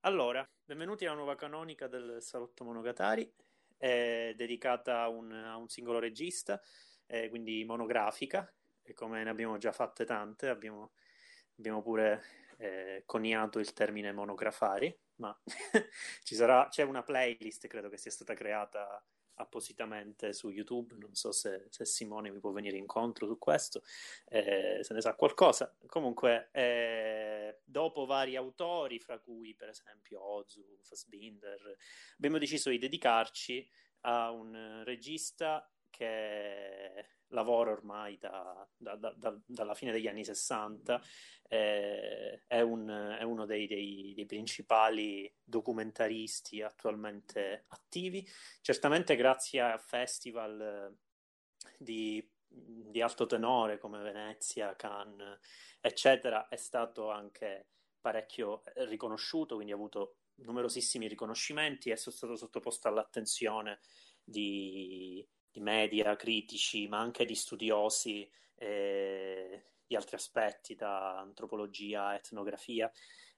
Allora, benvenuti alla nuova canonica del Salotto Monogatari, è dedicata a un, a un singolo regista, eh, quindi monografica, e come ne abbiamo già fatte tante, abbiamo, abbiamo pure eh, coniato il termine monografari, ma ci sarà, c'è una playlist, credo che sia stata creata appositamente su YouTube, non so se, se Simone mi può venire incontro su questo, eh, se ne sa qualcosa. Comunque, eh, dopo vari autori, fra cui per esempio Ozu, Fassbinder, abbiamo deciso di dedicarci a un regista che lavora ormai da, da, da, dalla fine degli anni 60, eh, è, un, è, uno dei, dei, dei, principali documentaristi attualmente attivi, certamente grazie a festival di, di alto tenore come Venezia, Cannes, eccetera, è stato anche parecchio riconosciuto, quindi ha avuto numerosissimi riconoscimenti, è stato sottoposto all'attenzione di di media, critici, ma anche di studiosi eh, di altri aspetti, da antropologia, etnografia,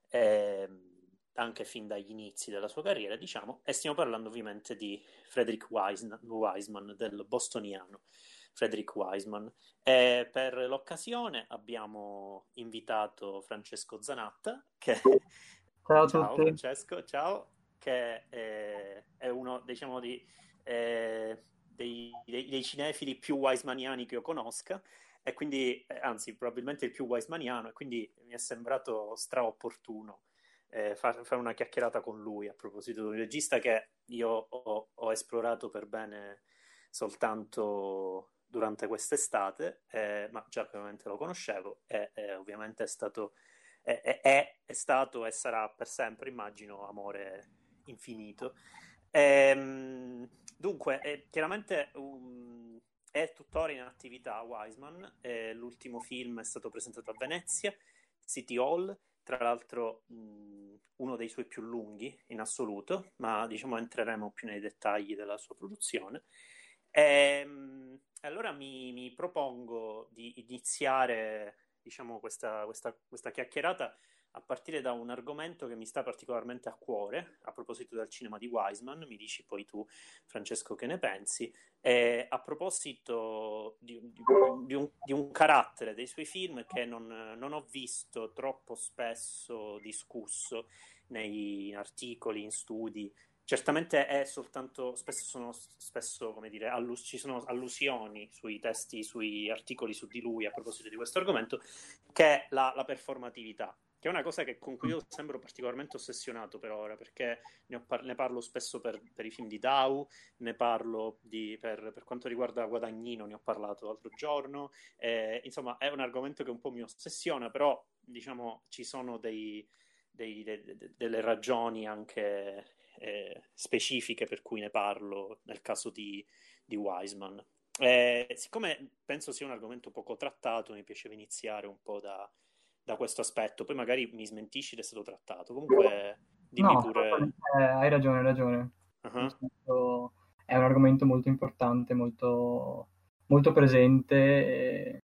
eh, anche fin dagli inizi della sua carriera, diciamo, e stiamo parlando ovviamente di Frederick Wiseman, del bostoniano Frederick Wiseman. E per l'occasione abbiamo invitato Francesco Zanatta, che... Ciao ciao. Francesco, ciao, che è, è uno, diciamo, di... Eh, dei, dei, dei cinefili più Wisemaniani che io conosca e quindi, eh, anzi, probabilmente il più Wisemaniano e quindi mi è sembrato straopportuno eh, fare far una chiacchierata con lui a proposito di un regista che io ho, ho esplorato per bene soltanto durante quest'estate, eh, ma già ovviamente lo conoscevo e, e ovviamente è stato, è, è, è, stato e sarà per sempre, immagino, amore infinito. Ehm, dunque, eh, chiaramente um, è tuttora in attività Wiseman, eh, l'ultimo film è stato presentato a Venezia, City Hall, tra l'altro mh, uno dei suoi più lunghi in assoluto, ma diciamo entreremo più nei dettagli della sua produzione. E, ehm, allora mi, mi, propongo di iniziare diciamo, questa, questa, questa chiacchierata a partire da un argomento che mi sta particolarmente a cuore, a proposito del cinema di Wiseman, mi dici poi tu, Francesco, che ne pensi, e a proposito di, di, di, un, di un, carattere dei suoi film che non, non, ho visto troppo spesso discusso nei articoli, in studi. Certamente è soltanto, spesso sono, spesso, come dire, allus- ci sono allusioni sui testi, sui articoli su di lui a proposito di questo argomento, che è la, la performatività che è una cosa che, con cui io sembro particolarmente ossessionato per ora, perché ne, par- ne parlo spesso per, per, i film di Dow, ne parlo di, per, per, quanto riguarda Guadagnino, ne ho parlato l'altro giorno, eh, insomma è un argomento che un po' mi ossessiona, però diciamo ci sono dei, dei, de, de, delle ragioni anche eh, specifiche per cui ne parlo nel caso di, di Wiseman. Eh, siccome penso sia un argomento poco trattato, mi piaceva iniziare un po' da da questo aspetto. Poi magari mi smentisci ed è stato trattato. Comunque, dimmi no, pure. Eh, hai ragione, hai ragione. Uh-huh. È un argomento molto importante, molto, molto presente. E...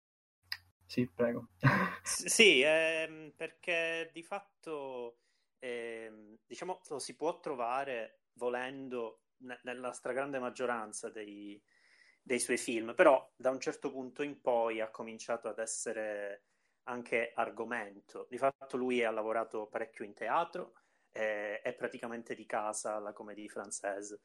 Sì, prego. sì, ehm, perché di fatto ehm, diciamo lo si può trovare volendo ne- nella stragrande maggioranza dei, dei suoi film, però da un certo punto in poi ha cominciato ad essere anche argomento. Di fatto lui ha lavorato parecchio in teatro, eh, è praticamente di casa alla Comédie Française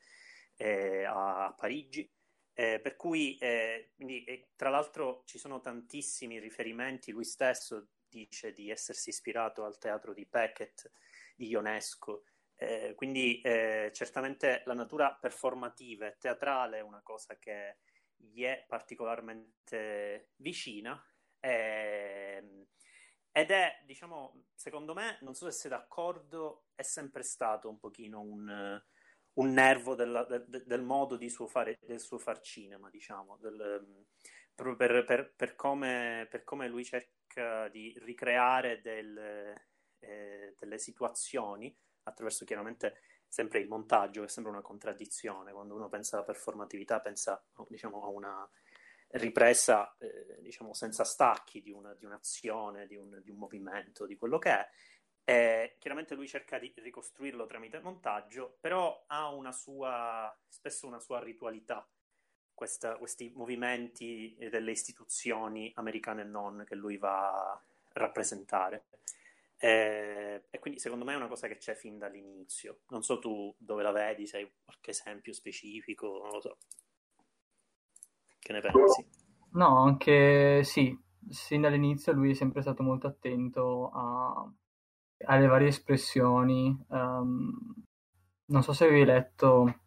eh, a Parigi, eh, per cui eh, quindi, tra l'altro ci sono tantissimi riferimenti, lui stesso dice di essersi ispirato al teatro di Beckett, di Ionesco, eh, quindi eh, certamente la natura performativa e teatrale è una cosa che gli è particolarmente vicina Ehm, ed è, diciamo, secondo me, non so se sei d'accordo, è sempre stato un pochino un, un nervo della, del, del, modo di suo fare, del suo far cinema, diciamo, del, per, per, per, come, per, come, lui cerca di ricreare del, eh, delle situazioni attraverso chiaramente sempre il montaggio, che sembra una contraddizione. Quando uno pensa alla performatività, pensa diciamo, a una ripresa, eh, diciamo, senza stacchi di, una, di un'azione, di un, di un, movimento, di quello che è. E chiaramente lui cerca di ricostruirlo tramite montaggio, però ha una sua, spesso una sua ritualità, questa, questi movimenti delle istituzioni americane e non che lui va a rappresentare. E, e, quindi secondo me è una cosa che c'è fin dall'inizio. Non so tu dove la vedi, se hai qualche esempio specifico, non lo so. Che ne pensi? No, anche sì, sin dall'inizio lui è sempre stato molto attento a, alle varie espressioni. Um, non so se avevi letto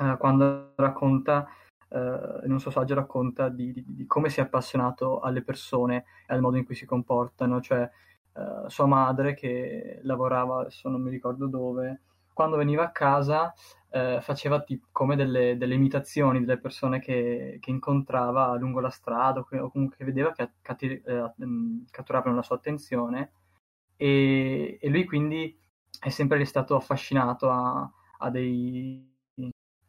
uh, quando racconta, uh, in un suo saggio racconta di, di, di, come si è appassionato alle persone e al modo in cui si comportano, cioè uh, sua madre che lavorava, adesso non mi ricordo dove, quando veniva a casa eh, faceva tipo, come delle, delle, imitazioni delle persone che, che, incontrava lungo la strada o, comunque vedeva che catti, eh, mm, catturavano la sua attenzione. E, e, lui quindi è sempre stato affascinato a, a dei,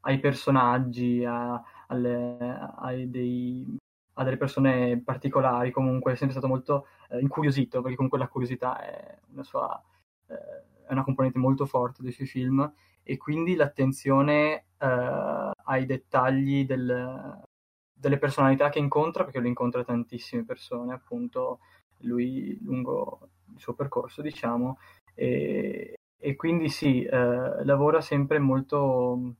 ai personaggi, a, alle, a, dei, a, delle persone particolari, comunque è sempre stato molto eh, incuriosito perché comunque la curiosità è una sua... Eh, è una componente molto forte dei suoi film e quindi l'attenzione eh, ai dettagli del, delle personalità che incontra, perché lui incontra tantissime persone, appunto, lui lungo il suo percorso, diciamo, e, e quindi sì, eh, lavora sempre molto,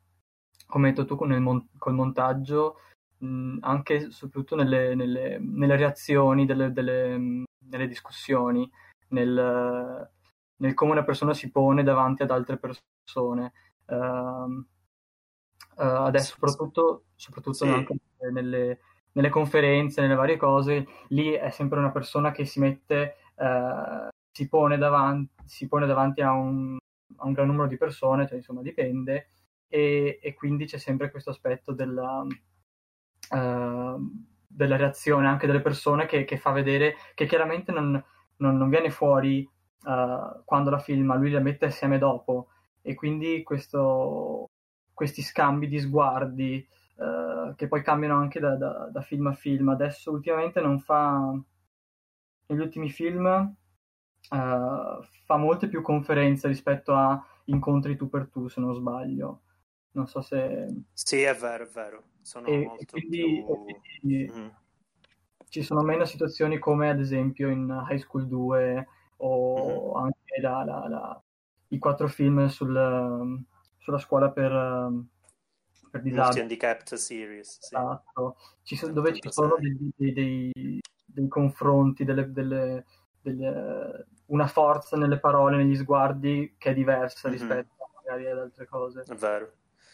come hai detto tu, con mon- col montaggio, mh, anche soprattutto nelle, nelle, nelle reazioni, delle, delle, nelle discussioni, nel nel come una persona si pone davanti ad altre persone. Uh, uh, adesso, soprattutto, soprattutto sì. anche nelle, nelle, conferenze, nelle varie cose, lì è sempre una persona che si mette, uh, si, pone davanti, si pone davanti a un, a un, gran numero di persone, cioè insomma dipende, e, e quindi c'è sempre questo aspetto della, della reazione anche delle persone che, che, fa vedere che chiaramente non, non, non viene fuori uh, quando la filma, lui la mette assieme dopo e quindi questo, questi scambi di sguardi uh, che poi cambiano anche da, da, da, film a film. Adesso ultimamente non fa, negli ultimi film uh, fa molte più conferenze rispetto a incontri tu per tu, se non sbaglio. Non so se... Sì, è vero, è vero. Sono e, molto quindi, più... Quindi, mm. Ci sono meno situazioni come ad esempio in High School 2 o mm-hmm. anche la, la, la, i quattro film sul, sulla scuola per, per disabili. Handicapped Series. Sì. Esatto. Ci so, dove ci sono dei, dei, dei, dei confronti, delle, delle, delle, una forza nelle parole, negli sguardi che è diversa mm-hmm. rispetto magari ad altre cose. È vero.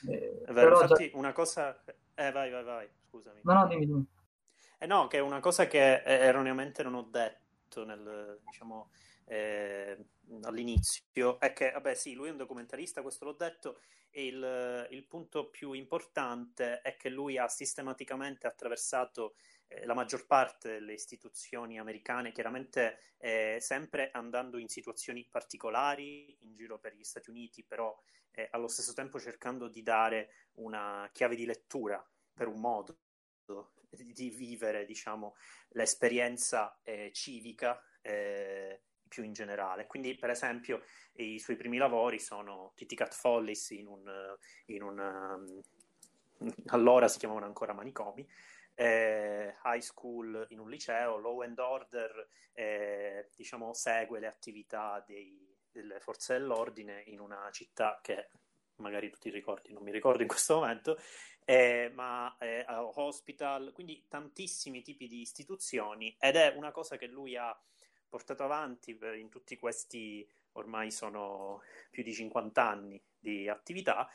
Eh, è vero. Infatti già... una cosa... Eh, vai, vai, vai, scusami. No, no, dimmi, dimmi. Eh no, che è una cosa che erroneamente non ho detto nel, diciamo, eh, all'inizio è che, vabbè, sì, lui è un documentarista, questo l'ho detto, e il, il punto più importante è che lui ha sistematicamente attraversato eh, la maggior parte delle istituzioni americane, chiaramente eh, sempre andando in situazioni particolari in giro per gli Stati Uniti, però eh, allo stesso tempo cercando di dare una chiave di lettura per un modo di vivere, diciamo, l'esperienza eh, civica eh, più in generale. Quindi, per esempio, i suoi primi lavori sono Titty Cat Follies in un, in un um, allora si chiamavano ancora manicomi, eh, high school in un liceo, Law and Order, eh, diciamo, segue le attività dei, delle forze dell'ordine in una città che magari tu ti ricordi, non mi ricordo in questo momento, eh, ma eh, hospital, quindi tantissimi tipi di istituzioni ed è una cosa che lui ha portato avanti in tutti questi ormai sono più di 50 anni di attività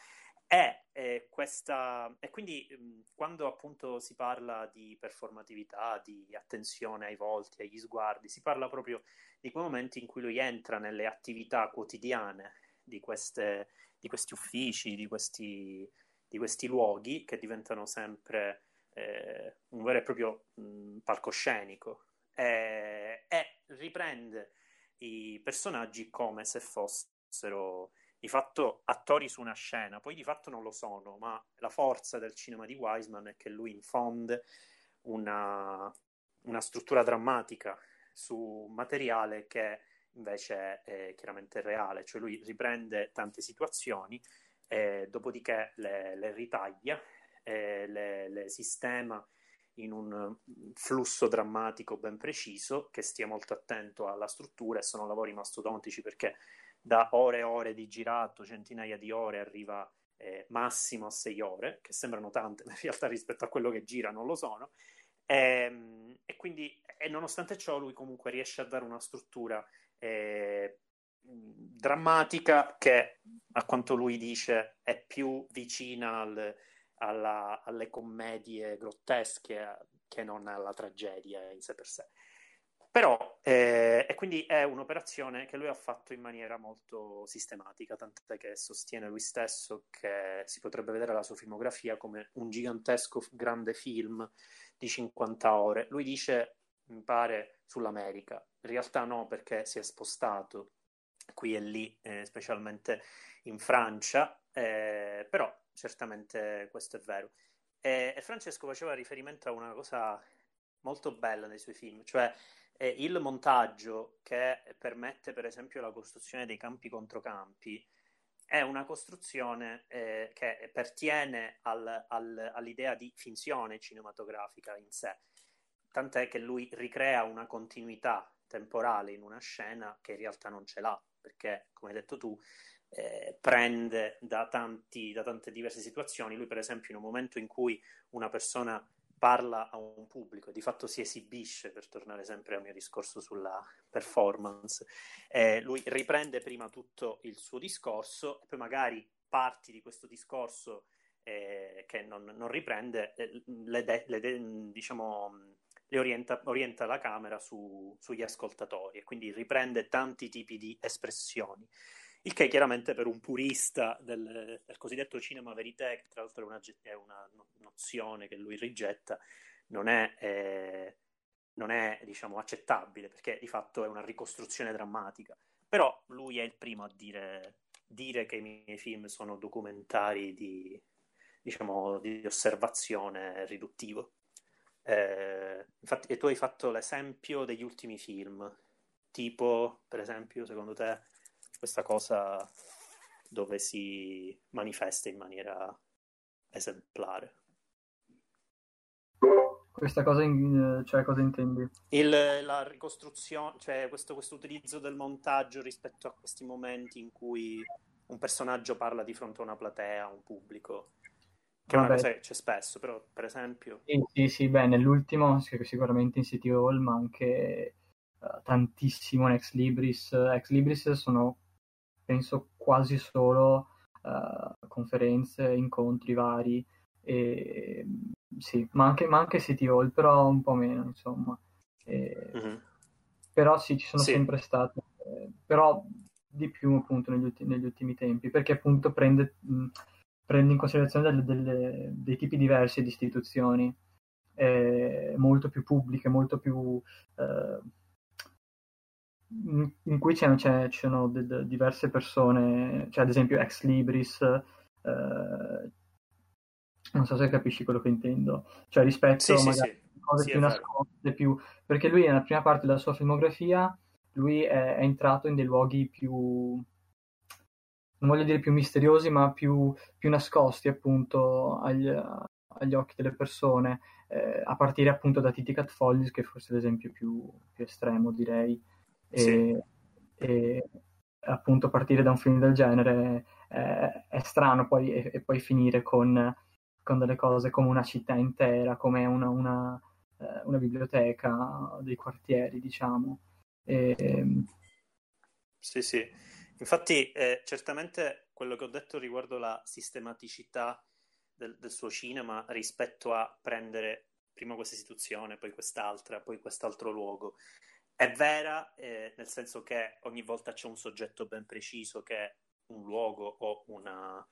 e, eh, questa, e quindi mh, quando appunto si parla di performatività, di attenzione ai volti, agli sguardi, si parla proprio di quei momenti in cui lui entra nelle attività quotidiane di, queste, di questi uffici, di questi, di questi, luoghi che diventano sempre eh, un vero e proprio mh, palcoscenico. Eh, e riprende i personaggi come se fossero di fatto attori su una scena, poi di fatto non lo sono, ma la forza del cinema di Wiseman è che lui infonde una, una struttura drammatica su materiale che invece è chiaramente reale, cioè lui riprende tante situazioni, eh, dopodiché le, le ritaglia, eh, le, le, sistema in un flusso drammatico ben preciso, che stia molto attento alla struttura e sono lavori mastodontici perché da ore e ore di girato, centinaia di ore, arriva eh, massimo a sei ore, che sembrano tante, ma in realtà rispetto a quello che gira non lo sono. E, ehm, e quindi, e nonostante ciò, lui comunque riesce a dare una struttura eh, drammatica che, a quanto lui dice, è più vicina al, alla, alle commedie grottesche che non alla tragedia in sé per sé. Però, eh, e quindi è un'operazione che lui ha fatto in maniera molto sistematica, tant'è che sostiene lui stesso che si potrebbe vedere la sua filmografia come un gigantesco grande film di 50 ore. Lui dice, mi pare, sull'America. In realtà no, perché si è spostato qui e lì, eh, specialmente in Francia, eh, però certamente questo è vero. E, e Francesco faceva riferimento a una cosa molto bella nei suoi film, cioè eh, il montaggio che permette per esempio la costruzione dei campi contro campi è una costruzione eh, che pertiene al, al, all'idea di finzione cinematografica in sé, tant'è che lui ricrea una continuità temporale in una scena che in realtà non ce l'ha, perché come hai detto tu eh, prende da, tanti, da tante diverse situazioni. Lui per esempio in un momento in cui una persona parla a un pubblico, di fatto si esibisce, per tornare sempre al mio discorso sulla performance, eh, lui riprende prima tutto il suo discorso e poi magari parti di questo discorso eh, che non, non riprende, eh, le, de, le, de, diciamo, le orienta, orienta, la camera su, sugli ascoltatori e quindi riprende tanti tipi di espressioni. Il che chiaramente per un purista del, del cosiddetto cinema verité, che tra l'altro è una, è una nozione che lui rigetta, non è, eh, non è diciamo, accettabile, perché di fatto è una ricostruzione drammatica. Però lui è il primo a dire, dire che i miei film sono documentari di, diciamo, di osservazione riduttivo. Eh, infatti, e tu hai fatto l'esempio degli ultimi film, tipo, per esempio, secondo te, questa cosa dove si manifesta in maniera esemplare. Questa cosa, in, cioè cosa intendi? Il, la ricostruzione, cioè questo, questo utilizzo del montaggio rispetto a questi momenti in cui un personaggio parla di fronte a una platea, a un pubblico, che Vabbè. è una cosa che c'è spesso, però per esempio... Sì, sì, sì beh, nell'ultimo sicuramente in City Hall, ma anche uh, tantissimo in Ex Libris. Ex Libris sono penso quasi solo uh, conferenze, incontri vari, e, sì, ma anche, ma anche City Hall, però un po' meno, insomma. E, mm-hmm. Però sì, ci sono sì. sempre state, eh, però di più appunto negli, ulti- negli, ultimi tempi, perché appunto prende, mh, prende in considerazione delle, delle, dei tipi diversi di istituzioni, eh, molto più pubbliche, molto più... Eh, in cui c'è, c'è, ci sono de, de, diverse persone, cioè ad esempio Ex Libris, eh, non so se capisci quello che intendo, cioè rispetto sì, magari sì, cose sì, più nascoste, più... perché lui nella prima parte della sua filmografia, lui è, è, entrato in dei luoghi più, non voglio dire più misteriosi, ma più, più nascosti appunto agli, agli occhi delle persone, eh, a partire appunto da Titi Cat Follies, che è forse l'esempio più, più estremo direi e, sì. e appunto partire da un film del genere è, è strano poi, e, e, poi finire con, con, delle cose come una città intera, come una, una, eh, una biblioteca dei quartieri, diciamo. E... Sì, sì. Infatti, eh, certamente quello che ho detto riguardo la sistematicità del, del, suo cinema rispetto a prendere prima questa istituzione, poi quest'altra, poi quest'altro luogo, è vera eh, nel senso che ogni volta c'è un soggetto ben preciso che è un luogo o una,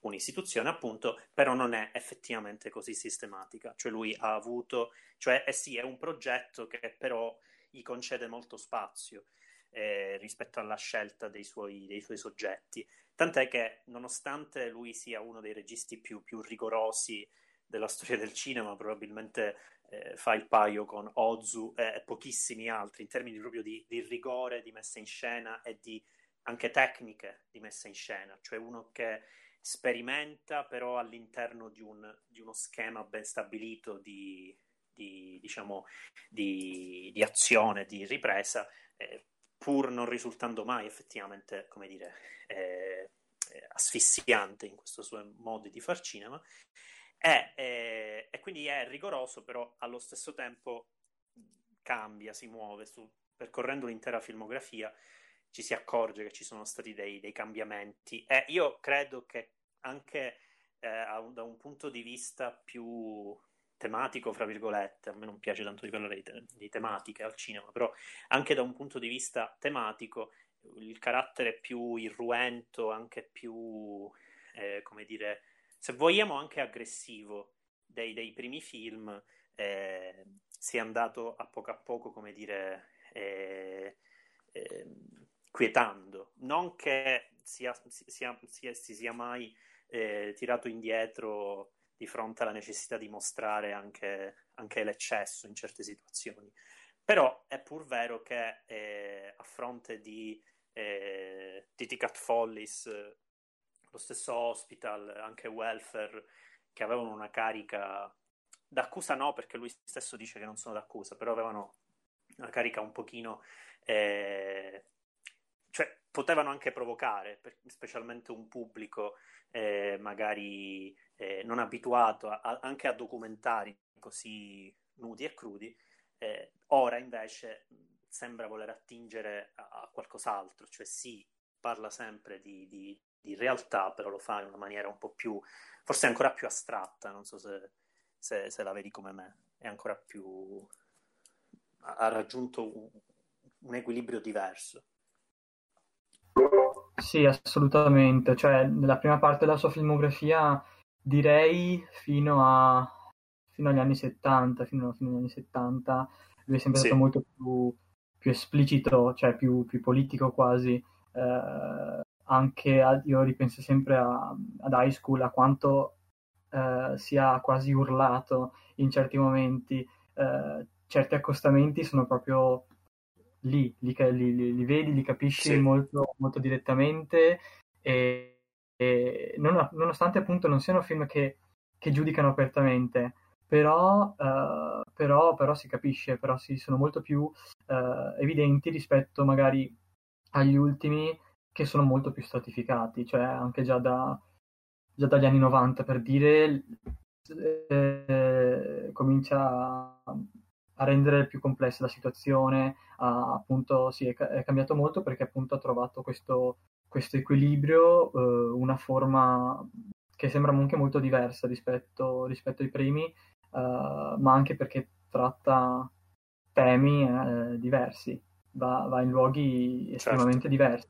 un'istituzione, appunto, però non è effettivamente così sistematica. Cioè lui ha avuto, cioè eh sì, è un progetto che però gli concede molto spazio eh, rispetto alla scelta dei suoi, dei suoi, soggetti. Tant'è che, nonostante lui sia uno dei registi più, più rigorosi della storia del cinema, probabilmente eh, fa il paio con Ozu e pochissimi altri in termini proprio di, di, rigore, di messa in scena e di anche tecniche di messa in scena, cioè uno che sperimenta però all'interno di, un, di uno schema ben stabilito di, di, diciamo, di, di azione, di ripresa, eh, pur non risultando mai effettivamente, come dire, eh, eh asfissiante in questo suo modo di far cinema. E, eh, e, quindi è rigoroso, però allo stesso tempo cambia, si muove, su, percorrendo l'intera filmografia ci si accorge che ci sono stati dei, dei cambiamenti. E io credo che anche eh, da un punto di vista più tematico, fra virgolette, a me non piace tanto di parlare di, te- di tematiche al cinema, però anche da un punto di vista tematico il carattere più irruento, anche più, eh, come dire, se vogliamo anche aggressivo dei, dei primi film, eh, si è andato a poco a poco, come dire, eh, eh, quietando. Non che sia, sia, sia, si sia mai eh, tirato indietro di fronte alla necessità di mostrare anche, anche l'eccesso in certe situazioni. Però è pur vero che eh, a fronte di eh, Titi Cat Follis, lo stesso Hospital, anche Welfare, che avevano una carica d'accusa no, perché lui stesso dice che non sono d'accusa, però avevano una carica un pochino... Eh, cioè, potevano anche provocare, specialmente un pubblico eh, magari eh, non abituato a, a, anche a documentari così nudi e crudi, eh, ora invece sembra voler attingere a, a, qualcos'altro, cioè sì, parla sempre di, di, di, realtà, però lo fa in una maniera un po' più, forse ancora più astratta, non so se, se, se la vedi come me, è ancora più, ha, raggiunto un, un equilibrio diverso. Sì, assolutamente. Cioè, nella prima parte della sua filmografia direi fino, a, fino agli anni 70, fino, fino agli anni 70, lui è sempre sì. stato molto più, più esplicito, cioè più, più politico quasi. Eh, anche a, io ripenso sempre a, ad High School, a quanto eh, sia quasi urlato in certi momenti. Eh, certi accostamenti sono proprio lì, li, li, li vedi, li capisci sì. molto, molto direttamente e, e non, nonostante appunto non siano film che, che giudicano apertamente, però, uh, però, però, si capisce, però si, sono molto più uh, evidenti rispetto magari agli ultimi che sono molto più stratificati, cioè anche già, da, già dagli anni 90 per dire eh, comincia a rendere più complessa la situazione, ha, appunto sì, è, è, cambiato molto perché appunto ha trovato questo, questo equilibrio, eh, una forma che sembra anche molto diversa rispetto, rispetto ai primi, eh, ma anche perché tratta temi eh, diversi, va, va, in luoghi certo. estremamente certo. diversi.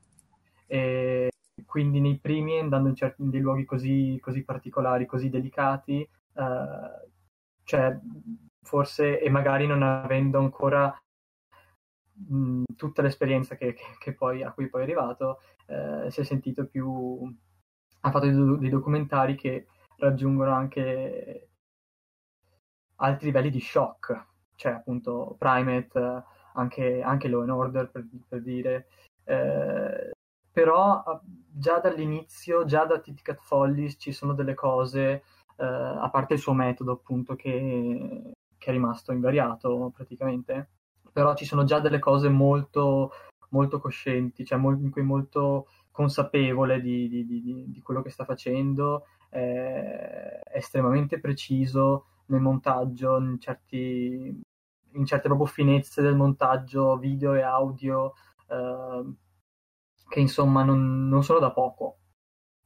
E quindi nei primi, andando in, certi, in dei luoghi così, così, particolari, così delicati, eh, cioè forse e magari non avendo ancora tutta l'esperienza che, che, poi, a cui poi è arrivato, eh, si è sentito più... ha fatto dei, dei documentari che raggiungono anche altri livelli di shock, cioè appunto Primate, anche, anche Law and Order per, per dire, eh, però già dall'inizio, già da Tit Cat Follies ci sono delle cose, eh, a parte il suo metodo appunto che, che è rimasto invariato praticamente, però ci sono già delle cose molto, molto coscienti, cioè in cui molto consapevole di, di, di, di, quello che sta facendo, è estremamente preciso nel montaggio, in, certi, in certe proprio finezze del montaggio video e audio, eh, che insomma non, non, sono da poco.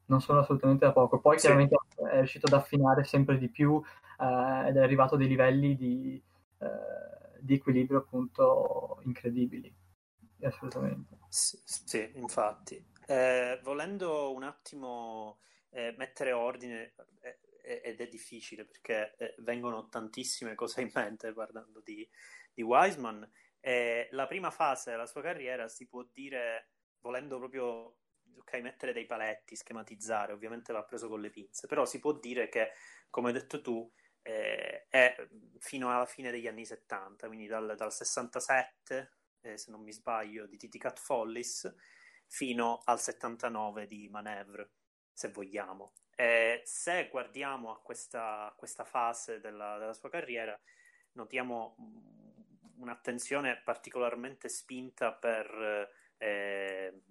Non sono assolutamente da poco. Poi sì. chiaramente è riuscito ad affinare sempre di più eh, ed è arrivato a dei livelli di, eh, di equilibrio appunto incredibili. Assolutamente. Sì, sì infatti. Eh, volendo un attimo eh, mettere ordine, eh, eh, ed è difficile perché vengono tantissime cose in mente parlando di, di Wiseman, la prima fase della sua carriera si può dire, volendo proprio ok, mettere dei paletti, schematizzare, ovviamente va preso con le pinze, però si può dire che, come hai detto tu, eh, è fino alla fine degli anni 70, quindi dal, dal 67, eh, se non mi sbaglio, di Titi Cat Follis, fino al 79 di Manevre, se vogliamo. Eh, se guardiamo a questa, questa fase della, della, sua carriera, notiamo un'attenzione particolarmente spinta per, eh,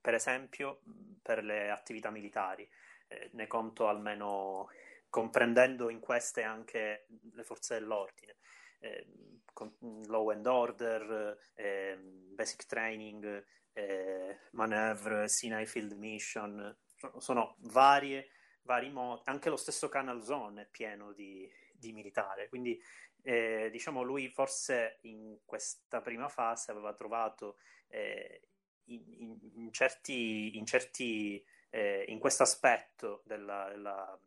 per esempio, per le attività militari. Eh, ne conto almeno comprendendo in queste anche le forze dell'ordine. Eh, law and order, eh, basic training, eh, maneuver, Sinai Field Mission, sono varie, vari modi, anche lo stesso Canal Zone è pieno di, di militare, quindi eh, diciamo lui forse in questa prima fase aveva trovato eh, in, in, certi, in, certi eh, in questo aspetto della, della,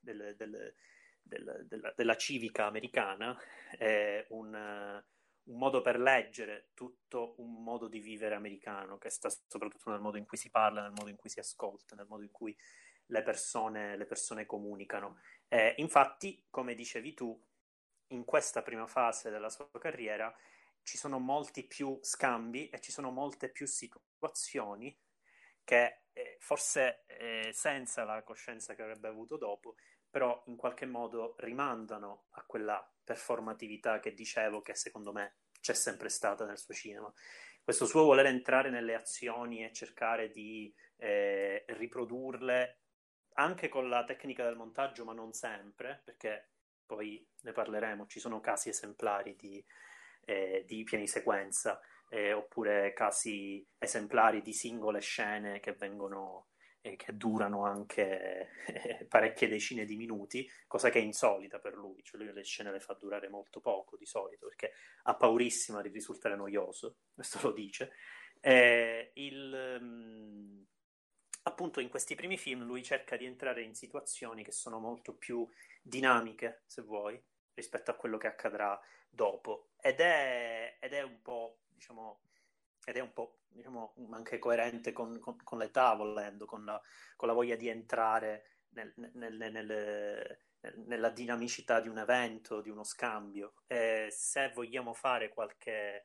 del, del, del, della, della, civica americana un, un modo per leggere tutto un modo di vivere americano che sta soprattutto nel modo in cui si parla, nel modo in cui si ascolta, nel modo in cui le persone, le persone comunicano. Eh, infatti, come dicevi tu, in questa prima fase della sua carriera ci sono molti più scambi e ci sono molte più situazioni che eh, forse eh, senza la coscienza che avrebbe avuto dopo, però in qualche modo rimandano a quella performatività che dicevo che secondo me c'è sempre stata nel suo cinema. Questo suo voler entrare nelle azioni e cercare di eh, riprodurle anche con la tecnica del montaggio, ma non sempre, perché poi ne parleremo, ci sono casi esemplari di, eh, di piani sequenza, eh, oppure casi esemplari di singole scene che vengono eh, che durano anche eh, parecchie decine di minuti, cosa che è insolita per lui, cioè lui le scene le fa durare molto poco di solito perché ha paurissima di risultare noioso, questo lo dice. Eh, il, um, appunto in questi primi film lui cerca di entrare in situazioni che sono molto più dinamiche, se vuoi, rispetto a quello che accadrà dopo ed è, ed è un po', diciamo, ed è un po' diciamo, anche coerente con, con, con l'età, volendo, con la, con la, voglia di entrare nel, nel, nel, nella dinamicità di un evento, di uno scambio. E se vogliamo fare qualche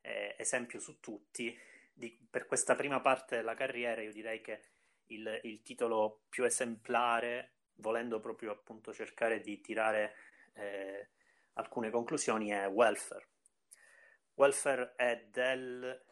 eh, esempio su tutti, di, per questa prima parte della carriera io direi che il, il, titolo più esemplare, volendo proprio appunto cercare di tirare eh, alcune conclusioni, è Welfare. Welfare è del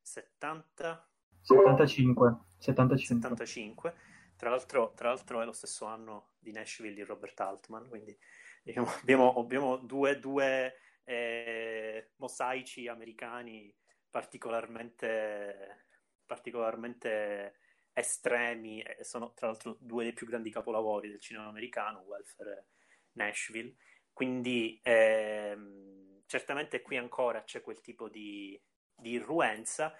70... 75. 75. 75. Tra, l'altro, tra l'altro è lo stesso anno di Nashville di Robert Altman, quindi diciamo, abbiamo, abbiamo, due, due eh, mosaici americani particolarmente, particolarmente estremi, sono tra l'altro due dei più grandi capolavori del cinema americano, Welfare e Nashville, quindi ehm, certamente qui ancora c'è quel tipo di, di irruenza,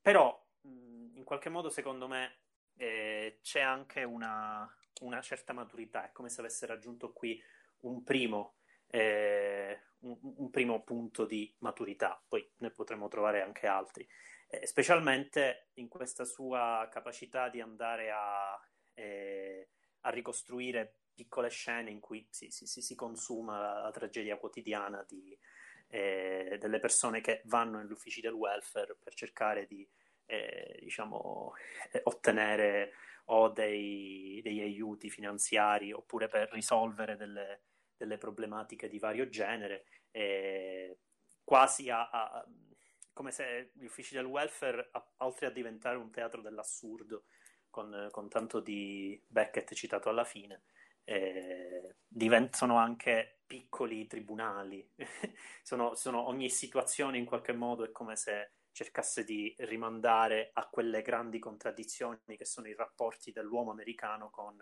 però mh, in qualche modo secondo me eh, c'è anche una, una, certa maturità, è come se avesse raggiunto qui un primo, eh, un, un primo punto di maturità, poi ne potremo trovare anche altri, eh, specialmente in questa sua capacità di andare a, eh, a ricostruire piccole scene in cui si, si, si consuma la, la, tragedia quotidiana di, eh, delle persone che vanno negli uffici del welfare per cercare di eh, diciamo, eh, ottenere o dei, degli aiuti finanziari oppure per risolvere delle, delle problematiche di vario genere, eh, quasi a, a, come se gli uffici del welfare, a, oltre a diventare un teatro dell'assurdo, con, con tanto di Beckett citato alla fine, eh, diventano anche piccoli tribunali. sono, sono, ogni situazione in qualche modo è come se cercasse di rimandare a quelle grandi contraddizioni che sono i rapporti dell'uomo americano con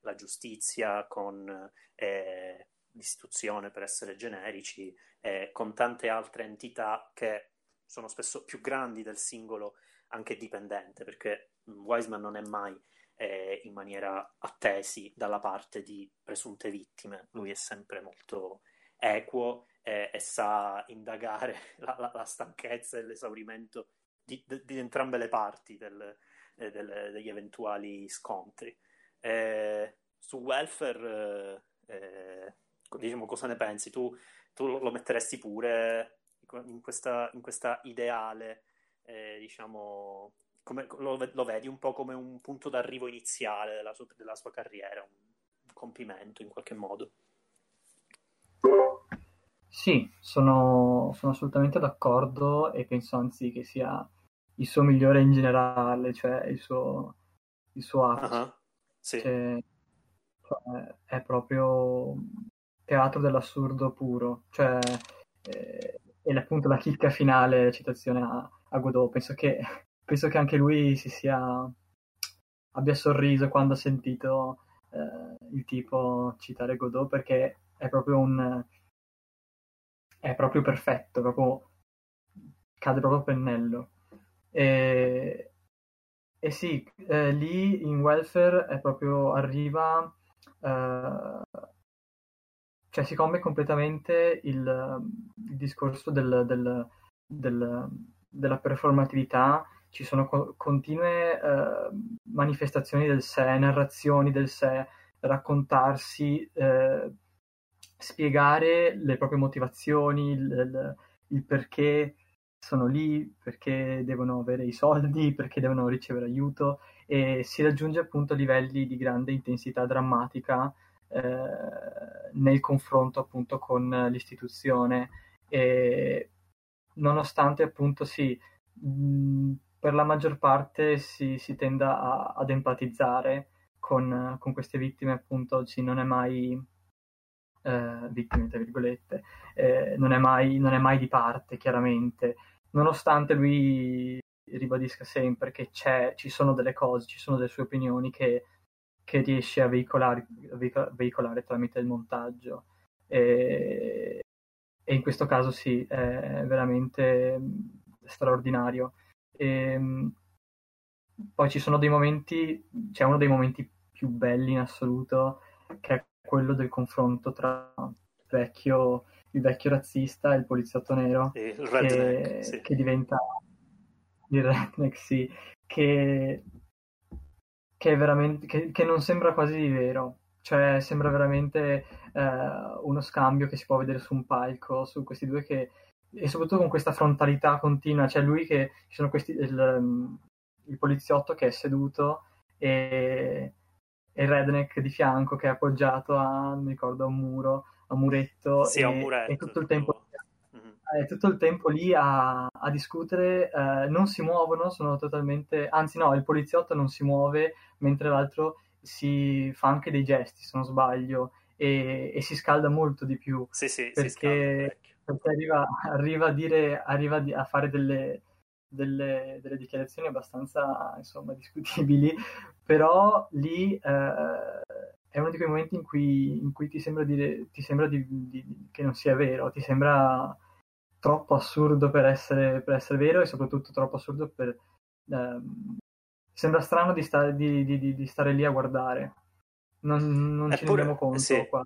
la giustizia, con eh, l'istituzione, per essere generici, eh, con tante altre entità che sono spesso più grandi del singolo anche dipendente, perché Wiseman non è mai eh, in maniera attesi dalla parte di presunte vittime. Lui è sempre molto equo eh, e sa indagare la, la, la stanchezza e l'esaurimento di, di, di, entrambe le parti del, eh, del, degli eventuali scontri. Eh, su welfare, eh, diciamo, cosa ne pensi? Tu, tu lo metteresti pure in questa, in questa ideale, eh, diciamo, come, lo, lo, vedi un po' come un punto d'arrivo iniziale della sua, della sua carriera, un, un compimento in qualche modo. Sì, sono, sono, assolutamente d'accordo e penso anzi che sia il suo migliore in generale, cioè il suo, il suo atto. Uh-huh. Sì. Cioè, cioè, è proprio teatro dell'assurdo puro, cioè, eh, e appunto la chicca finale, citazione a, a Godot, penso che, penso che anche lui si sia, abbia sorriso quando ha sentito eh, il tipo citare Godot perché è proprio un è proprio perfetto, proprio cade proprio a pennello. E, e sì, eh, lì in welfare è proprio arriva, eh, cioè si come completamente il, il discorso del, del, del, della performatività, ci sono co- continue eh, manifestazioni del sé, narrazioni del sé, raccontarsi, eh, spiegare le proprie motivazioni, il, il, perché sono lì, perché devono avere i soldi, perché devono ricevere aiuto e si raggiunge appunto livelli di grande intensità drammatica eh, nel confronto appunto con l'istituzione. E nonostante appunto sì, mh, per la maggior parte si, si tenda a, ad empatizzare con, con, queste vittime appunto oggi non è mai eh, vittime tra virgolette eh, non, è mai, non è mai di parte chiaramente nonostante lui ribadisca sempre che ci sono delle cose, ci sono delle sue opinioni che, che riesce a veicolare, veicolare, tramite il montaggio. E, e, in questo caso sì, è veramente straordinario. E, poi ci sono dei momenti, c'è uno dei momenti più belli in assoluto, che è quello del confronto tra vecchio il vecchio razzista e il poliziotto nero il che, sì. che, diventa il redneck, sì, che, che, è veramente, che, che, non sembra quasi di vero, cioè sembra veramente eh, uno scambio che si può vedere su un palco, su questi due che, e soprattutto con questa frontalità continua, cioè lui che, ci sono questi, il, il poliziotto che è seduto e, e il redneck di fianco che è appoggiato a, mi ricordo, a un muro a muretto, sì, e, un muretto e tutto, il tempo, mm-hmm. tutto il tempo lì a, a discutere, eh, non si muovono, sono totalmente, anzi no, il poliziotto non si muove, mentre l'altro si fa anche dei gesti, se non sbaglio, e, e si scalda molto di più. Sì, sì, perché, perché arriva, arriva, a dire, arriva a fare delle, delle, delle, dichiarazioni abbastanza insomma discutibili, però lì eh, è uno di quei momenti in cui, in cui ti sembra, dire, ti sembra di, di, che non sia vero, ti sembra troppo assurdo per essere, per essere vero e soprattutto troppo assurdo per... Ehm, sembra strano di, sta, di, stare lì a guardare. Non, non ci rendiamo conto sì. qua.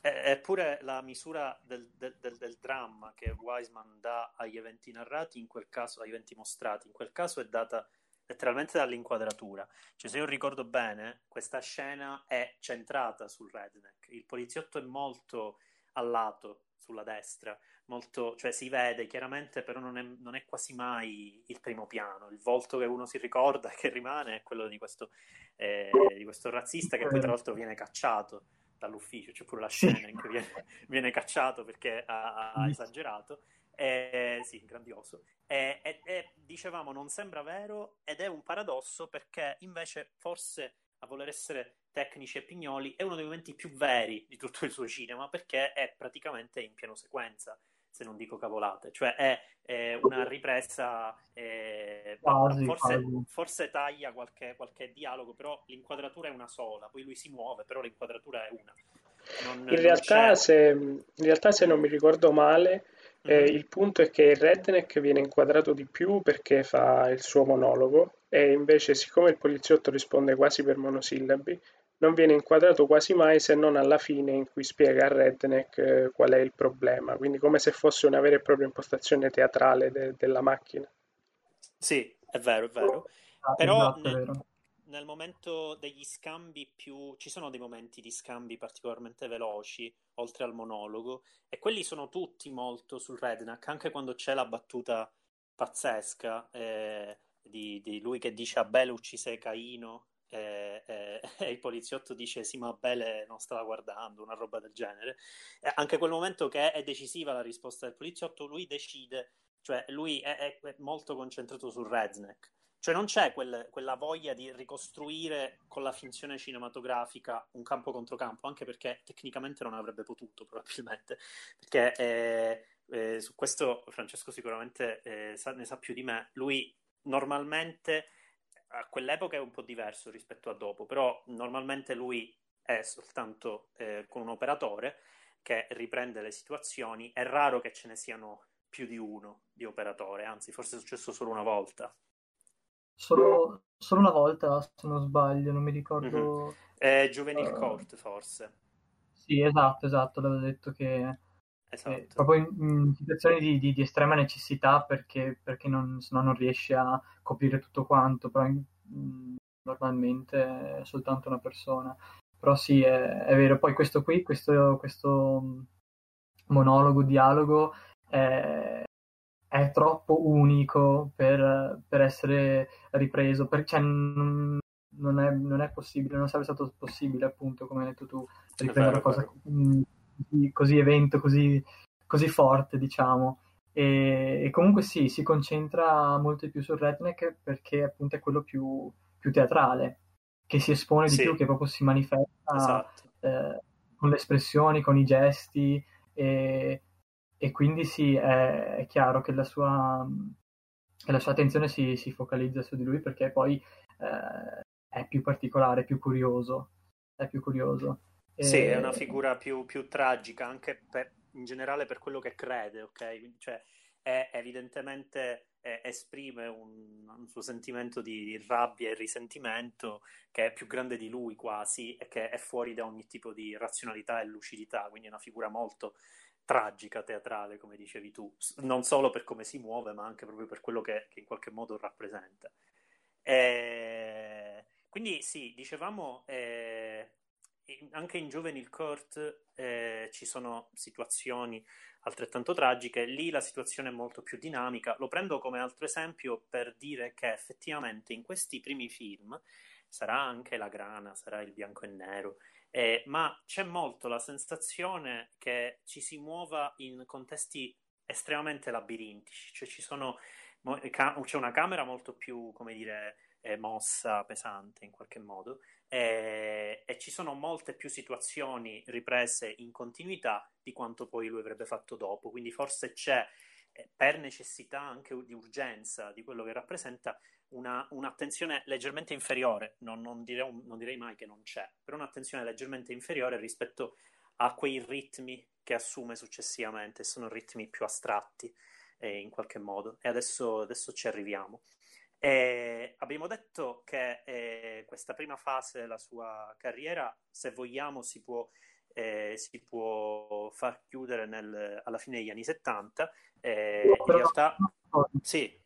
Eppure la misura del, del, del, del, dramma che Wiseman dà agli eventi narrati, in quel caso, agli eventi mostrati, in quel caso è data letteralmente dall'inquadratura. Cioè, se io ricordo bene, questa scena è centrata sul redneck. Il poliziotto è molto a lato sulla destra, molto, cioè si vede chiaramente, però non è, non è, quasi mai il primo piano. Il volto che uno si ricorda e che rimane è quello di questo, eh, di questo razzista che poi tra l'altro viene cacciato dall'ufficio. C'è pure la scena in cui viene, viene cacciato perché ha, ha esagerato. Eh, sì, grandioso. E, e, e, dicevamo, non sembra vero ed è un paradosso perché invece forse a voler essere tecnici e pignoli è uno dei momenti più veri di tutto il suo cinema perché è praticamente in pieno sequenza, se non dico cavolate, cioè è, è una ripresa, eh, quasi, forse, quasi. forse, taglia qualche, qualche, dialogo, però l'inquadratura è una sola, poi lui si muove, però l'inquadratura è una. Non, in, realtà, se, in realtà, se non mi ricordo male, eh, il punto è che il redneck viene inquadrato di più perché fa il suo monologo e invece siccome il poliziotto risponde quasi per monosillabi, non viene inquadrato quasi mai se non alla fine in cui spiega al redneck eh, qual è il problema, quindi come se fosse una vera e propria impostazione teatrale de- della macchina. Sì, è vero, è vero. Ah, Però esatto, nel, nel momento degli scambi più... ci sono dei momenti di scambi particolarmente veloci, oltre al monologo, e quelli sono tutti molto sul redneck, anche quando c'è la battuta pazzesca eh, di, di, lui che dice a Bele uccise Caino e, e, e, il poliziotto dice sì ma Bele non stava guardando, una roba del genere. E anche quel momento che è decisiva la risposta del poliziotto, lui decide, cioè lui è, è molto concentrato sul redneck cioè non c'è quel, quella voglia di ricostruire con la finzione cinematografica un campo contro campo, anche perché tecnicamente non avrebbe potuto probabilmente, perché eh, eh, su questo Francesco sicuramente eh, sa, ne sa più di me. Lui normalmente a quell'epoca è un po' diverso rispetto a dopo, però normalmente lui è soltanto eh, con un operatore che riprende le situazioni. È raro che ce ne siano più di uno di operatore, anzi forse è successo solo una volta Solo, solo una volta, se non sbaglio, non mi ricordo. Mm-hmm. È Juvenile uh, Court, forse. Sì, esatto, esatto, l'avevo detto che... Esatto. Eh, proprio in, in situazioni di, di, di, estrema necessità perché, perché non, se no non riesci a coprire tutto quanto, però in, mm, normalmente è soltanto una persona. Però sì, è, è vero. Poi questo qui, questo, questo mm, monologo, dialogo, è, è troppo unico per, per essere ripreso, per, cioè, non, non, è, non, è, possibile, non sarebbe stato possibile appunto, come hai detto tu, riprendere una cosa così, così, evento, così, così forte, diciamo. E, e, comunque sì, si concentra molto di più sul redneck perché appunto è quello più, più teatrale, che si espone di sì. più, che proprio si manifesta esatto. eh, con le espressioni, con i gesti. E, e quindi sì, è, è chiaro che la sua, che la sua attenzione si, si, focalizza su di lui perché poi eh, è più particolare, più curioso. È più curioso. Sì, è una figura più, più tragica anche per, in generale per quello che crede, ok? Cioè, è evidentemente eh, esprime un, un, suo sentimento di rabbia e risentimento che è più grande di lui quasi e che è fuori da ogni tipo di razionalità e lucidità, quindi è una figura molto tragica, teatrale, come dicevi tu, non solo per come si muove, ma anche proprio per quello che, che in qualche modo rappresenta. E... Quindi sì, dicevamo, eh, anche in Juvenile Court eh, ci sono situazioni altrettanto tragiche, lì la situazione è molto più dinamica. Lo prendo come altro esempio per dire che effettivamente in questi primi film sarà anche la grana, sarà il bianco e nero, eh, ma c'è molto la sensazione che ci si muova in contesti estremamente labirintici, cioè ci sono, c'è una camera molto più, come dire, eh, mossa, pesante in qualche modo, eh, e ci sono molte più situazioni riprese in continuità di quanto poi lui avrebbe fatto dopo, quindi forse c'è eh, per necessità anche di urgenza di quello che rappresenta una, un'attenzione leggermente inferiore, non, non, direi, non, direi, mai che non c'è, però un'attenzione leggermente inferiore rispetto a quei ritmi che assume successivamente, sono ritmi più astratti eh, in qualche modo, e adesso, adesso ci arriviamo. E abbiamo detto che eh, questa prima fase della sua carriera, se vogliamo, si può, eh, si può far chiudere nel, alla fine degli anni 70. Eh, in realtà, sì,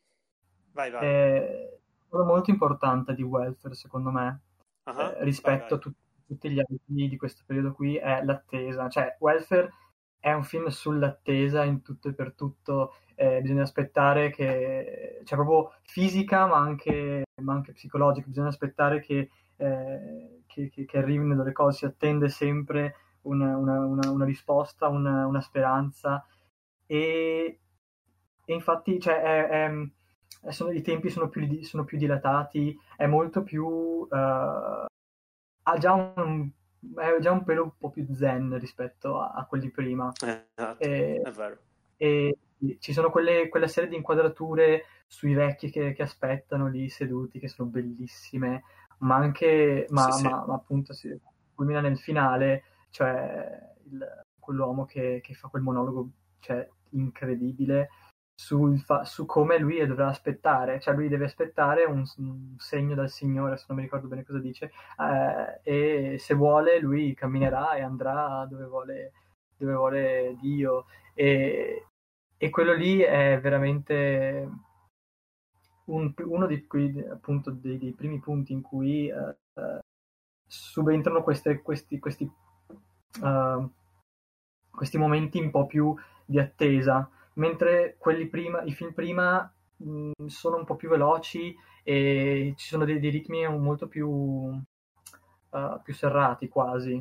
Vai, vai. È molto importante di welfare, secondo me, uh-huh. eh, rispetto vai, vai. a tu- tutti gli altri di questo periodo qui, è l'attesa. Cioè, welfare è un film sull'attesa in tutto e per tutto. Eh, bisogna aspettare che, cioè proprio fisica ma anche, ma anche psicologica, bisogna aspettare che, eh, che, che, che, arrivino delle cose, si attende sempre una, una, una, una risposta, una, speranza e, e infatti cioè, è, è, sono, i tempi sono più, sono più, dilatati, è molto più... Uh, ha già un, è già un pelo un po' più zen rispetto a, a quelli prima. Esatto, e, è vero. E ci sono quelle, quella serie di inquadrature sui vecchi che, che, aspettano lì seduti, che sono bellissime, ma anche, ma, sì, ma, sì. ma appunto si culmina nel finale, cioè il, quell'uomo che, che, fa quel monologo, cioè incredibile, fa- su come lui dovrà aspettare, cioè lui deve aspettare un, un, segno dal Signore, se non mi ricordo bene cosa dice, eh, e se vuole lui camminerà e andrà dove vuole, dove vuole Dio. E, e quello lì è veramente un, uno di quei, appunto, dei, dei, primi punti in cui eh subentrano queste, questi, questi, uh, questi momenti un po' più di attesa, mentre quelli prima, i film prima mh, sono un po' più veloci e ci sono dei, dei ritmi molto più, uh, più serrati quasi.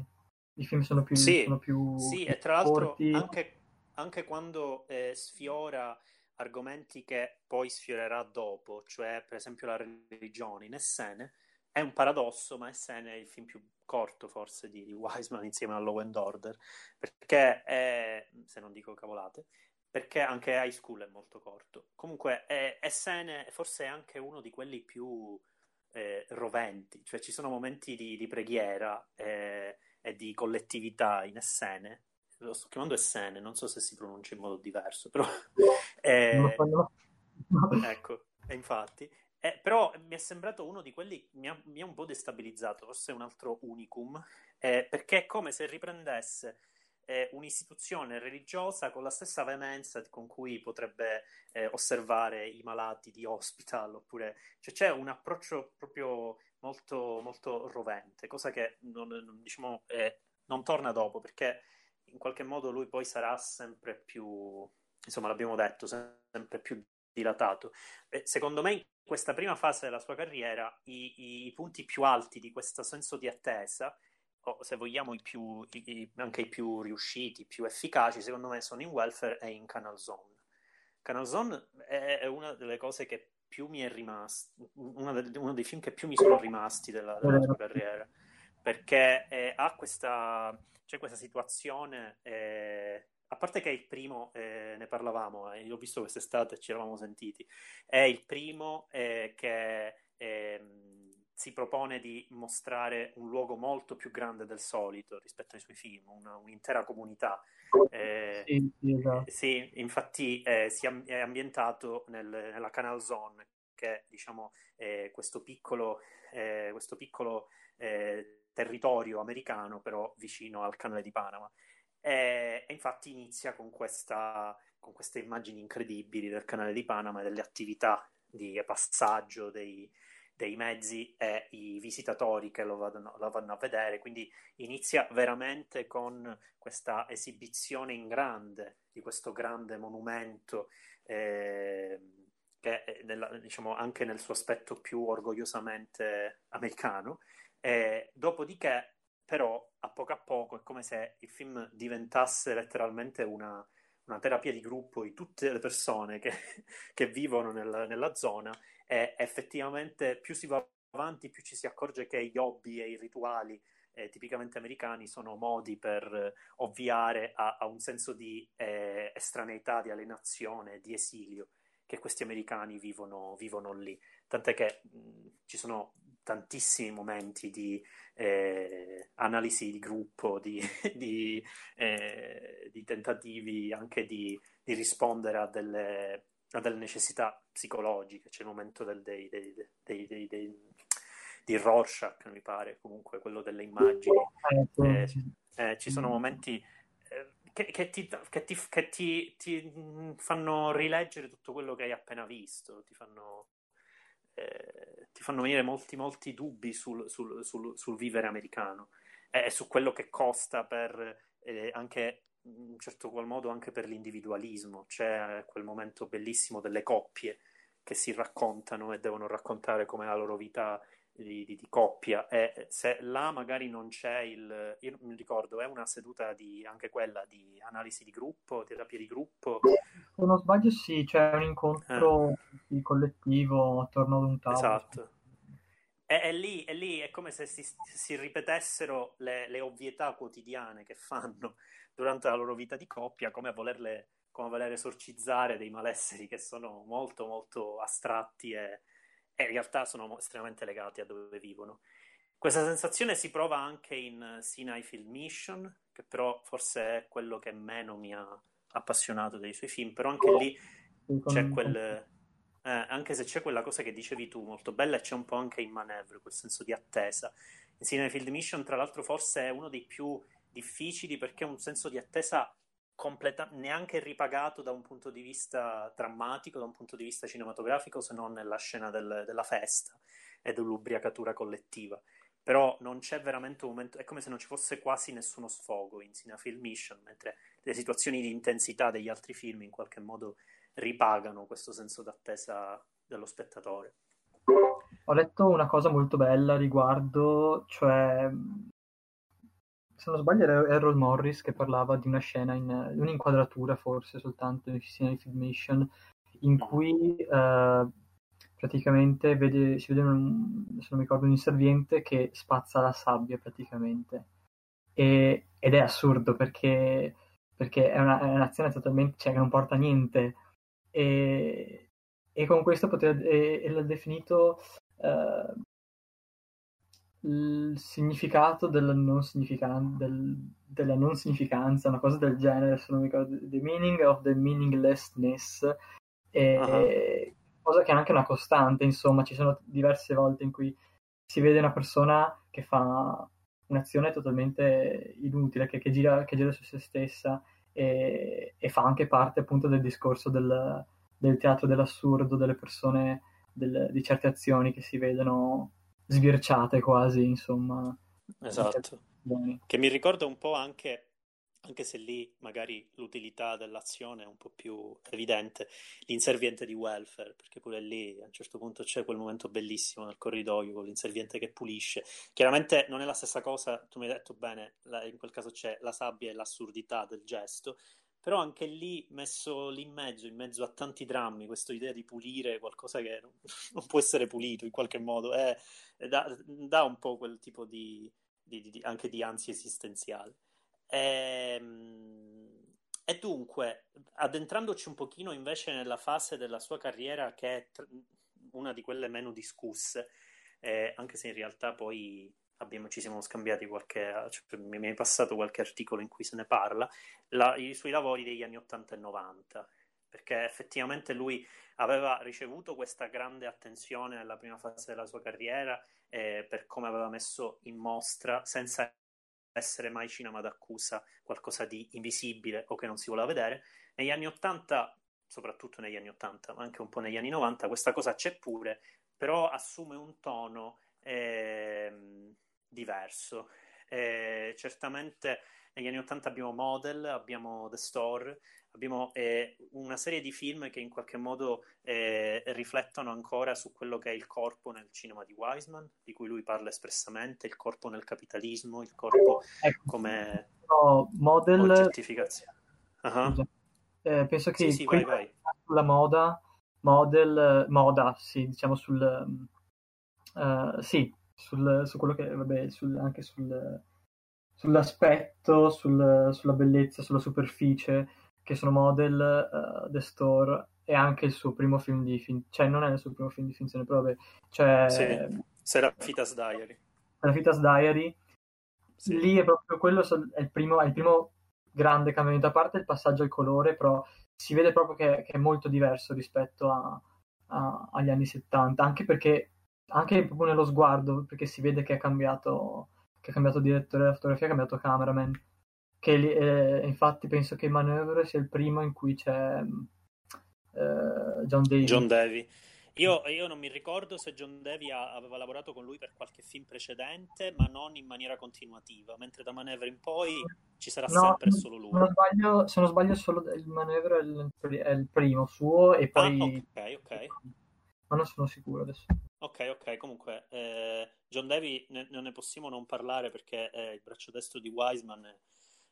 I film sono più, sì, sono più sì più e tra l'altro anche, anche, quando eh, sfiora argomenti che poi sfiorerà dopo, cioè per esempio la religione in Essene, è un paradosso, ma Essene è il film più corto forse di, Wiseman insieme a Law and Order, perché è, se non dico cavolate, perché anche High School è molto corto. Comunque è, Essene forse è anche uno di quelli più eh, roventi, cioè ci sono momenti di, di preghiera eh, e di collettività in Essene lo sto chiamando Essene, non so se si pronuncia in modo diverso, però... Eh, ecco, infatti. Eh, però mi è sembrato uno di quelli mi ha, mi ha un po' destabilizzato, forse un altro unicum, eh, perché è come se riprendesse eh, un'istituzione religiosa con la stessa veemenza con cui potrebbe eh, osservare i malati di hospital, oppure cioè, c'è un approccio proprio molto, molto rovente, cosa che non, non, diciamo, eh, non torna dopo, perché in qualche modo lui poi sarà sempre più, insomma l'abbiamo detto, sempre più dilatato. E secondo me in questa prima fase della sua carriera i, i punti più alti di questo senso di attesa, o se vogliamo i più, i, anche i più riusciti, più efficaci, secondo me sono in Welfare e in Canal Zone. Canal Zone è, è una delle cose che più mi è rimasto, uno dei film che più mi sono rimasti della, della sua carriera, perché eh, ha questa c'è questa situazione, eh, a parte che è il primo, eh, ne parlavamo, eh, io ho visto quest'estate, ci eravamo sentiti, è il primo eh, che ehm, si propone di mostrare un luogo molto più grande del solito rispetto ai suoi film, una, un'intera comunità. Eh, sì, sì, esatto. sì, infatti eh, si è ambientato nel, nella Canal Zone, che è diciamo, questo piccolo, questo piccolo territorio americano, però vicino al canale di Panama. E, e infatti inizia con, questa, con, queste immagini incredibili del canale di Panama e delle attività di passaggio dei, dei mezzi e i visitatori che lo, vadano, lo, vanno a vedere. Quindi inizia veramente con questa esibizione in grande di questo grande monumento. Eh, che nella, diciamo, anche nel suo aspetto più orgogliosamente americano, e dopodiché, però, a poco a poco è come se il film diventasse letteralmente una, una terapia di gruppo di tutte le persone che, che vivono nel, nella zona e effettivamente più si va avanti più ci si accorge che gli hobby e i rituali eh, tipicamente americani sono modi per ovviare a, a un senso di eh, estraneità, di alienazione, di esilio che questi americani vivono, vivono lì. Tant'è che mh, ci sono tantissimi momenti di eh, analisi di gruppo, di, di, eh, di tentativi anche di, di rispondere a delle, a delle, necessità psicologiche. C'è il momento del, dei, dei, dei, dei, di Rorschach, mi pare, comunque quello delle immagini. Eh, eh ci sono momenti eh, che, che, ti, che, ti, che ti, ti, fanno rileggere tutto quello che hai appena visto, ti fanno eh, ti fanno venire molti, molti dubbi sul, sul, sul, sul vivere americano e su quello che costa per eh, anche in un certo qual modo anche per l'individualismo. C'è quel momento bellissimo delle coppie che si raccontano e devono raccontare come la loro vita di, di, di, coppia. E se là magari non c'è il io mi ricordo è una seduta di anche quella di analisi di gruppo terapia di gruppo? Se non sbaglio sì c'è un incontro eh. collettivo attorno ad un tavolo. Esatto. E, e, lì, e lì è come se si, si ripetessero le, le, ovvietà quotidiane che fanno durante la loro vita di coppia come a volerle come a voler esorcizzare dei malesseri che sono molto molto astratti e in realtà sono estremamente legati a dove vivono. Questa sensazione si prova anche in Sinai Film Mission, che però forse è quello che meno mi ha appassionato dei suoi film, però anche lì c'è quel... Eh, anche se c'è quella cosa che dicevi tu, molto bella, e c'è un po' anche in Manevre, quel senso di attesa. In Field Mission, tra l'altro, forse è uno dei più difficili perché è un senso di attesa completa- neanche ripagato da un punto di vista drammatico, da un punto di vista cinematografico, se non nella scena del, della festa e dell'ubriacatura collettiva. Però non c'è veramente un momento, è come se non ci fosse quasi nessuno sfogo in Cinefilm Mission, mentre le situazioni di intensità degli altri film in qualche modo ripagano questo senso d'attesa dello spettatore. Ho letto una cosa molto bella riguardo, cioè se non sbaglio era Errol Morris che parlava di una scena, in, un'inquadratura forse soltanto in Cinema Filmation, in cui eh, praticamente vede, si vede, un, se non mi ricordo, un inserviente che spazza la sabbia praticamente. E, ed è assurdo perché, perché è, una, è, un'azione totalmente, cioè che non porta a niente. E, e con questo potrebbe, e, e l'ha definito eh, il significato della non, significan- del, della non significanza, una cosa del genere, se non mi ricordo, the meaning of the meaninglessness, e, uh-huh. cosa che è anche una costante, insomma, ci sono diverse volte in cui si vede una persona che fa un'azione totalmente inutile, che, che, gira, che gira, su se stessa e, e, fa anche parte appunto del discorso del, del teatro dell'assurdo, delle persone, del, di certe azioni che si vedono sbirciate quasi, insomma. Esatto. Che mi ricorda un po' anche, anche se lì magari l'utilità dell'azione è un po' più evidente, l'inserviente di welfare, perché pure lì a un certo punto c'è quel momento bellissimo nel corridoio con l'inserviente che pulisce. Chiaramente non è la stessa cosa, tu mi hai detto bene, in quel caso c'è la sabbia e l'assurdità del gesto, però anche lì messo lì in mezzo, in mezzo a tanti drammi, questa idea di pulire qualcosa che non, non può essere pulito in qualche modo, è, da, dà, un po' quel tipo di, di, di, anche di ansia esistenziale. E, ehm, e, dunque, addentrandoci un pochino invece nella fase della sua carriera che è una di quelle meno discusse, eh, anche se in realtà poi abbiamo, ci siamo scambiati qualche, cioè, mi è passato qualche articolo in cui se ne parla, la, i suoi lavori degli anni 80 e 90, perché effettivamente lui aveva ricevuto questa grande attenzione nella prima fase della sua carriera eh, per come aveva messo in mostra, senza essere mai cinema d'accusa, qualcosa di invisibile o che non si voleva vedere. Negli anni 80, soprattutto negli anni 80, ma anche un po' negli anni 90, questa cosa c'è pure, però assume un tono eh, diverso. Eh, certamente negli anni 80 abbiamo Model, abbiamo The Store, abbiamo eh, una serie di film che in qualche modo eh, riflettono ancora su quello che è il corpo nel cinema di Wiseman, di cui lui parla espressamente, il corpo nel capitalismo, il corpo ecco, come no, model... oggettificazione. Uh-huh. Eh, penso che sì, sì, vai, vai. sulla moda, model, moda, sì, diciamo sul... Uh, sì, sul, su quello che, vabbè, sul, anche sul, sull'aspetto, sul, sulla bellezza, sulla superficie, che sono Model, uh, The Store e anche il suo primo film di fin- cioè non è il suo primo film di finzione, però vabbè, cioè sì, Serafitas Diary. Serafitas Diary. Sì. Lì è proprio quello è il primo, è il primo grande cambiamento, a parte il passaggio al colore, però si vede proprio che, che è molto diverso rispetto a, a, agli anni 70, anche perché anche proprio nello sguardo, perché si vede che è cambiato, che è cambiato direttore della fotografia, è cambiato cameraman. Che eh, infatti penso che Maneuver sia il primo in cui c'è eh, John Davy. John Davy. Io, io, non mi ricordo se John Davy ha, aveva lavorato con lui per qualche film precedente, ma non in maniera continuativa, mentre da Maneuver in poi ci sarà no, sempre solo lui. Non sbaglio, se non sbaglio, solo il Maneuver è il, è il primo suo e poi... Ah, ok, ok. Ma non sono sicuro adesso. Ok, ok, comunque eh, John Davy ne, non ne possiamo non parlare perché è il braccio destro di Wiseman,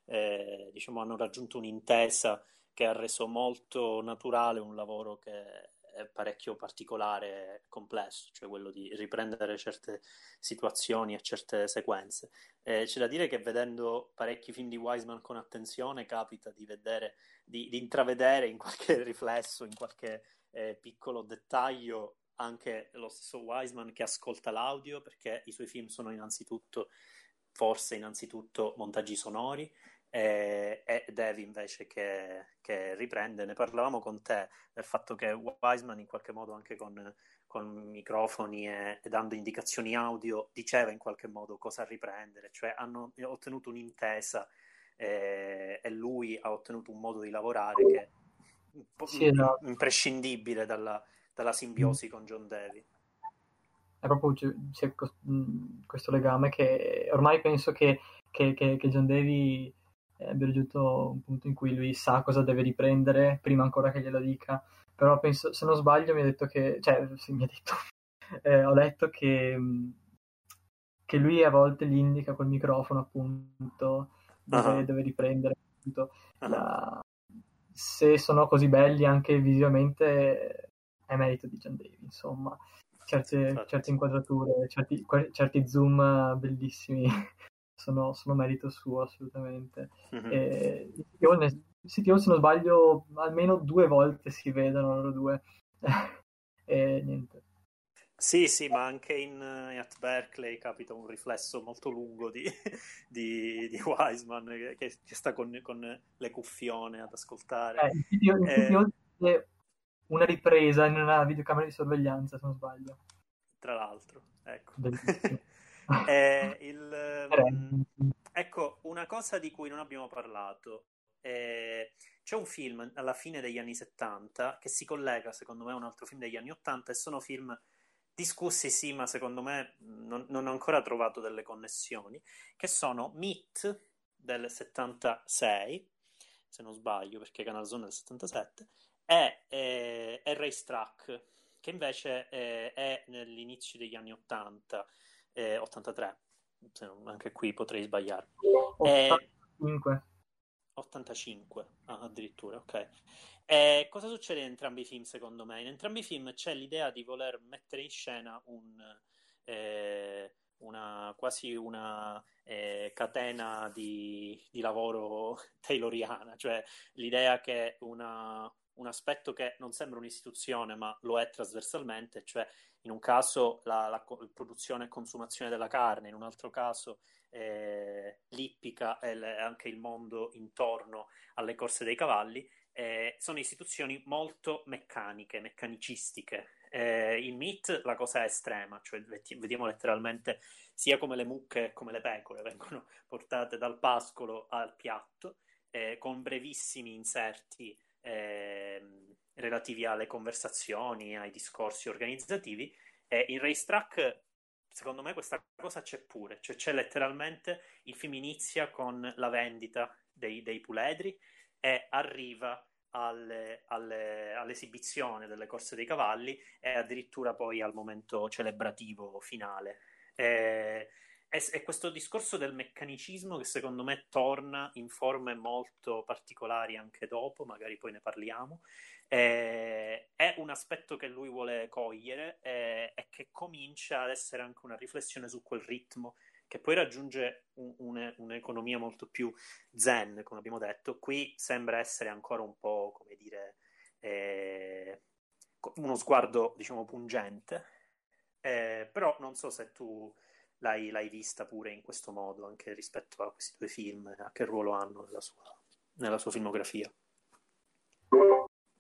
eh, diciamo hanno raggiunto un'intesa che ha reso molto naturale un lavoro che è parecchio particolare e complesso, cioè quello di riprendere certe situazioni e certe sequenze. Eh, c'è da dire che vedendo parecchi film di Wiseman con attenzione capita di vedere, di, di intravedere in qualche riflesso, in qualche eh, piccolo dettaglio anche lo stesso Wiseman che ascolta l'audio perché i suoi film sono innanzitutto, forse innanzitutto, montaggi sonori e, e Devi invece che, che, riprende. Ne parlavamo con te del fatto che Wiseman in qualche modo anche con, con microfoni e, e, dando indicazioni audio diceva in qualche modo cosa riprendere, cioè hanno ottenuto un'intesa e, e lui ha ottenuto un modo di lavorare che sì, esatto. imprescindibile dalla, dalla simbiosi mm. con John Davy. È proprio c'è questo legame che ormai penso che, che, che, che John Davy abbia raggiunto un punto in cui lui sa cosa deve riprendere prima ancora che glielo dica. Però penso, se non sbaglio, mi ha detto che, cioè, sì, mi ha detto, eh, ho letto che, che lui a volte gli indica col microfono, appunto, dove, uh-huh. dove riprendere. Appunto, uh-huh. la... Se sono così belli anche visivamente, è merito di John Davy, insomma. Certe, certe inquadrature, certi, certi zoom bellissimi sono, sono merito suo assolutamente. Mm-hmm. E, io, ne, io, se non sbaglio, almeno due volte si vedono loro due. e niente. Sì, sì, ma anche in uh, at Berkeley capita un riflesso molto lungo di, di, di Wiseman che, che, sta con, con, le cuffione ad ascoltare. Eh, io, eh, una ripresa in una videocamera di sorveglianza, se non sbaglio. Tra l'altro, ecco. eh, il, um, ecco, una cosa di cui non abbiamo parlato. Eh, c'è un film alla fine degli anni 70 che si collega, secondo me, a un altro film degli anni 80 e sono film discussi, sì, ma secondo me non, non ho ancora trovato delle connessioni, che sono Meet del 76, se non sbaglio, perché Canal Zone del 77, e, e, e Racetrack, che invece è, è nell'inizio degli anni 80 eh, 83. Anche qui potrei sbagliare. 85. Eh, 85, ah, addirittura, ok. Eh, cosa succede in entrambi i film, secondo me? In entrambi i film c'è l'idea di voler mettere in scena un, eh, una, quasi una eh, catena di, di, lavoro tayloriana, cioè l'idea che una, un aspetto che non sembra un'istituzione ma lo è trasversalmente, cioè in un caso la, la, la produzione e consumazione della carne, in un altro caso eh, l'ippica e anche il mondo intorno alle corse dei cavalli, eh, sono istituzioni molto meccaniche, meccanicistiche. Eh, in Meat la cosa è estrema, cioè vediamo letteralmente sia come le mucche che come le pecore vengono portate dal pascolo al piatto, eh, con brevissimi inserti eh, relativi alle conversazioni, ai discorsi organizzativi. E in Racetrack, secondo me, questa cosa c'è pure, cioè c'è letteralmente il film inizia con la vendita dei, dei puledri e arriva alle, alle, all'esibizione delle corse dei cavalli e addirittura poi al momento celebrativo finale. E, è, è, questo discorso del meccanicismo che secondo me torna in forme molto particolari anche dopo, magari poi ne parliamo. Eh, è un aspetto che lui vuole cogliere eh, e che comincia ad essere anche una riflessione su quel ritmo che poi raggiunge un, un, un'economia molto più zen, come abbiamo detto. Qui sembra essere ancora un po', come dire, eh, uno sguardo, diciamo, pungente, eh, però non so se tu l'hai, l'hai, vista pure in questo modo, anche rispetto a questi due film, a che ruolo hanno nella sua, nella sua filmografia.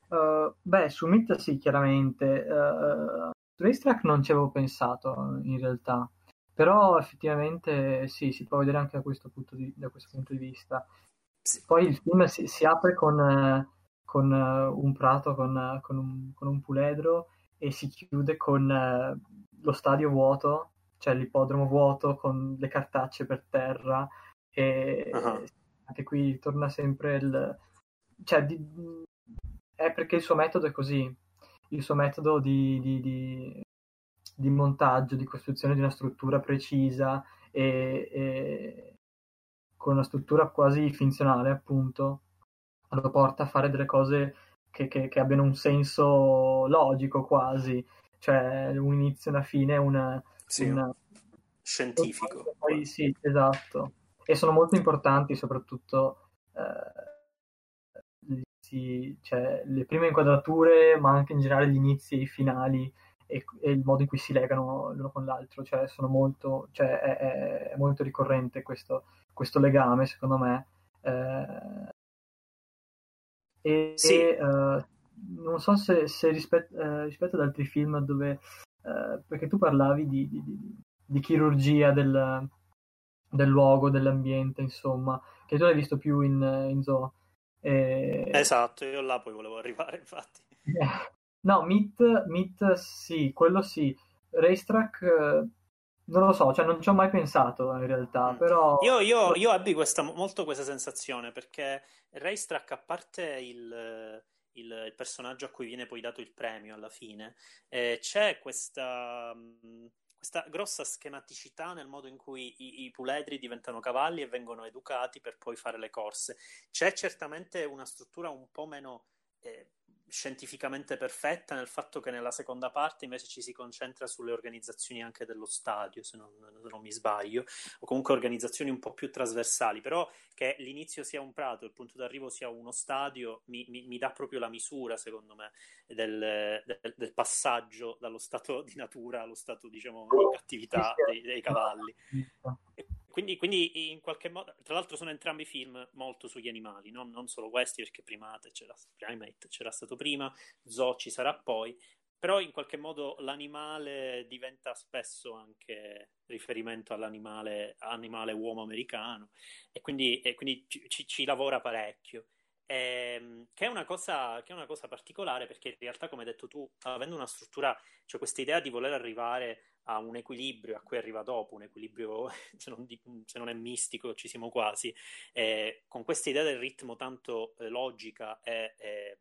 Uh, beh, su Meet sì, chiaramente. Uh, Racetrack non ci avevo pensato in realtà, però effettivamente sì, si può vedere anche da questo punto di, questo punto di vista. Poi il film si, si apre con, con uh, un prato, con, con, un, con, un, puledro e si chiude con lo stadio vuoto cioè l'ippodromo vuoto con le cartacce per terra e uh-huh. anche qui torna sempre il... cioè di... è perché il suo metodo è così, il suo metodo di, di, di, di montaggio, di costruzione di una struttura precisa e, e con una struttura quasi finzionale appunto lo porta a fare delle cose che, che, che abbiano un senso logico quasi, cioè un inizio una fine, una, sì, una... scientifico. Poi, sì, esatto. E sono molto importanti soprattutto eh, sì, cioè, le prime inquadrature, ma anche in generale gli inizi e i finali e, e, il modo in cui si legano l'uno con l'altro. Cioè, sono molto, cioè, è, è molto ricorrente questo, questo, legame, secondo me. Eh, e, sì. e uh, non so se, se rispetto, uh, rispetto, ad altri film dove eh, perché tu parlavi di, di, di chirurgia del, del, luogo, dell'ambiente, insomma. che tu l'hai visto più in, in Zoo. E... Esatto, io là poi volevo arrivare, infatti. no, Meet, Meet sì, quello sì. Racetrack non lo so, cioè non ci ho mai pensato in realtà, mm. però... Io, io, io ebbi questa, molto questa sensazione perché Racetrack, a parte il, il, il, personaggio a cui viene poi dato il premio alla fine, eh, c'è questa... Mh, questa grossa schematicità nel modo in cui i, i, puledri diventano cavalli e vengono educati per poi fare le corse. C'è certamente una struttura un po' meno eh, scientificamente perfetta nel fatto che nella seconda parte invece ci si concentra sulle organizzazioni anche dello stadio, se non, se non, mi sbaglio, o comunque organizzazioni un po' più trasversali, però che l'inizio sia un prato, il punto d'arrivo sia uno stadio, mi, mi, mi dà proprio la misura, secondo me, del, del, del, passaggio dallo stato di natura allo stato, diciamo, di cattività dei, dei cavalli. E quindi, quindi, in qualche modo, tra l'altro sono entrambi film molto sugli animali, no? non solo questi perché Primate c'era, Primate c'era stato prima, Zoo ci sarà poi, però in qualche modo l'animale diventa spesso anche riferimento all'animale animale uomo americano e quindi, e quindi ci, ci, lavora parecchio. E, ehm, che, è cosa, che, è una cosa, particolare perché in realtà, come hai detto tu, avendo una struttura, cioè questa idea di voler arrivare a un equilibrio a cui arriva dopo, un equilibrio se non, di, se non è mistico, ci siamo quasi, eh, con questa idea del ritmo tanto eh, logica e, e,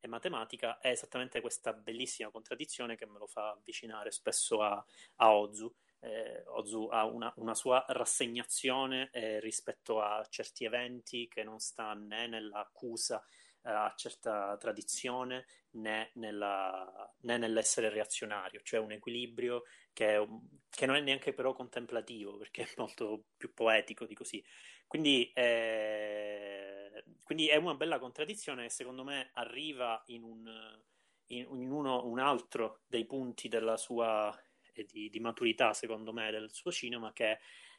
e, matematica, è esattamente questa bellissima contraddizione che me lo fa avvicinare spesso a, a Ozu. Eh, Ozu ha una, una sua rassegnazione eh, rispetto a certi eventi che non sta né nell'accusa eh, a certa tradizione né, nella, né, nell'essere reazionario, cioè un equilibrio che, è, che, non è neanche però contemplativo, perché è molto più poetico di così. Quindi, eh, quindi è una bella contraddizione che secondo me arriva in un, in uno, un altro dei punti della sua eh, di, di, maturità, secondo me, del suo cinema, che è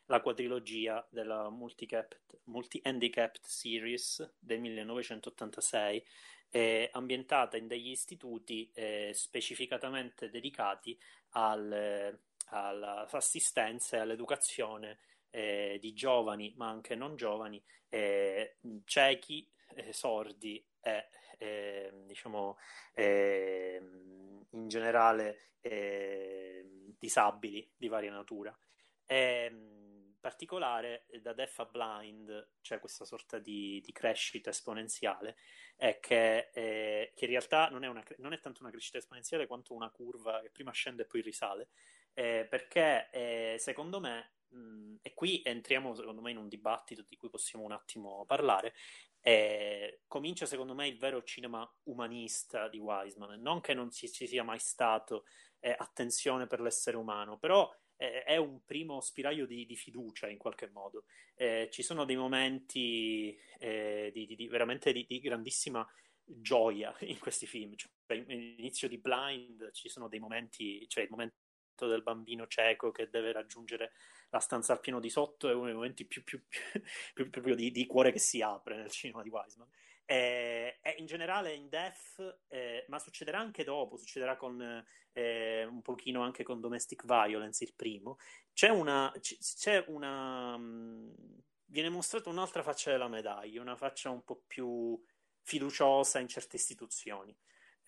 la quadrilogia della Multi-Handicapped Series del 1986, eh, ambientata in degli istituti eh, specificatamente dedicati al, all'assistenza e all'educazione eh, di giovani, ma anche non giovani, eh, ciechi, eh, sordi e ehm, diciamo ehm, in generale ehm, disabili di varia natura. E, particolare eh, da Deaf a Blind c'è questa sorta di, di crescita esponenziale è che, eh, che in realtà non è, una, non è, tanto una crescita esponenziale quanto una curva che prima scende e poi risale eh, perché eh, secondo me mh, e qui entriamo secondo me in un dibattito di cui possiamo un attimo parlare eh, comincia secondo me il vero cinema umanista di Wiseman. Non che non ci, ci sia mai stato eh, attenzione per l'essere umano però è un primo spiraglio di, di fiducia in qualche modo. Eh, ci sono dei momenti eh, di, di, veramente di, grandissima gioia in questi film. Cioè, all'inizio di Blind ci sono dei momenti, cioè il momento del bambino cieco che deve raggiungere la stanza al piano di sotto è uno dei momenti più, più, più, più di, di, cuore che si apre nel cinema di Wiseman. Eh, in generale in Def, eh, ma succederà anche dopo, succederà con eh, un pochino anche con Domestic Violence, il primo. C'è una. C'è una um, viene mostrata un'altra faccia della medaglia, una faccia un po' più fiduciosa in certe istituzioni.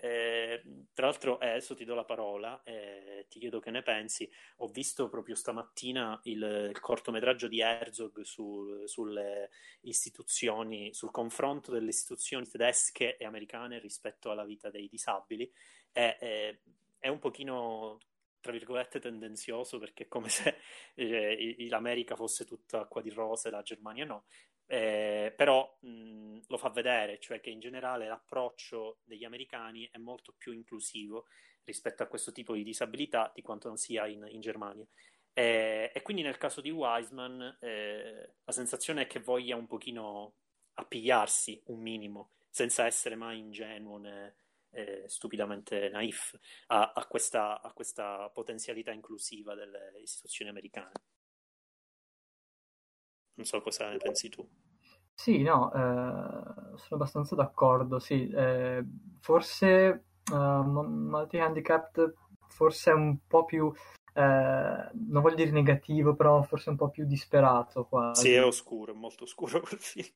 Eh, tra l'altro, eh, adesso ti do la parola eh, ti chiedo che ne pensi. Ho visto proprio stamattina il, il cortometraggio di Herzog su, sulle istituzioni, sul confronto delle istituzioni tedesche e americane rispetto alla vita dei disabili. Eh, è un pochino tra virgolette tendenzioso perché è come se eh, l'America fosse tutta acqua di rose e la Germania no eh, però mh, lo fa vedere, cioè che in generale l'approccio degli americani è molto più inclusivo rispetto a questo tipo di disabilità di quanto non sia in, in Germania. Eh, e quindi nel caso di Wiseman eh, la sensazione è che voglia un pochino appigliarsi un minimo, senza essere mai ingenuo né eh, stupidamente naif a, a, questa, a questa potenzialità inclusiva delle istituzioni americane. Non so cosa ne pensi tu. Sì, no, eh, sono abbastanza d'accordo, sì. Eh, forse uh, Multi-Handicapped forse è un po' più eh, non voglio dire negativo, però forse un po' più disperato quasi. Sì, è oscuro, è molto oscuro quel film.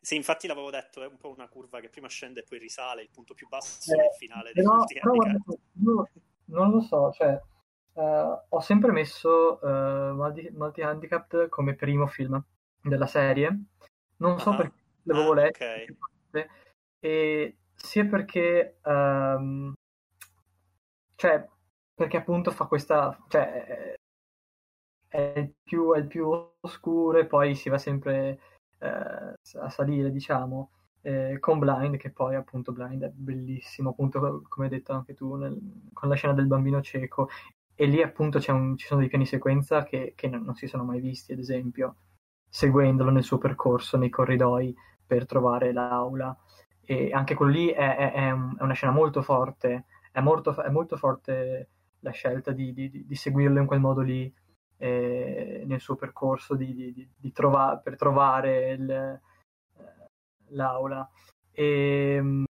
Sì, infatti l'avevo detto, è un po' una curva che prima scende e poi risale, il punto più basso eh, è il finale no, però, guarda, no, non lo so, cioè, uh, ho sempre messo uh, Multi, Multi Handicapped come primo film della serie, non so uh-huh. perché l'avevo ah, letto, okay. e sia perché, um, cioè, perché appunto fa questa, cioè, è il più, è il più oscuro e poi si va sempre eh, a salire, diciamo, eh, con Blind, che poi appunto Blind è bellissimo, appunto come hai detto anche tu, nel, con la scena del bambino cieco, e lì appunto un, ci sono dei piani sequenza che, che non, non, si sono mai visti, ad esempio, seguendolo nel suo percorso nei corridoi per trovare l'aula. E anche quello lì è, è, è, un, è una scena molto forte, è molto, molto forte la scelta di, di, di, seguirlo in quel modo lì eh, nel suo percorso di, trova, per trovare il, eh, l'aula. E, ehm,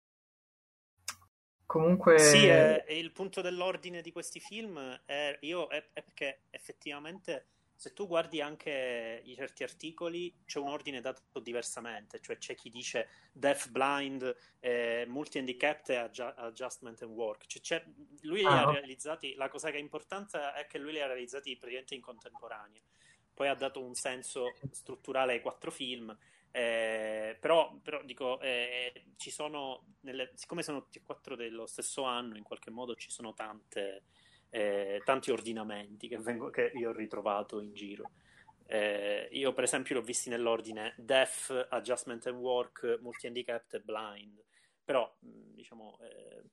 comunque... Sì, è, è il punto dell'ordine di questi film è, io, è, è perché effettivamente se tu guardi anche i certi articoli, c'è un ordine dato diversamente, cioè c'è chi dice deaf, blind, eh, multi-handicapped e adju- adjustment and work. Cioè, lui li ah, ha realizzati, la cosa che è importante è che lui li ha realizzati praticamente in contemporanea. Poi ha dato un senso strutturale ai quattro film, eh, però, però, dico, eh, ci sono, nelle, siccome sono tutti e quattro dello stesso anno, in qualche modo ci sono tante eh, tanti ordinamenti che, vengo, che, io ho ritrovato in giro. Eh, io, per esempio, l'ho visti nell'ordine Deaf, Adjustment and Work, Multi-Handicapped e Blind. Però, diciamo, eh,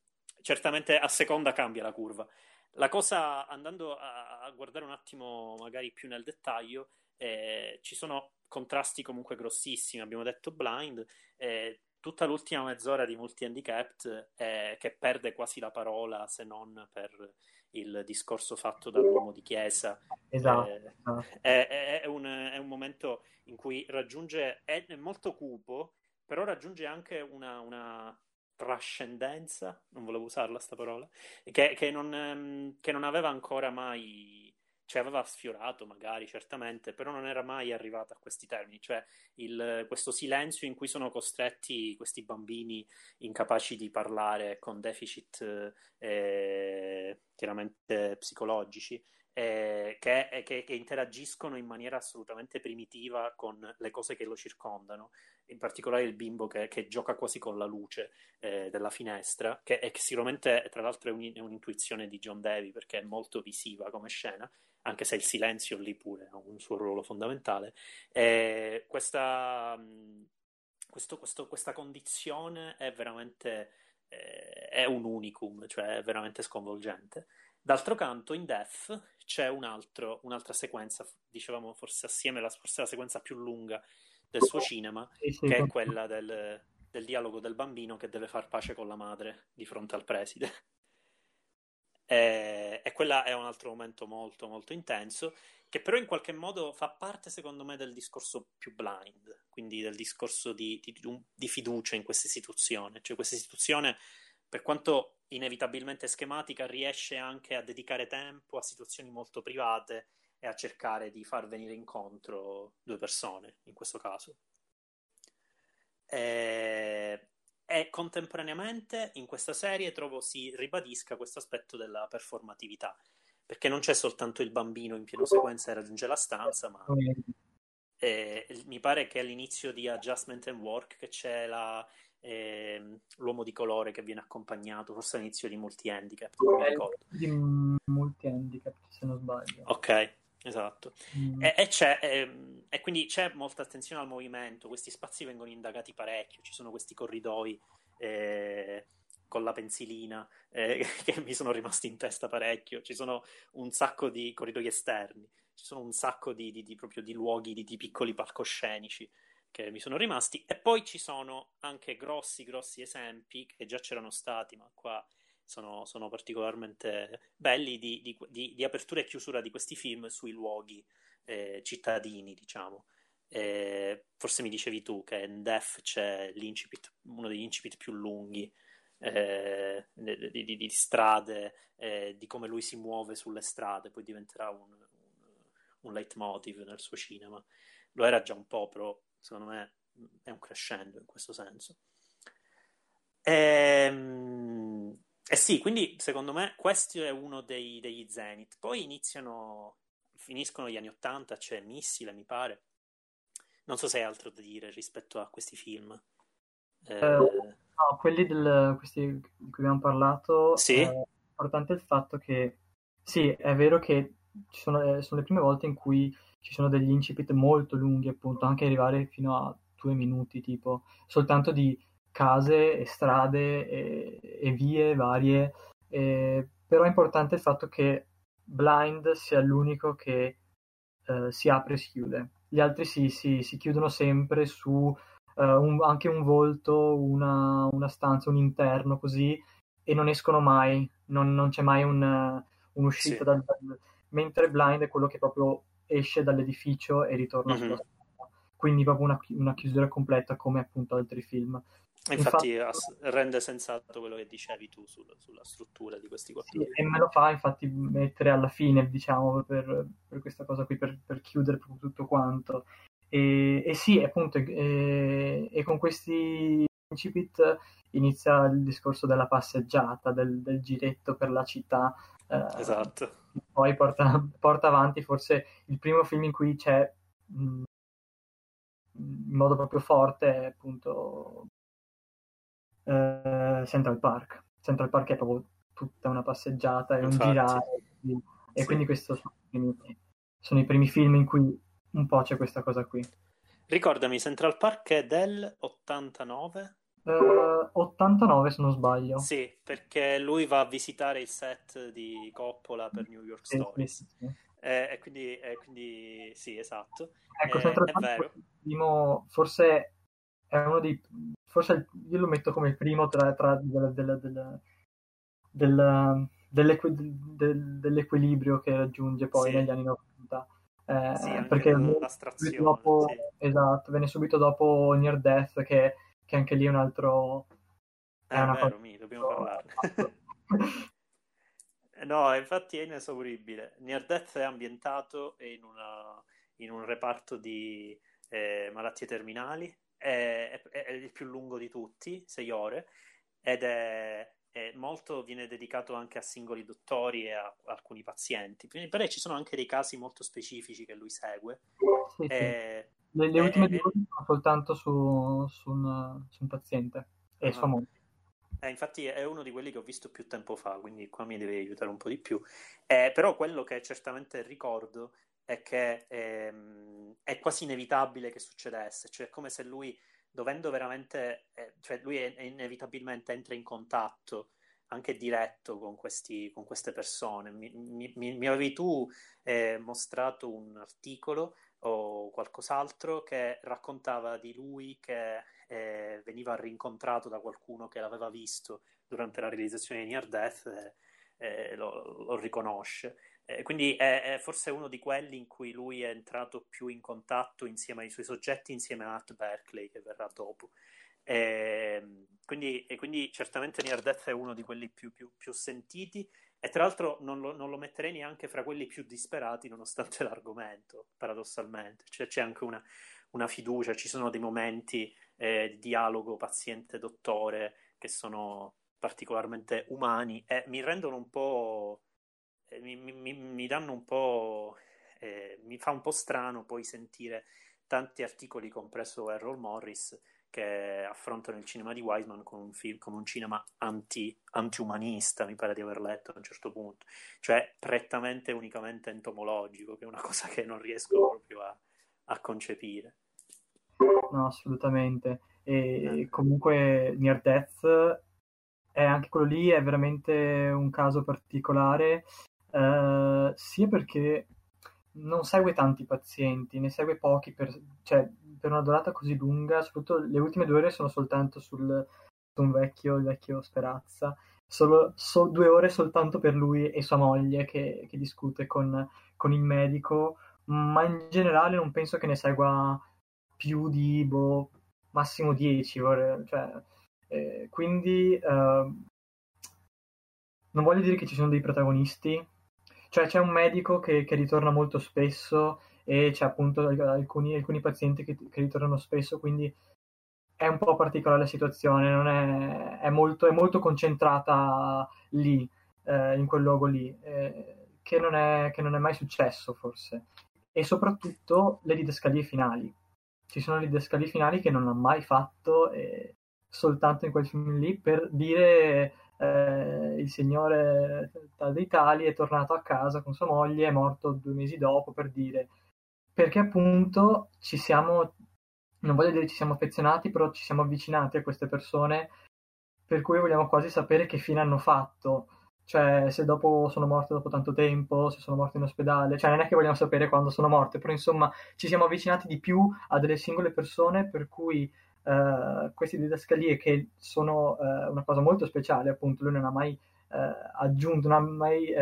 certamente a seconda cambia la curva. La cosa, andando a, a guardare un attimo magari più nel dettaglio, eh, ci sono contrasti comunque grossissimi. Abbiamo detto Blind, eh, tutta l'ultima mezz'ora di Multi-Handicapped eh, che perde quasi la parola se non per il discorso fatto dall'uomo di chiesa. Esatto. Eh, è, è, un, è, un, momento in cui raggiunge, è, molto cupo, però raggiunge anche una, una trascendenza, non volevo usarla sta parola, che, che, non, ehm, che non aveva ancora mai ci aveva sfiorato magari, certamente, però non era mai arrivato a questi termini, cioè il, questo silenzio in cui sono costretti questi bambini incapaci di parlare con deficit eh, chiaramente psicologici, eh, che, che, che, interagiscono in maniera assolutamente primitiva con le cose che lo circondano, in particolare il bimbo che, che gioca quasi con la luce eh, della finestra, che, che sicuramente tra l'altro è, un, è, un'intuizione di John Davy perché è molto visiva come scena, anche se il silenzio lì pure ha un suo ruolo fondamentale. Eh, questa, questo, questo, questa condizione è veramente eh, è un unicum, cioè è veramente sconvolgente. D'altro canto, in Death c'è un altro, un'altra sequenza, dicevamo forse assieme, la, forse la sequenza più lunga del suo cinema, che è quella del, del dialogo del bambino che deve far pace con la madre di fronte al preside. E, e quella è un altro momento molto molto intenso che però in qualche modo fa parte secondo me del discorso più blind, quindi del discorso di, di, di fiducia in questa istituzione, cioè questa istituzione per quanto inevitabilmente schematica riesce anche a dedicare tempo a situazioni molto private e a cercare di far venire incontro due persone in questo caso. E, e contemporaneamente in questa serie trovo si ribadisca questo aspetto della performatività, perché non c'è soltanto il bambino in pieno sequenza e raggiunge la stanza, ma eh, mi pare che all'inizio di Adjustment and Work che c'è la, eh, l'uomo di colore che viene accompagnato, forse all'inizio di Multi Handicap, non mi ricordo. Di Multi Handicap, se non sbaglio. Ok, esatto. Mm. E, e, c'è, e, e, quindi c'è molta attenzione al movimento, questi spazi vengono indagati parecchio, ci sono questi corridoi eh, con la pensilina eh, che mi sono rimasti in testa parecchio, ci sono un sacco di corridoi esterni, ci sono un sacco di, di, di, proprio di luoghi, di, di piccoli palcoscenici che mi sono rimasti e poi ci sono anche grossi grossi esempi che già c'erano stati ma qua sono, sono particolarmente belli di, di, di, di, apertura e chiusura di questi film sui luoghi eh, cittadini, diciamo. Eh, forse mi dicevi tu che in Def c'è uno degli incipit più lunghi eh, di, di, di, strade, eh, di come lui si muove sulle strade, poi diventerà un, un, un leitmotiv nel suo cinema. Lo era già un po', però secondo me è un crescendo in questo senso. Ehm, eh sì, quindi secondo me questo è uno dei, degli Zenith. Poi iniziano, finiscono gli anni Ottanta, c'è Missile, mi pare. Non so se hai altro da dire rispetto a questi film. Eh, eh, no, quelli del, questi di cui abbiamo parlato, sì? è importante il fatto che sì, è vero che ci sono, eh, sono le prime volte in cui ci sono degli incipit molto lunghi, appunto, anche arrivare fino a due minuti, tipo, soltanto di case e strade e, e vie varie, e, però è importante il fatto che Blind sia l'unico che eh, si apre e si chiude. Gli altri si, si, si chiudono sempre su eh, un, anche un volto, una, una, stanza, un interno così, e non escono mai, non, non c'è mai un, un'uscita sì. dal, dal, mentre Blind è quello che proprio esce dall'edificio e ritorna mm-hmm. sulla. Quindi proprio una, una chiusura completa come appunto altri film. Infatti, infatti, rende sensato quello che dicevi tu sul, sulla struttura di questi quattro sì, e me lo fa infatti mettere alla fine, diciamo, per, per questa cosa qui, per, per chiudere tutto quanto. E, e sì, appunto, e, e, con questi incipit inizia il discorso della passeggiata, del, del giretto per la città. Eh, esatto. Poi porta, porta, avanti forse il primo film in cui c'è mh, in modo proprio forte appunto eh, Central Park. Central Park è proprio tutta una passeggiata e un girare. E sì. quindi questi sono, sono, i primi film in cui un po' c'è questa cosa qui. Ricordami, Central Park è del 89? Uh, 89 se non sbaglio. Sì, perché lui va a visitare il set di Coppola per New York Stories. Sì, sì, sì. Eh, e quindi, eh, quindi, sì, esatto. Ecco, eh, Central Park primo, forse è uno dei forse io lo metto come primo tra, tra del, del, del, del, dell'equi, dell'equilibrio che raggiunge poi sì. negli anni 90 eh, sì, perché dopo, sì. esatto, venne subito dopo Near Death che, che anche lì è un altro è eh, una vero, mi, dobbiamo parlarne no, infatti è inesauribile Near Death è ambientato in, una, in un reparto di eh, malattie terminali è, è, è, il più lungo di tutti, sei ore, ed è, è, molto viene dedicato anche a singoli dottori e a, a alcuni pazienti. Però ci sono anche dei casi molto specifici che lui segue. Sì, e, sì. Le, le ultime due sono soltanto su, su, un, su, un, paziente e uh-huh. sua moglie. Eh, infatti è uno di quelli che ho visto più tempo fa, quindi qua mi deve aiutare un po' di più. Eh, però quello che certamente ricordo è che ehm, è quasi inevitabile che succedesse, cioè è come se lui, dovendo veramente, eh, cioè lui è, è inevitabilmente entra in contatto anche diretto con, questi, con queste persone. Mi, mi, mi avevi tu eh, mostrato un articolo o qualcos'altro che raccontava di lui che eh, veniva rincontrato da qualcuno che l'aveva visto durante la realizzazione di Near Death e eh, lo, lo, riconosce. Eh, quindi è, è, forse uno di quelli in cui lui è entrato più in contatto insieme ai suoi soggetti, insieme a Art Berkeley, che verrà dopo. E ehm, quindi, e quindi certamente Near Death è uno di quelli più, più, più sentiti e tra l'altro non lo, non lo, metterei neanche fra quelli più disperati nonostante l'argomento, paradossalmente. Cioè c'è anche una, una fiducia, ci sono dei momenti eh, di dialogo paziente-dottore che sono particolarmente umani e mi rendono un po' mi, mi, mi, danno un po'. Eh, mi fa un po' strano poi sentire tanti articoli, compreso Errol Morris, che affrontano il cinema di Wiseman con un, film, con un cinema anti, anti-umanista, mi pare di aver letto a un certo punto, cioè prettamente unicamente entomologico, che è una cosa che non riesco proprio a, a concepire. No, assolutamente. E eh. comunque Near Death è anche quello lì è veramente un caso particolare eh, sia perché non segue tanti pazienti, ne segue pochi per, cioè, per una durata così lunga, soprattutto le ultime due ore sono soltanto sul, su un vecchio, il vecchio Sperazza, solo so, due ore soltanto per lui e sua moglie che, che discute con, con, il medico, ma in generale non penso che ne segua più di boh, massimo 10 ore, cioè, Eh, quindi eh, non voglio dire che ci sono dei protagonisti, cioè c'è un medico che, che ritorna molto spesso e c'è appunto alcuni, alcuni pazienti che, che, ritornano spesso, quindi è un po' particolare la situazione, è, è, molto, è, molto, concentrata lì, eh, in quel luogo lì, eh, che, non è, che non è mai successo forse. E soprattutto le didascalie finali. Ci sono le didascalie finali che non ho mai fatto eh, soltanto in quel film lì per dire eh, il signore d'Italia è tornato a casa con sua moglie, è morto due mesi dopo per dire, perché appunto ci siamo, non voglio dire ci siamo affezionati, però ci siamo avvicinati a queste persone per cui vogliamo quasi sapere che fine hanno fatto, cioè se dopo sono morte dopo tanto tempo, se sono morte in ospedale, cioè non è che vogliamo sapere quando sono morte, però insomma ci siamo avvicinati di più a delle singole persone per cui uh, queste didascalie che sono uh, una cosa molto speciale, appunto lui non ha mai uh, aggiunto, non ha mai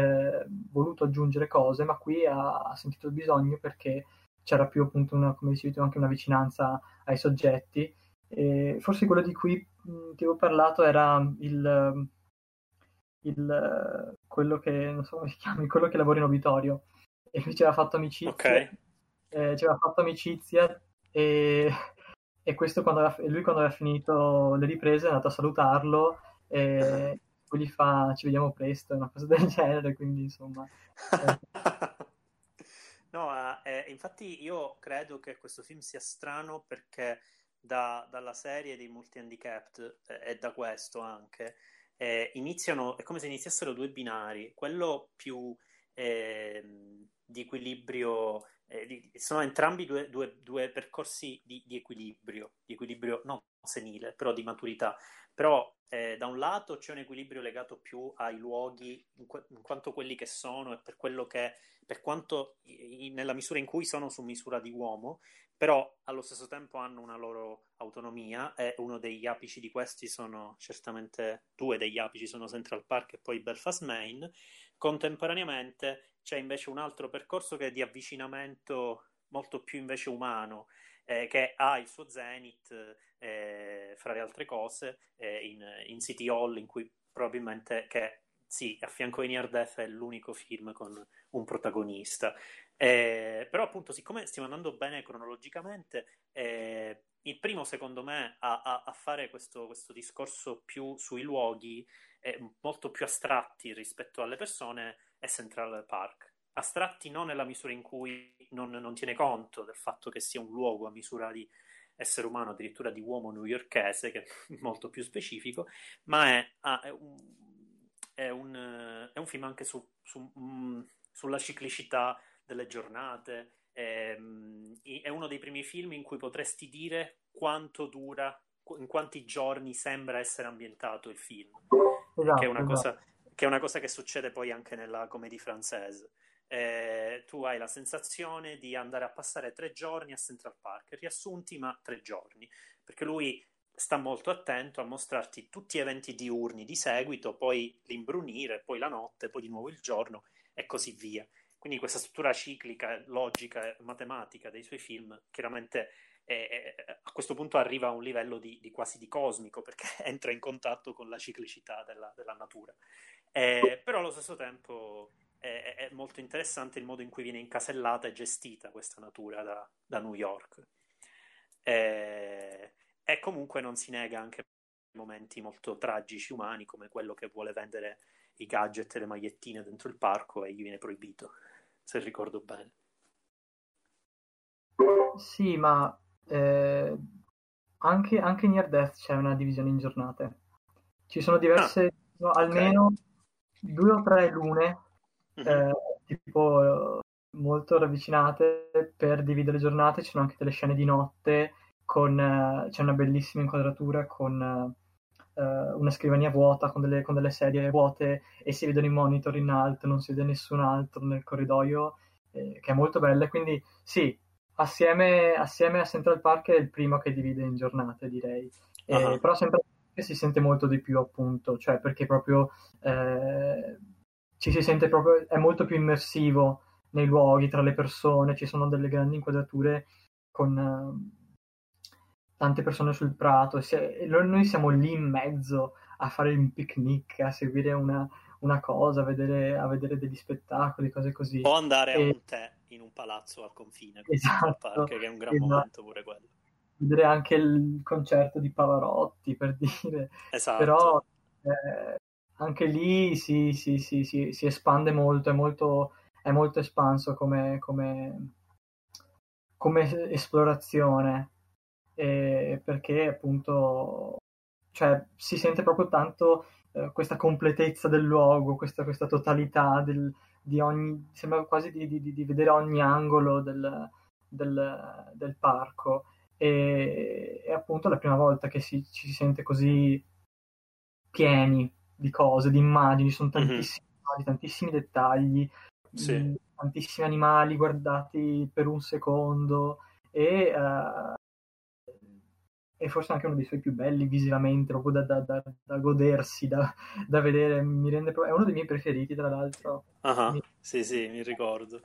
voluto aggiungere cose, ma qui ha, ha, sentito il bisogno perché c'era più appunto una, come dicevi tu, anche una vicinanza ai soggetti. E forse quello di cui mh, ti avevo parlato era il, il, quello che non so come si chiama, quello che lavora in obitorio e lui ci aveva fatto amicizia. Okay. Eh, ci aveva fatto amicizia e e questo quando aveva, lui quando aveva finito le riprese è andato a salutarlo e poi gli fa ci vediamo presto, una cosa del genere, quindi insomma... No, eh, infatti io credo che questo film sia strano perché da, dalla serie dei multi-handicapped eh, e da questo anche eh, iniziano, è come se iniziassero due binari, quello più ehm, di equilibrio eh, sono entrambi due, due, due percorsi di, di, equilibrio, di equilibrio non senile, però di maturità. Però eh, da un lato c'è un equilibrio legato più ai luoghi, in, qu- in quanto quelli che sono e per quello che, per quanto in, nella misura in cui sono su misura di uomo, però allo stesso tempo hanno una loro autonomia e uno degli apici di questi sono certamente due degli apici sono Central Park e poi Belfast Main. Contemporaneamente c'è invece un altro percorso che è di avvicinamento molto più invece umano, eh, che ha il suo zenith, eh, fra le altre cose, eh, in, in, City Hall, in cui probabilmente, che sì, a fianco di Near Death è l'unico film con un protagonista. Eh, però appunto, siccome stiamo andando bene cronologicamente, eh, il primo secondo me a, a, a fare questo, questo, discorso più sui luoghi, molto più astratti rispetto alle persone, è Central Park. Astratti non nella misura in cui non, non tiene conto del fatto che sia un luogo a misura di essere umano, addirittura di uomo newyorkese, che è molto più specifico, ma è, ah, è, un, è, un, è, un, film anche su, su, um, sulla ciclicità delle giornate. È, è, uno dei primi film in cui potresti dire quanto dura, in quanti giorni sembra essere ambientato il film. Esatto, che è una esatto. cosa che è una cosa che succede poi anche nella commedia francese. Eh, tu hai la sensazione di andare a passare tre giorni a Central Park, riassunti ma tre giorni, perché lui sta molto attento a mostrarti tutti gli eventi diurni di seguito, poi l'imbrunire, poi la notte, poi di nuovo il giorno e così via. Quindi questa struttura ciclica, logica matematica dei suoi film chiaramente è, è, a questo punto arriva a un livello di, di, quasi di cosmico perché entra in contatto con la ciclicità della, della natura. Eh, però allo stesso tempo è, è, molto interessante il modo in cui viene incasellata e gestita questa natura da, da New York. Eh, e comunque non si nega anche momenti molto tragici umani come quello che vuole vendere i gadget e le magliettine dentro il parco e gli viene proibito, se ricordo bene. Sì, ma eh, anche, anche in Near Death c'è una divisione in giornate. Ci sono diverse, ah, no, almeno okay due o tre lune, mm-hmm. eh, tipo molto ravvicinate per dividere le giornate. Ci sono anche delle scene di notte, con, eh, c'è una bellissima inquadratura con eh, una scrivania vuota, con delle, con delle, sedie vuote e si vedono i monitor in alto, non si vede nessun altro nel corridoio, eh, che è molto bella. Quindi sì, assieme, assieme, a Central Park è il primo che divide in giornate, direi. Uh-huh. Però sempre si sente molto di più appunto, cioè perché proprio eh, ci si sente proprio, è molto più immersivo nei luoghi, tra le persone, ci sono delle grandi inquadrature con, tante persone sul prato, e noi siamo lì in mezzo a fare un picnic, a seguire una, una cosa, a vedere, a vedere, degli spettacoli, cose così. O andare e... a un tè in un palazzo al confine, esatto, park, che è un gran esatto. momento pure quello. Vedere anche il concerto di Pavarotti, per dire. Esatto. Però eh, anche lì si, si, si, si, espande molto, è molto, è molto espanso come, come, come esplorazione, eh, perché appunto cioè, si sente proprio tanto eh, questa completezza del luogo, questa, questa totalità del, di ogni, sembra quasi di, di, di vedere ogni angolo del, del, del parco e, e, appunto la prima volta che si, ci si sente così pieni di cose, di immagini, sono mhm. tantissimi, mm-hmm. tantissimi dettagli, sì. mh, tantissimi animali guardati per un secondo e, uh, e forse anche uno dei suoi più belli visivamente, proprio da, da, da, da godersi, da, vedere, mi rende è uno dei miei preferiti tra l'altro. Uh-huh. Mi... Sì, sì, mi ricordo.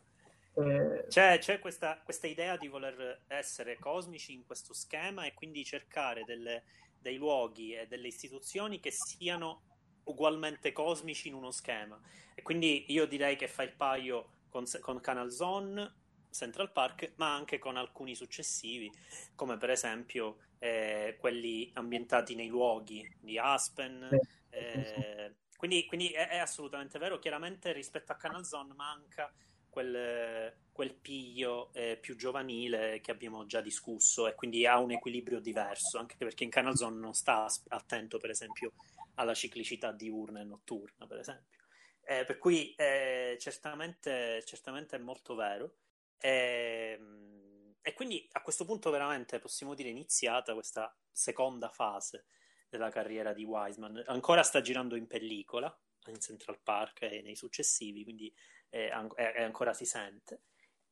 Eh... C'è, c'è questa, questa, idea di voler essere cosmici in questo schema e quindi cercare delle, dei luoghi e delle istituzioni che siano ugualmente cosmici in uno schema. E quindi io direi che fa il paio con, con Canal Zone, Central Park, ma anche con alcuni successivi, come per esempio eh, quelli ambientati nei luoghi di Aspen. Eh, quindi, quindi è, è, assolutamente vero. Chiaramente rispetto a Canal Zone manca quel, quel piglio eh, più giovanile che abbiamo già discusso e quindi ha un equilibrio diverso, anche perché in Canal Zone non sta attento, per esempio, alla ciclicità diurna e notturna, per esempio. Eh, per cui eh, certamente, certamente, è molto vero. E, ehm, e, quindi a questo punto veramente possiamo dire iniziata questa seconda fase della carriera di Wiseman. Ancora sta girando in pellicola in Central Park e nei successivi, quindi è, è, ancora si sente.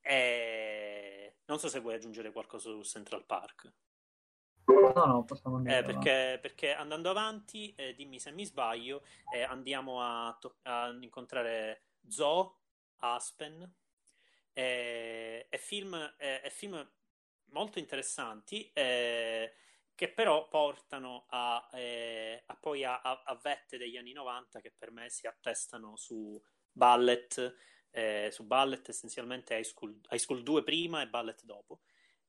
E non so se vuoi aggiungere qualcosa su Central Park. No, no, possiamo andare. Eh, perché, perché, andando avanti, eh, dimmi se mi sbaglio, eh, andiamo a, to- a, incontrare Zoe, Aspen, e, e, film, e film, molto interessanti eh, che però portano a, eh, a poi a, a, vette degli anni 90 che per me si attestano su Ballet, eh, su Ballet essenzialmente High School, High School 2 prima e Ballet dopo.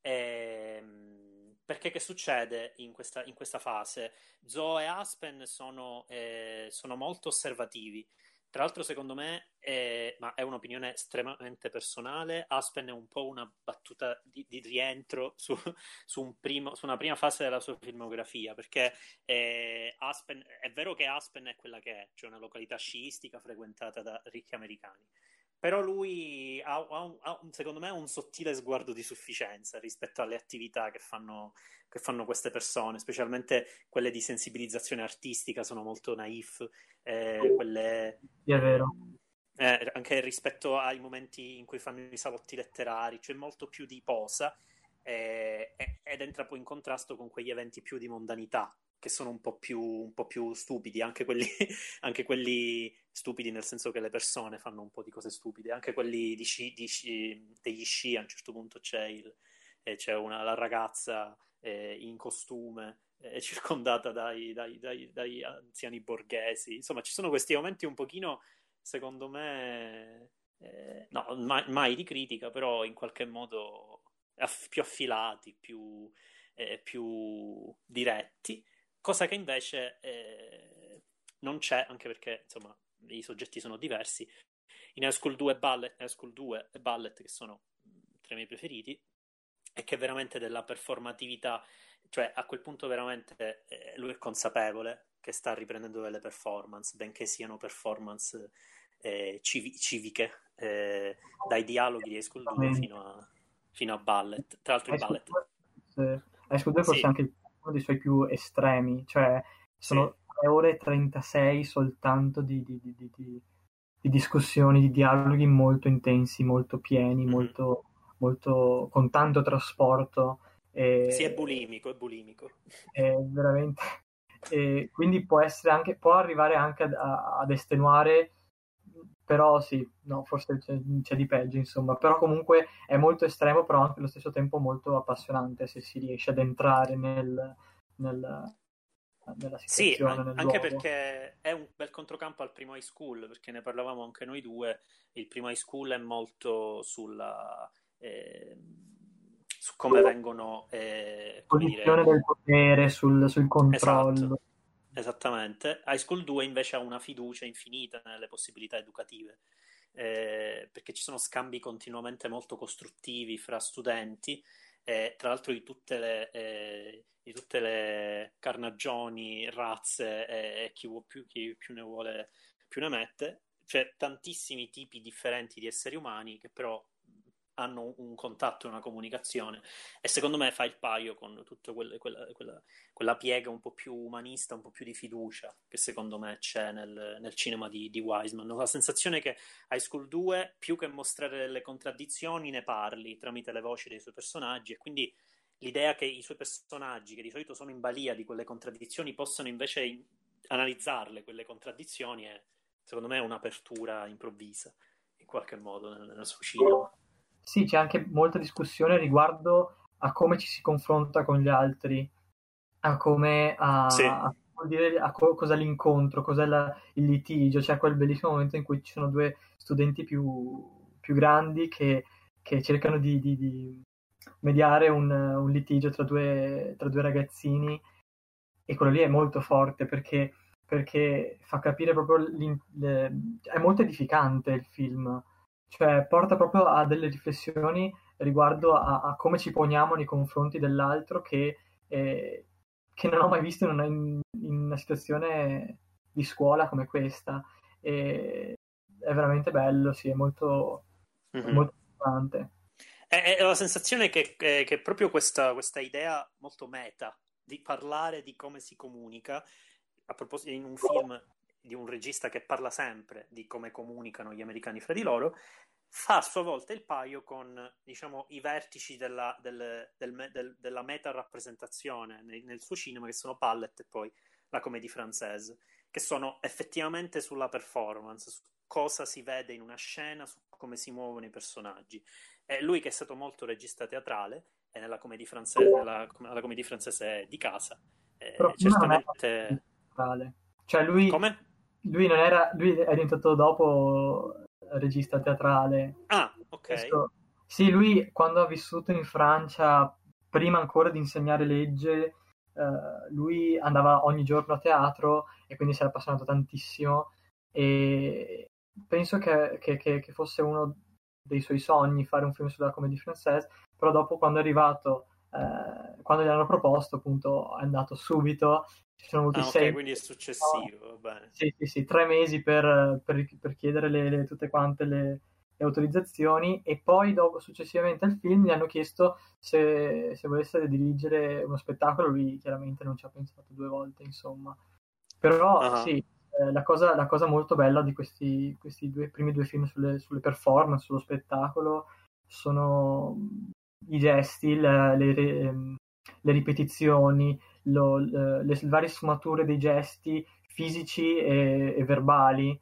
Ehm perché che succede in questa, in questa fase? Zoe e Aspen sono, eh, sono, molto osservativi. Tra l'altro, secondo me, è, ma è un'opinione estremamente personale, Aspen è un po' una battuta di, di rientro su, su, un primo, su, una prima fase della sua filmografia, perché eh, Aspen, è vero che Aspen è quella che è, cioè una località sciistica frequentata da ricchi americani però lui ha, ha, ha, secondo me un sottile sguardo di sufficienza rispetto alle attività che fanno, che fanno queste persone, specialmente quelle di sensibilizzazione artistica sono molto naif, eh, quelle... È vero. Eh, anche rispetto ai momenti in cui fanno i salotti letterari, c'è cioè molto più di posa eh, ed entra poi in contrasto con quegli eventi più di mondanità che sono un po' più, un po più stupidi, anche quelli, anche quelli, stupidi nel senso che le persone fanno un po' di cose stupide, anche quelli di sci, di sci, degli sci, a un certo punto c'è, il, eh, c'è una, la ragazza eh, in costume eh, circondata dai, dai, dai, dai, anziani borghesi, insomma ci sono questi momenti un pochino, secondo me, eh, no, mai, mai, di critica, però in qualche modo aff- più affilati, più, eh, più diretti. Cosa che invece eh, non c'è, anche perché insomma i soggetti sono diversi. In High School 2 e Ballet, High School 2 e Ballet, che sono tra i miei preferiti, è che veramente della performatività, cioè a quel punto veramente eh, lui è consapevole che sta riprendendo delle performance, benché siano performance eh, civ- civiche, eh, dai dialoghi di High School 2 fino a, fino a Ballet. Tra l'altro il Ballet... High School 2 forse sì. anche uno dei suoi più estremi, cioè sono sì. 3 ore e 36 soltanto di, di, di, di, discussioni, di dialoghi molto intensi, molto pieni, mm-hmm. molto, molto, con tanto trasporto. E, sì, è bulimico, è bulimico. È veramente... E quindi può essere anche, può arrivare anche ad, ad estenuare però sì, no, forse c'è, c'è, di peggio, insomma. Però comunque è molto estremo, però anche allo stesso tempo molto appassionante se si riesce ad entrare nel, nel, nella. Sì, anche perché è un bel controcampo al primo high school, perché ne parlavamo anche noi due. Il primo high school è molto sulla. Eh, su come vengono eh, posizione del potere sul, sul controllo esatto, esattamente High School 2 invece ha una fiducia infinita nelle possibilità educative eh, perché ci sono scambi continuamente molto costruttivi fra studenti eh, tra l'altro di tutte le, eh, di tutte le carnagioni, razze e chi, più, chi più ne vuole più ne mette c'è tantissimi tipi differenti di esseri umani che però hanno un contatto e una comunicazione e secondo me fa il paio con tutta quella, quella, quella, piega un po' più umanista, un po' più di fiducia che secondo me c'è nel, nel cinema di, di, Wiseman. Ho la sensazione che High School 2, più che mostrare delle contraddizioni, ne parli tramite le voci dei suoi personaggi e quindi l'idea che i suoi personaggi, che di solito sono in balia di quelle contraddizioni, possano invece in, analizzarle, quelle contraddizioni, è secondo me un'apertura improvvisa in qualche modo nel, suo cinema sì, c'è anche molta discussione riguardo a come ci si confronta con gli altri, a come a, sì. a, dire, a co- cos'è l'incontro, cos'è la, il litigio. C'è quel bellissimo momento in cui ci sono due studenti più, più grandi che, che cercano di, di, di mediare un, un, litigio tra due, tra due ragazzini e quello lì è molto forte perché, perché fa capire proprio le, è molto edificante il film cioè porta proprio a delle riflessioni riguardo a, a come ci poniamo nei confronti dell'altro che, eh, che non ho mai visto in una, in, in una, situazione di scuola come questa. E è veramente bello, sì, è molto, mm-hmm. molto importante. È, è, la sensazione che, che, che proprio questa, questa idea molto meta di parlare di come si comunica, a proposito in un film di un regista che parla sempre di come comunicano gli americani fra di loro, fa a sua volta il paio con diciamo, i vertici della, del, del, del, della meta rappresentazione nel, nel, suo cinema, che sono Pallet e poi la comédie française, che sono effettivamente sulla performance, su cosa si vede in una scena, su come si muovono i personaggi. E lui che è stato molto regista teatrale, e nella comédie française, nella, la comédie française di casa, eh, certamente... Cioè lui... Come? lui non era, lui è diventato dopo regista teatrale. Ah, ok. Questo, sì, lui quando ha vissuto in Francia, prima ancora di insegnare legge, eh, lui andava ogni giorno a teatro e quindi si era appassionato tantissimo e penso che, che, che fosse uno dei suoi sogni fare un film sulla comedy française, però dopo quando è arrivato, eh, quando gli hanno proposto, appunto, è andato subito ci sono voluti ah, sei... Okay, quindi è successivo, no. Sì, sì, sì, tre mesi per, per, per chiedere le, le, tutte quante le, le, autorizzazioni e poi dopo, successivamente al film gli hanno chiesto se, se volesse dirigere uno spettacolo, lui chiaramente non ci ha pensato due volte, insomma. Però uh-huh. sì, eh, la, cosa, la, cosa, molto bella di questi, questi due, primi due film sulle, sulle performance, sullo spettacolo, sono i gesti, le, le, le ripetizioni, lo, le, le, varie sfumature dei gesti fisici e, e verbali.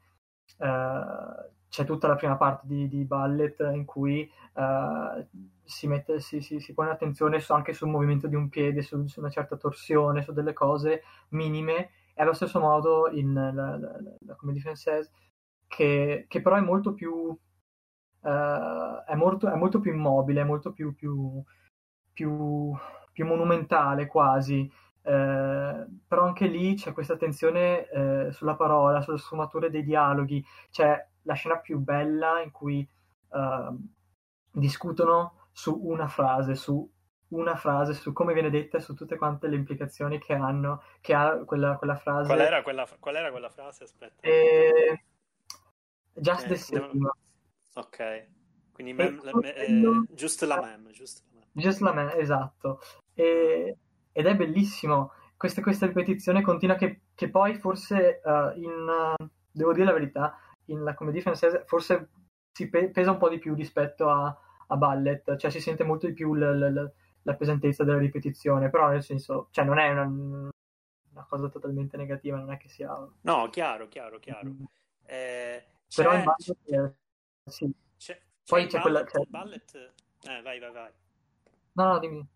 Uh, c'è tutta la prima parte di, di ballet in cui uh, si, mette, si, si, si, pone attenzione su, anche sul movimento di un piede, su, su, una certa torsione, su delle cose minime, e allo stesso modo in la, la, la, Comédie Française, che, che, però è molto più, uh, è molto, è molto più immobile, è molto più, più, più, più monumentale quasi. Eh, però anche lì c'è questa attenzione eh, sulla parola, sulle sfumature dei dialoghi. C'è la scena più bella in cui eh, discutono su una frase, su una frase, su come viene detta e su tutte quante le implicazioni che hanno, che ha quella, quella frase. Qual era quella, qual era quella frase? Aspetta. Eh, just the same. Ok, quindi mem, le, eh, just la mem. Just la mem, just la mem esatto. E, ed è bellissimo. Questa, questa ripetizione continua che, che poi forse uh, in, uh, devo dire la verità, in la commedia francese forse si pe- pesa un po' di più rispetto a, a Ballet, cioè si sente molto di più l- l- la pesantezza della ripetizione, però nel senso, cioè non è una, una cosa totalmente negativa, non è che sia... No, chiaro, chiaro, chiaro. Mm. Eh, Però in ballet, sì. C'è, Poi c'è, c'è ballet, quella... C'è... ballet... Eh, vai, vai, vai. No, no, dimmi.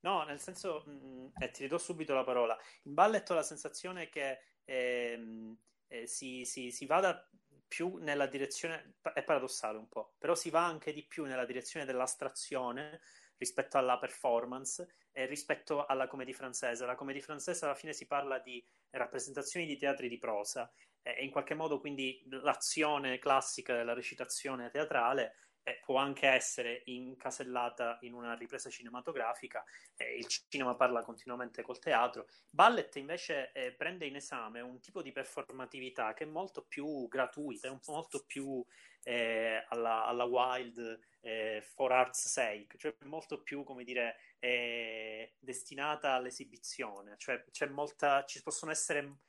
No, nel senso, mh, mm, eh, ti ridò subito la parola. In ballet ho la sensazione che ehm, eh, si, si, si, vada più nella direzione, è paradossale un po', però si va anche di più nella direzione dell'astrazione rispetto alla performance e rispetto alla commedia francese. La commedia francese alla fine si parla di rappresentazioni di teatri di prosa e in qualche modo quindi l'azione classica della recitazione teatrale eh, può anche essere incasellata in una ripresa cinematografica, eh, il cinema parla continuamente col teatro. Ballet invece eh, prende in esame un tipo di performatività che è molto più gratuita, è molto più eh, alla, alla, wild eh, for art's sake, cioè molto più, come dire, eh, destinata all'esibizione, cioè molta, ci possono essere,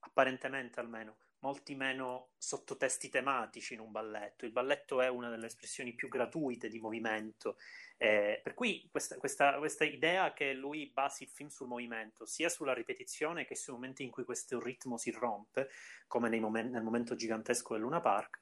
apparentemente almeno, molti meno sottotesti tematici in un balletto. Il balletto è una delle espressioni più gratuite di movimento. Eh, per cui questa, questa, questa, idea che lui basi il film sul movimento, sia sulla ripetizione che sui momenti in cui questo ritmo si rompe, come momen- nel momento gigantesco del Luna Park,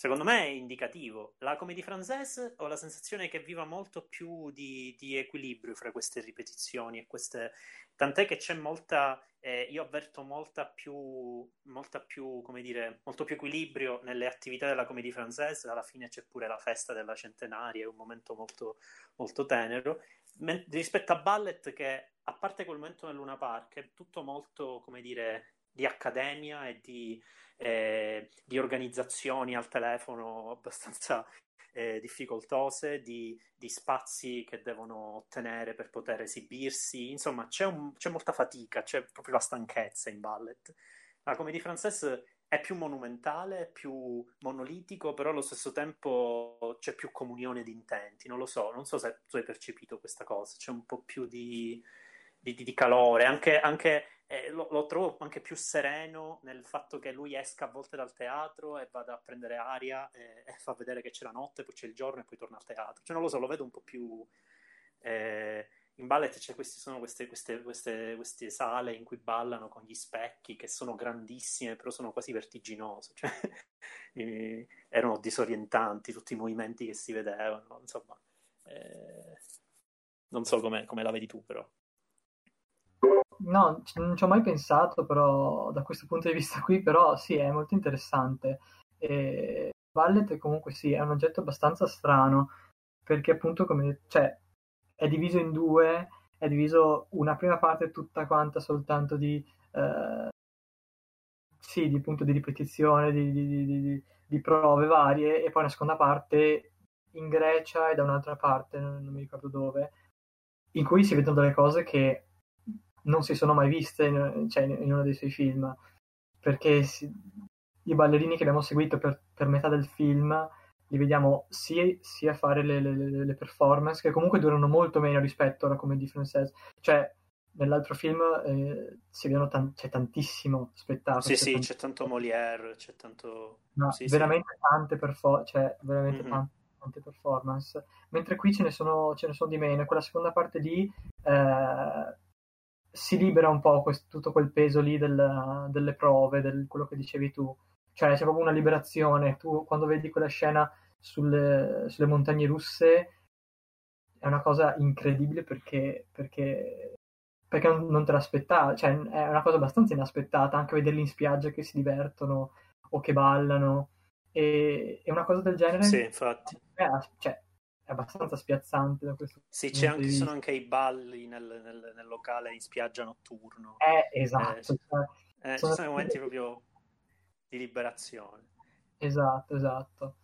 secondo me è indicativo. La comédie française ho la sensazione che viva molto più di, di equilibrio fra queste ripetizioni e queste... Tant'è che c'è molta eh, io avverto molta più, molta più, come dire, molto più equilibrio nelle attività della commedia francese. Alla fine c'è pure la festa della centenaria, è un momento molto, molto tenero. Men- rispetto a Ballet, che a parte quel momento nel Luna Park, è tutto molto, come dire, di accademia e di, eh, di organizzazioni al telefono abbastanza eh, difficoltose, di, di, spazi che devono ottenere per poter esibirsi. Insomma, c'è, un, c'è, molta fatica, c'è proprio la stanchezza in ballet. La commedia française è più monumentale, più monolitico, però allo stesso tempo c'è più comunione di intenti. Non lo so, non so se tu hai percepito questa cosa, c'è un po' più di, di, di calore, anche, anche eh, lo, lo, trovo anche più sereno nel fatto che lui esca a volte dal teatro e vada a prendere aria e, e fa vedere che c'è la notte, poi c'è il giorno e poi torna al teatro. Cioè, non lo so, lo vedo un po' più. Eh, in ballet questi, sono queste, queste, queste, queste, sale in cui ballano con gli specchi che sono grandissime, però sono quasi vertiginose. Cioè, erano disorientanti tutti i movimenti che si vedevano. Insomma, eh, non so come la vedi tu, però. No, non ci ho mai pensato, però da questo punto di vista qui, però sì, è molto interessante. E Ballet comunque sì, è un oggetto abbastanza strano, perché appunto come, cioè, è diviso in due, è diviso una prima parte tutta quanta soltanto di, eh, sì, di punto di ripetizione, di, di, di, prove varie, e poi una seconda parte in Grecia e da un'altra parte, non, non mi ricordo dove, in cui si vedono delle cose che non si sono mai viste in, cioè, in uno dei suoi film, perché si, i ballerini che abbiamo seguito per, per, metà del film li vediamo sia, sia fare le, le, le, performance, che comunque durano molto meno rispetto alla comédie française. Cioè, nell'altro film eh, si vedono tan- c'è tantissimo spettacolo. Sì, c'è sì, tanto... c'è tanto Molière, c'è tanto... No, sì, veramente sì. tante performance, cioè veramente mm-hmm. tante, tante, performance. Mentre qui ce ne, sono, ce ne sono di meno. Quella seconda parte lì... Eh, si libera un po' questo, tutto quel peso lì del, delle prove, del quello che dicevi tu. Cioè c'è proprio una liberazione. Tu quando vedi quella scena sulle, sulle montagne russe è una cosa incredibile perché, perché, perché non, te l'aspettavi. Cioè è una cosa abbastanza inaspettata anche vederli in spiaggia che si divertono o che ballano. E, e una cosa del genere... Sì, infatti. È, cioè, è abbastanza spiazzante da questo sì, c'è anche, ci sono anche i balli nel, nel, nel, locale in spiaggia notturno. Eh, esatto. Eh, cioè, eh, ci sono momenti proprio di liberazione. Esatto, esatto.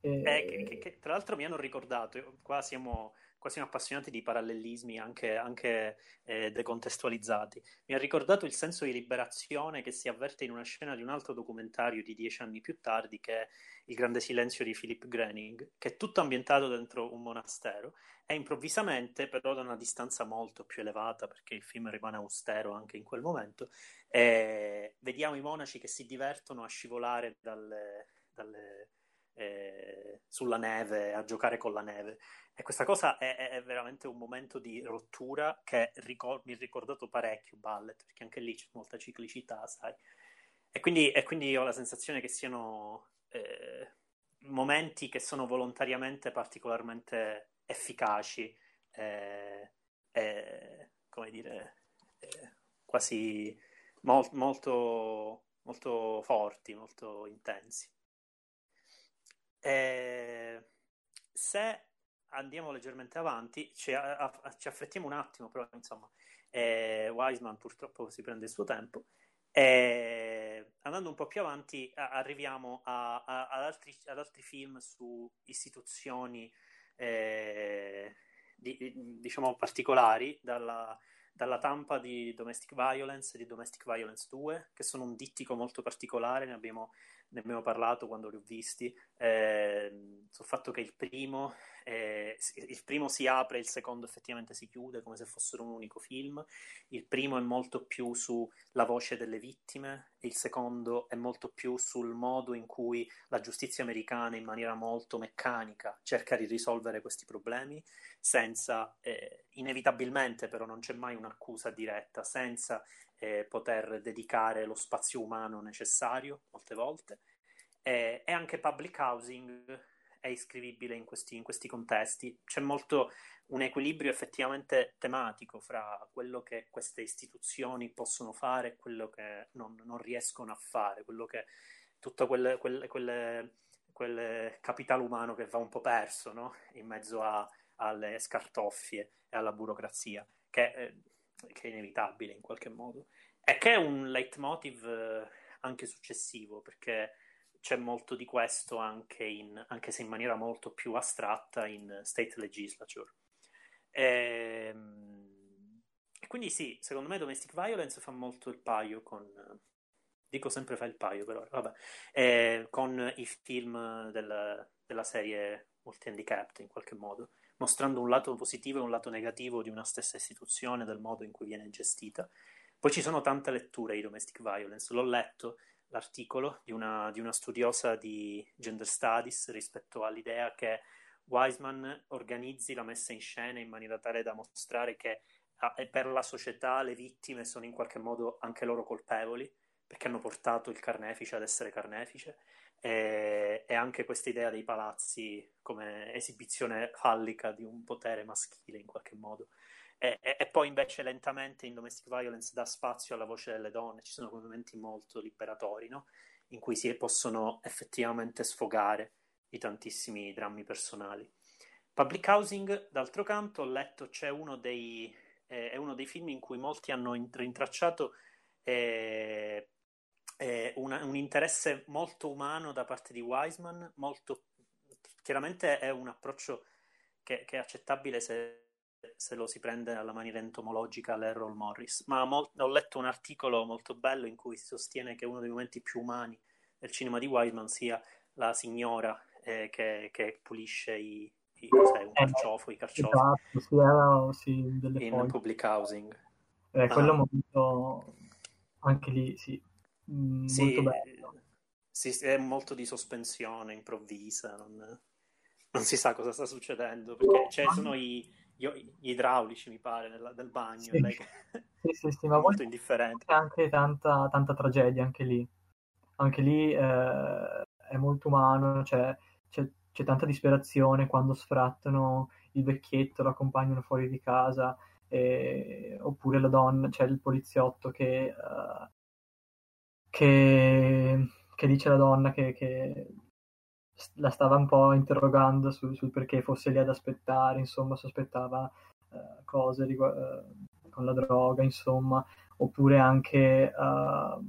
E... Eh, che, che, che, tra l'altro mi hanno ricordato, qua siamo qua siamo appassionati di parallelismi anche, anche eh, decontestualizzati. Mi ha ricordato il senso di liberazione che si avverte in una scena di un altro documentario di dieci anni più tardi, che è Il grande silenzio di Philip Groening, che è tutto ambientato dentro un monastero e improvvisamente, però da una distanza molto più elevata, perché il film rimane austero anche in quel momento, eh, vediamo i monaci che si divertono a scivolare dalle, dalle eh, sulla neve, a giocare con la neve. E questa cosa è, è veramente un momento di rottura che ricor- mi ha ricordato parecchio Ballet, perché anche lì c'è molta ciclicità, sai. e, quindi, e quindi ho la sensazione che siano eh, momenti che sono volontariamente particolarmente efficaci e, e come dire, quasi mol, molto, molto forti, molto intensi. E se andiamo leggermente avanti, ci, a, a, ci affrettiamo un attimo, però insomma, eh, Wiseman purtroppo si prende il suo tempo. E andando un po' più avanti, a, arriviamo ad altri, ad, altri, film su istituzioni eh, di, diciamo particolari, dalla, dalla tampa di Domestic Violence e di Domestic Violence 2, che sono un dittico molto particolare, ne abbiamo, ne abbiamo parlato quando li ho visti, eh, sul fatto che il primo eh, il primo si apre, il secondo effettivamente si chiude come se fossero un unico film. Il primo è molto più sulla voce delle vittime, il secondo è molto più sul modo in cui la giustizia americana in maniera molto meccanica cerca di risolvere questi problemi senza, eh, inevitabilmente però non c'è mai un'accusa diretta, senza eh, poter dedicare lo spazio umano necessario molte volte. e anche public housing è iscrivibile in questi, in questi contesti. C'è molto un equilibrio effettivamente tematico fra quello che queste istituzioni possono fare e quello che non, non riescono a fare, quello che tutto quel, quel, quel, quel, capitale umano che va un po' perso no? in mezzo a, alle scartoffie e alla burocrazia, che, eh, che, è inevitabile in qualche modo. E che è un leitmotiv eh, anche successivo, perché c'è molto di questo anche, in, anche se in maniera molto più astratta in state legislature. E, ehm, e quindi sì, secondo me Domestic Violence fa molto il paio con... Dico sempre fa il paio però, vabbè, eh, con i film del, della serie Multi-Handicapped in qualche modo, mostrando un lato positivo e un lato negativo di una stessa istituzione, del modo in cui viene gestita. Poi ci sono tante letture di Domestic Violence, l'ho letto, l'articolo di una, di una studiosa di gender studies rispetto all'idea che Wiseman organizzi la messa in scena in maniera tale da mostrare che per la società le vittime sono in qualche modo anche loro colpevoli perché hanno portato il carnefice ad essere carnefice e, e anche questa idea dei palazzi come esibizione fallica di un potere maschile in qualche modo e, e, e, poi invece lentamente in Domestic Violence dà spazio alla voce delle donne, ci sono momenti molto liberatori, no? in cui si possono effettivamente sfogare i tantissimi drammi personali. Public Housing, d'altro canto, ho letto c'è uno dei, eh, è uno dei film in cui molti hanno rintracciato eh, eh, una, un interesse molto umano da parte di Wiseman, molto, chiaramente è un approccio che, che è accettabile se se lo si prende alla maniera entomologica l'Errol Morris, ma mol- ho letto un articolo molto bello in cui si sostiene che uno dei momenti più umani del cinema di Wiseman sia la signora eh, che, che, pulisce i, i cos'è, un eh, carciofo, i carciofi esatto, sì, era, sì, in foglie. public housing. Eh, quello ah. molto, anche lì, sì, mm, sì molto bello. Sì, è molto di sospensione improvvisa, non, non si sa cosa sta succedendo, perché cioè, sono i gli idraulici, mi pare, nel, del bagno. Sì, lei sì, sì, sì, ma molto indifferente. C'è anche tanta, tanta tragedia anche lì. Anche lì eh, è molto umano, cioè, c'è, c'è, tanta disperazione quando sfrattano il vecchietto, lo accompagnano fuori di casa, e... oppure la donna, c'è il poliziotto che, uh, che, che dice alla donna che, che la stava un po' interrogando sul, sul, perché fosse lì ad aspettare, insomma, sospettava uh, cose rigu- uh, con la droga, insomma, oppure anche, uh,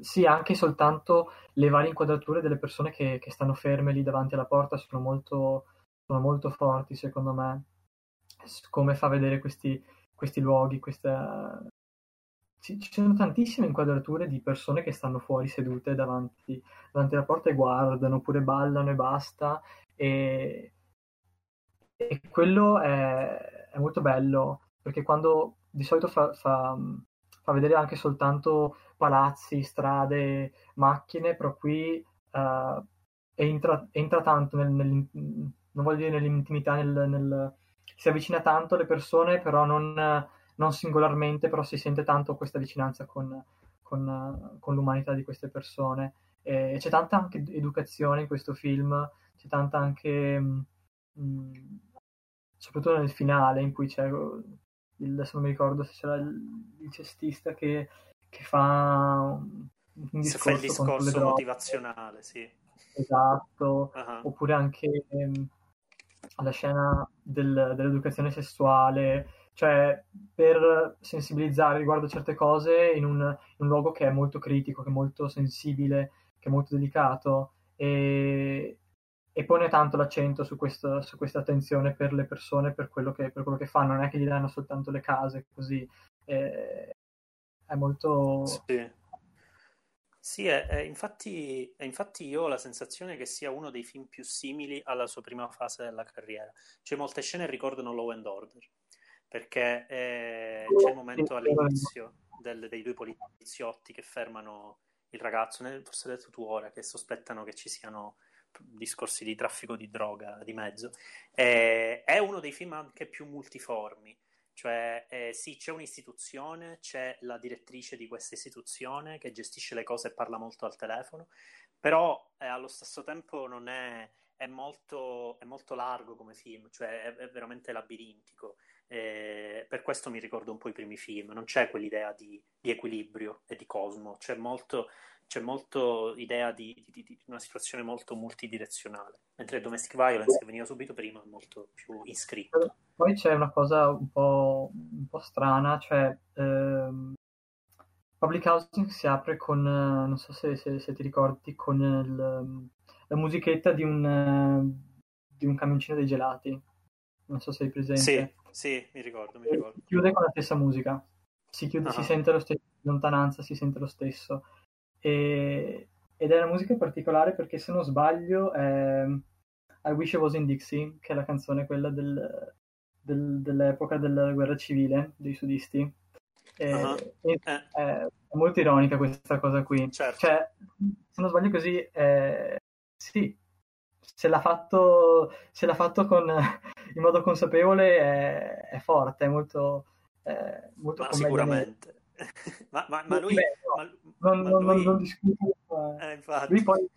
sì, anche soltanto le varie inquadrature delle persone che, che, stanno ferme lì davanti alla porta sono molto, sono molto forti, secondo me, come fa vedere questi, questi luoghi, queste, ci, ci, sono tantissime inquadrature di persone che stanno fuori sedute davanti, davanti alla porta e guardano, oppure ballano e basta. E, e quello è, è, molto bello, perché quando di solito fa, fa, fa, vedere anche soltanto palazzi, strade, macchine, però qui uh, entra, entra, tanto nel, nel, non voglio dire nell'intimità, nel, nel, si avvicina tanto alle persone, però non non singolarmente, però si sente tanto questa vicinanza con, con, con l'umanità di queste persone. E c'è tanta anche educazione in questo film, c'è tanta anche, mh, mm, soprattutto nel finale, in cui c'è, il, adesso non mi ricordo se c'era il, il cestista che, che fa un, un discorso, fa il discorso motivazionale, sì. Esatto, uh-huh. oppure anche ehm, la scena del, dell'educazione sessuale, cioè per sensibilizzare riguardo a certe cose in un, in un, luogo che è molto critico, che è molto sensibile, che è molto delicato e, e pone tanto l'accento su, questo, su, questa attenzione per le persone, per quello, che, per quello, che, fanno, non è che gli danno soltanto le case così. è, è molto... Sì. Sì, è, è, infatti, è, infatti, io ho la sensazione che sia uno dei film più simili alla sua prima fase della carriera. Cioè, molte scene ricordano Law and Order, perché eh, c'è il momento all'inizio del, dei due poliziotti che fermano il ragazzo, forse l'hai detto tu ora, che sospettano che ci siano discorsi di traffico di droga di mezzo. Eh, è uno dei film anche più multiformi cioè, eh, sì, c'è un'istituzione, c'è la direttrice di questa istituzione che gestisce le cose e parla molto al telefono, però eh, allo stesso tempo non è, è, molto, è molto largo come film, cioè è, è veramente labirintico. Eh, per questo mi ricordo un po' i primi film, non c'è quell'idea di, di equilibrio e di cosmo, c'è molto, c'è molto idea di, di, di, una situazione molto multidirezionale, mentre Domestic Violence, che veniva subito prima, è molto più iscritto. Poi c'è una cosa un po', un po strana, cioè ehm, Public Housing si apre con, non so se, se, se ti ricordi, con il, la musichetta di un, di un camioncino dei gelati, non so se hai presente. Sì, sì, mi ricordo, mi ricordo. Chiude con la stessa musica, si, chiude, uh-huh. si sente lo stesso, in lontananza si sente lo stesso e, ed è una musica particolare perché se non sbaglio è I Wish I Was in Dixie, che è la canzone quella del, del, dell'epoca della guerra civile dei sudisti. E, uh-huh. e eh. è, è, molto ironica questa cosa qui. Certo. Cioè, se non sbaglio così, è... sì, se l'ha fatto, se l'ha fatto con, in modo consapevole è, è forte, è molto, è molto Ma sicuramente ma, ma, ma, lui, Beh, no, non, non, lui... non, discuto. Eh, lui poi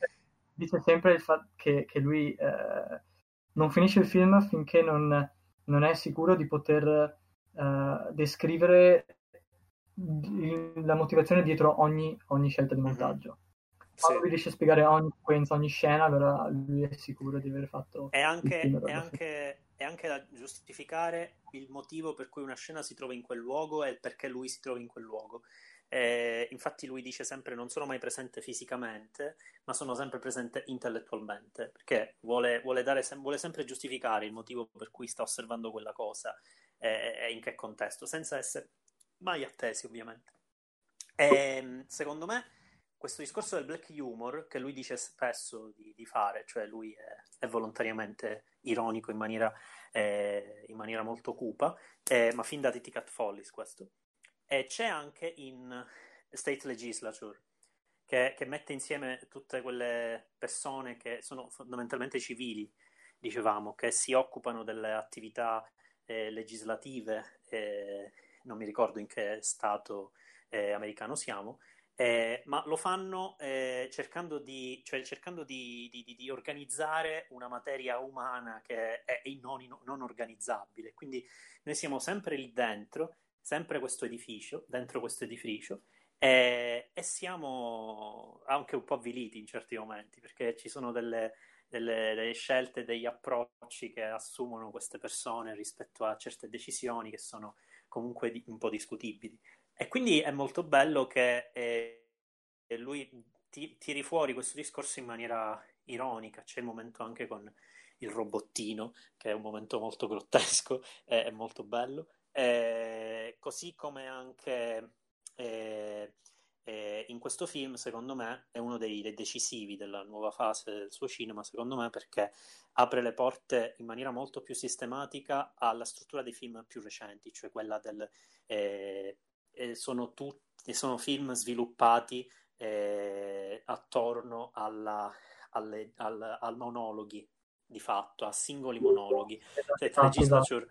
dice sempre che, che, lui eh, non finisce il film finché non, non è sicuro di poter eh, descrivere la motivazione dietro ogni, ogni scelta di mhm. montaggio. Quando sì. riesce a spiegare ogni sequenza, ogni scena, allora lui è sicuro di aver fatto. È anche, è anche, è anche da giustificare il motivo per cui una scena si trova in quel luogo e perché lui si trova in quel luogo. Eh, infatti lui dice sempre non sono mai presente fisicamente, ma sono sempre presente intellettualmente, perché vuole, vuole, dare, vuole sempre giustificare il motivo per cui sta osservando quella cosa eh, e in che contesto, senza essere mai attesi ovviamente. E, ehm, secondo me questo discorso del black humor che lui dice spesso di, di fare, cioè lui è, è, volontariamente ironico in maniera, eh, in maniera molto cupa, eh, ma fin da Titty Cat Follies questo. E c'è anche in State Legislature, che, che, mette insieme tutte quelle persone che sono fondamentalmente civili, dicevamo, che si occupano delle attività eh, legislative, eh, non mi ricordo in che stato eh, americano siamo, eh, ma lo fanno eh, cercando, di, cioè cercando di, di, di, organizzare una materia umana che è, è non, non, organizzabile. Quindi noi siamo sempre lì dentro, sempre questo edificio, dentro questo edificio, e, e siamo anche un po' avviliti in certi momenti, perché ci sono delle, delle, delle scelte, degli approcci che assumono queste persone rispetto a certe decisioni che sono comunque un po' discutibili. E quindi è molto bello che eh, lui ti, tiri fuori questo discorso in maniera ironica. C'è il momento anche con il robottino, che è un momento molto grottesco, è, è molto bello. Eh, così come anche eh, eh, in questo film, secondo me, è uno dei, dei, decisivi della nuova fase del suo cinema, secondo me, perché apre le porte in maniera molto più sistematica alla struttura dei film più recenti, cioè quella del eh, eh, sono, tutti, sono film sviluppati eh, attorno alla, alle, al, al, monologhi di fatto, a singoli monologhi. Cioè, Legislature,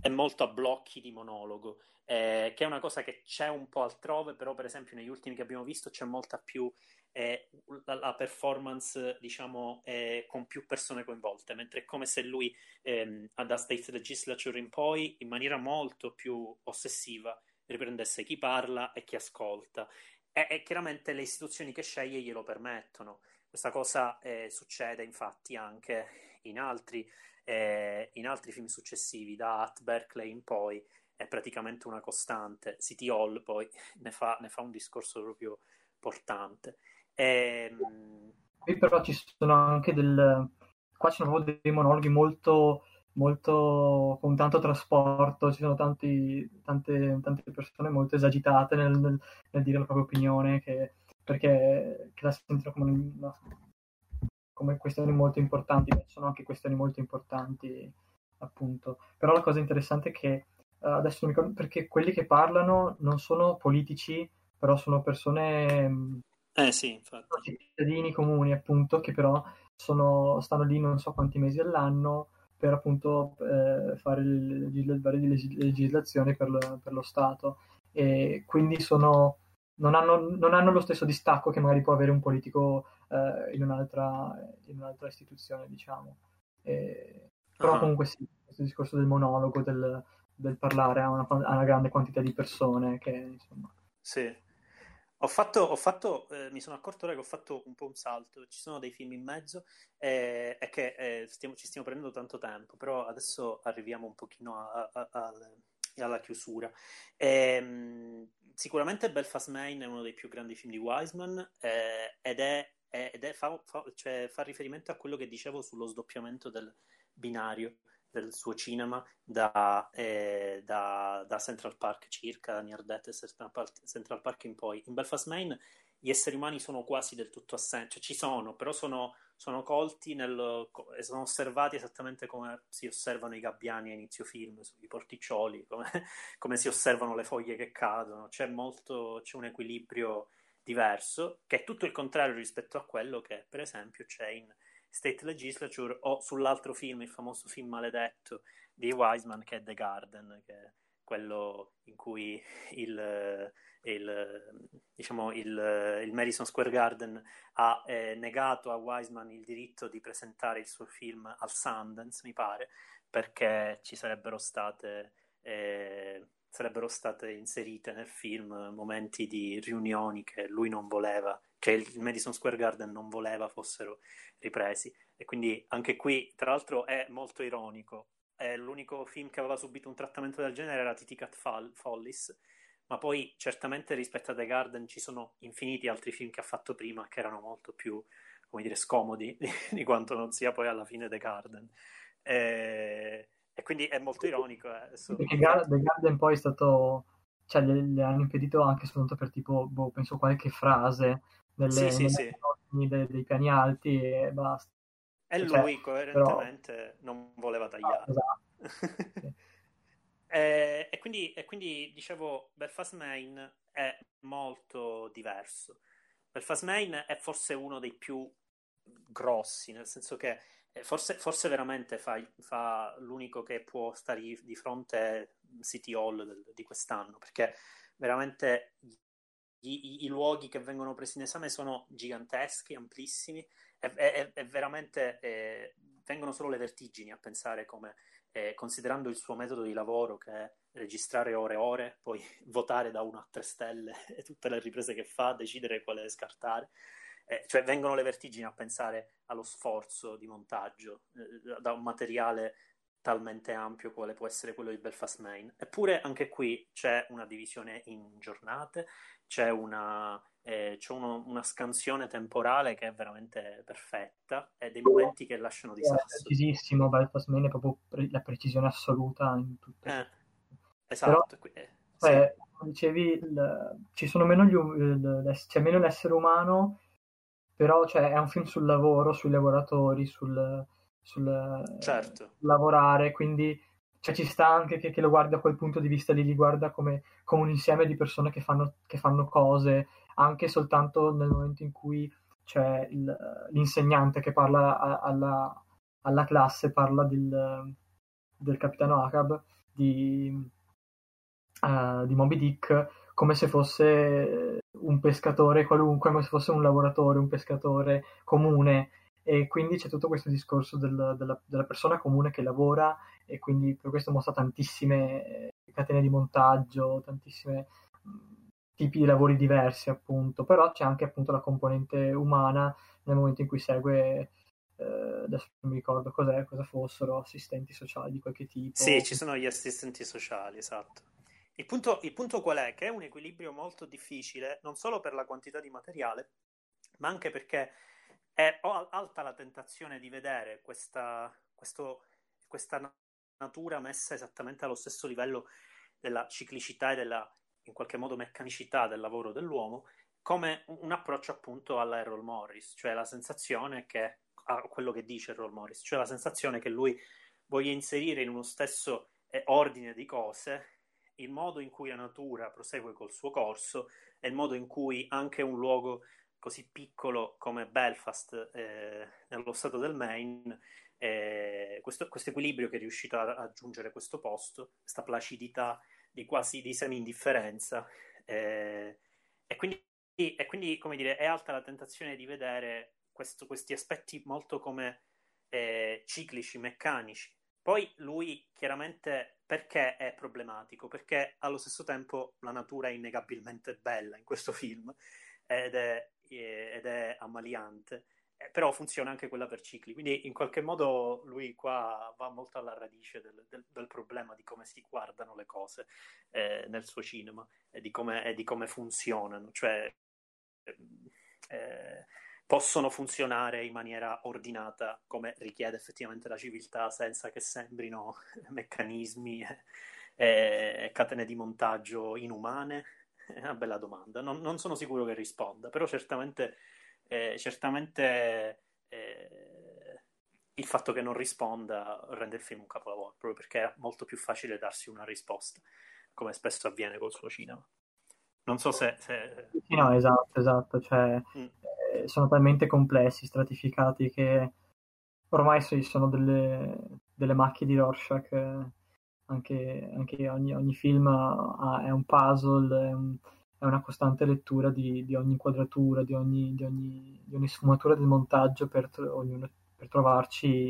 è molto a blocchi di monologo, eh, che è una cosa che c'è un po' altrove, però per esempio negli ultimi che abbiamo visto c'è molta più eh, la, la, performance, diciamo, eh, con più persone coinvolte, mentre è come se lui ehm, da State Legislature in poi, in maniera molto più ossessiva, riprendesse chi parla e chi ascolta. E, e chiaramente le istituzioni che sceglie glielo permettono. Questa cosa eh, succede infatti anche in altri, eh, in altri film successivi, da At Berkeley in poi, è praticamente una costante. City Hall poi ne fa, ne fa un discorso proprio portante. E, ehm, Qui però ci sono anche del... Qua ci sono dei monologhi molto, molto con tanto trasporto, ci sono tanti, tante, tante persone molto esagitate nel, nel, nel dire la propria opinione che perché che la sentono come, una, come questioni molto importanti, sono anche questioni molto importanti appunto. Però la cosa interessante è che uh, adesso non mi ricordo perché quelli che parlano non sono politici, però sono persone mm, eh sì, infatti. cittadini comuni appunto che però sono, stanno lì non so quanti mesi all'anno per appunto eh, fare le, le varie legislazioni per, lo, per lo Stato e quindi sono non hanno, non hanno, lo stesso distacco che magari può avere un politico eh, in, un'altra, in, un'altra, istituzione, diciamo. E, però uh-huh. comunque sì, questo discorso del monologo, del, del parlare a una, a una, grande quantità di persone che insomma... Sì. Ho fatto, ho fatto eh, mi sono accorto ora che ho fatto un po' un salto, ci sono dei film in mezzo eh, e che eh, stiamo, ci stiamo prendendo tanto tempo, però adesso arriviamo un pochino a, a, a, alla chiusura. Ehm, sicuramente Belfast Main è uno dei più grandi film di Wiseman eh, ed, è, è, ed è, fa, fa, cioè, fa, riferimento a quello che dicevo sullo sdoppiamento del binario del suo cinema da, eh, da, da Central Park circa, Near Death Central Park in poi. In Belfast Main gli esseri umani sono quasi del tutto assenti, cioè ci sono, però sono, sono colti nel, e sono osservati esattamente come si osservano i gabbiani a inizio film, i porticcioli, come, come si osservano le foglie che cadono. C'è, molto, c'è un equilibrio diverso, che è tutto il contrario rispetto a quello che, per esempio, c'è in State Legislature o sull'altro film, il famoso film maledetto di Wiseman, che è The Garden, che è quello in cui il il, diciamo, il, il, Madison Square Garden ha eh, negato a Wiseman il diritto di presentare il suo film al Sundance, mi pare, perché ci sarebbero state, eh, sarebbero state inserite nel film momenti di riunioni che lui non voleva, che il Madison Square Garden non voleva fossero ripresi. E quindi anche qui, tra l'altro, è molto ironico. È l'unico film che aveva subito un trattamento del genere era Titi Cat Follis, ma poi certamente rispetto a The Garden ci sono infiniti altri film che ha fatto prima che erano molto più, come dire, scomodi di, quanto non sia poi alla fine The Garden. E, e quindi è molto ironico. Eh, Perché The Garden poi è stato, cioè le, le hanno impedito anche soltanto per tipo, boh, penso qualche frase nelle, sì, sì, sì. Dei, dei, piani alti e basta. E cioè, lui coerentemente però... non voleva tagliare. Ah, esatto. Eh, e, quindi, e, quindi, dicevo, Belfast Main è molto diverso. Belfast Main è forse uno dei più grossi, nel senso che forse, forse veramente fa, fa, l'unico che può stare di fronte City Hall di quest'anno, perché veramente i, i, luoghi che vengono presi in esame sono giganteschi, amplissimi, e, e, e veramente eh, vengono solo le vertigini a pensare come eh, considerando il suo metodo di lavoro che è registrare ore e ore, poi votare da 1 a 3 stelle e tutte le riprese che fa, decidere quale scartare. Eh, cioè vengono le vertigini a pensare allo sforzo di montaggio eh, da un materiale talmente ampio quale può essere quello di Belfast Main. Eppure anche qui c'è una divisione in giornate, c'è una eh, c'è uno, una scansione temporale che è veramente perfetta e dei momenti che lasciano di sasso. È precisissimo, Belfast Main è proprio pre- la precisione assoluta in tutto. Eh, esatto. Però, eh, cioè, sì. come dicevi, il, ci sono meno gli, il, c'è meno l'essere umano, però cioè, è un film sul lavoro, sui lavoratori, sul, sul certo. lavorare, quindi cioè, ci sta anche che, che, lo guarda da quel punto di vista lì, li guarda come, come un insieme di persone che fanno, che fanno cose anche soltanto nel momento in cui c'è il, l'insegnante che parla a, alla, alla, classe, parla del, del capitano Acab, di, uh, di Moby Dick come se fosse un pescatore qualunque, come se fosse un lavoratore, un pescatore comune e quindi c'è tutto questo discorso del, della, della, persona comune che lavora e quindi per questo mostra tantissime catene di montaggio, tantissimi tipi di lavori diversi appunto, però c'è anche appunto la componente umana nel momento in cui segue eh, adesso non mi ricordo cos'è, cosa fossero, assistenti sociali di qualche tipo. Sì, ci sono gli assistenti sociali, esatto. Il punto, il punto qual è? Che è un equilibrio molto difficile, non solo per la quantità di materiale, ma anche perché è alta la tentazione di vedere questa, questo, questa natura messa esattamente allo stesso livello della ciclicità e della, in qualche modo, meccanicità del lavoro dell'uomo, come un approccio appunto alla Errol Morris, cioè la sensazione che a quello che dice Errol Morris, cioè la sensazione che lui voglia inserire in uno stesso eh, ordine di cose il modo in cui la natura prosegue col suo corso e il modo in cui anche un luogo così piccolo come Belfast eh, nello stato del Maine eh, questo, equilibrio che è riuscito a raggiungere questo posto, questa placidità di quasi di semi-indifferenza eh, e quindi, e quindi come dire, è alta la tentazione di vedere questo, questi aspetti molto come eh, ciclici, meccanici. Poi lui chiaramente perché è problematico? Perché allo stesso tempo la natura è innegabilmente bella in questo film ed è, ed è ammaliante, eh, però funziona anche quella per cicli. Quindi in qualche modo lui qua va molto alla radice del, del, del problema di come si guardano le cose eh, nel suo cinema e di come, e di come funzionano. Cioè, eh, possono funzionare in maniera ordinata come richiede effettivamente la civiltà senza che sembrino meccanismi e, catene di montaggio inumane? È una bella domanda, non, non sono sicuro che risponda, però certamente, eh, certamente eh, il fatto che non risponda rende il film un capolavoro, proprio perché è molto più facile darsi una risposta, come spesso avviene col suo cinema. Non so se... se... no, esatto, esatto, cioè... Mm sono talmente complessi, stratificati che ormai sono delle, delle macchie di Rorschach. Eh, anche, anche ogni, ogni, film ha, è un puzzle, è, un, è, una costante lettura di, di ogni inquadratura, di ogni, di, ogni, di ogni, sfumatura del montaggio per, ognuno, per trovarci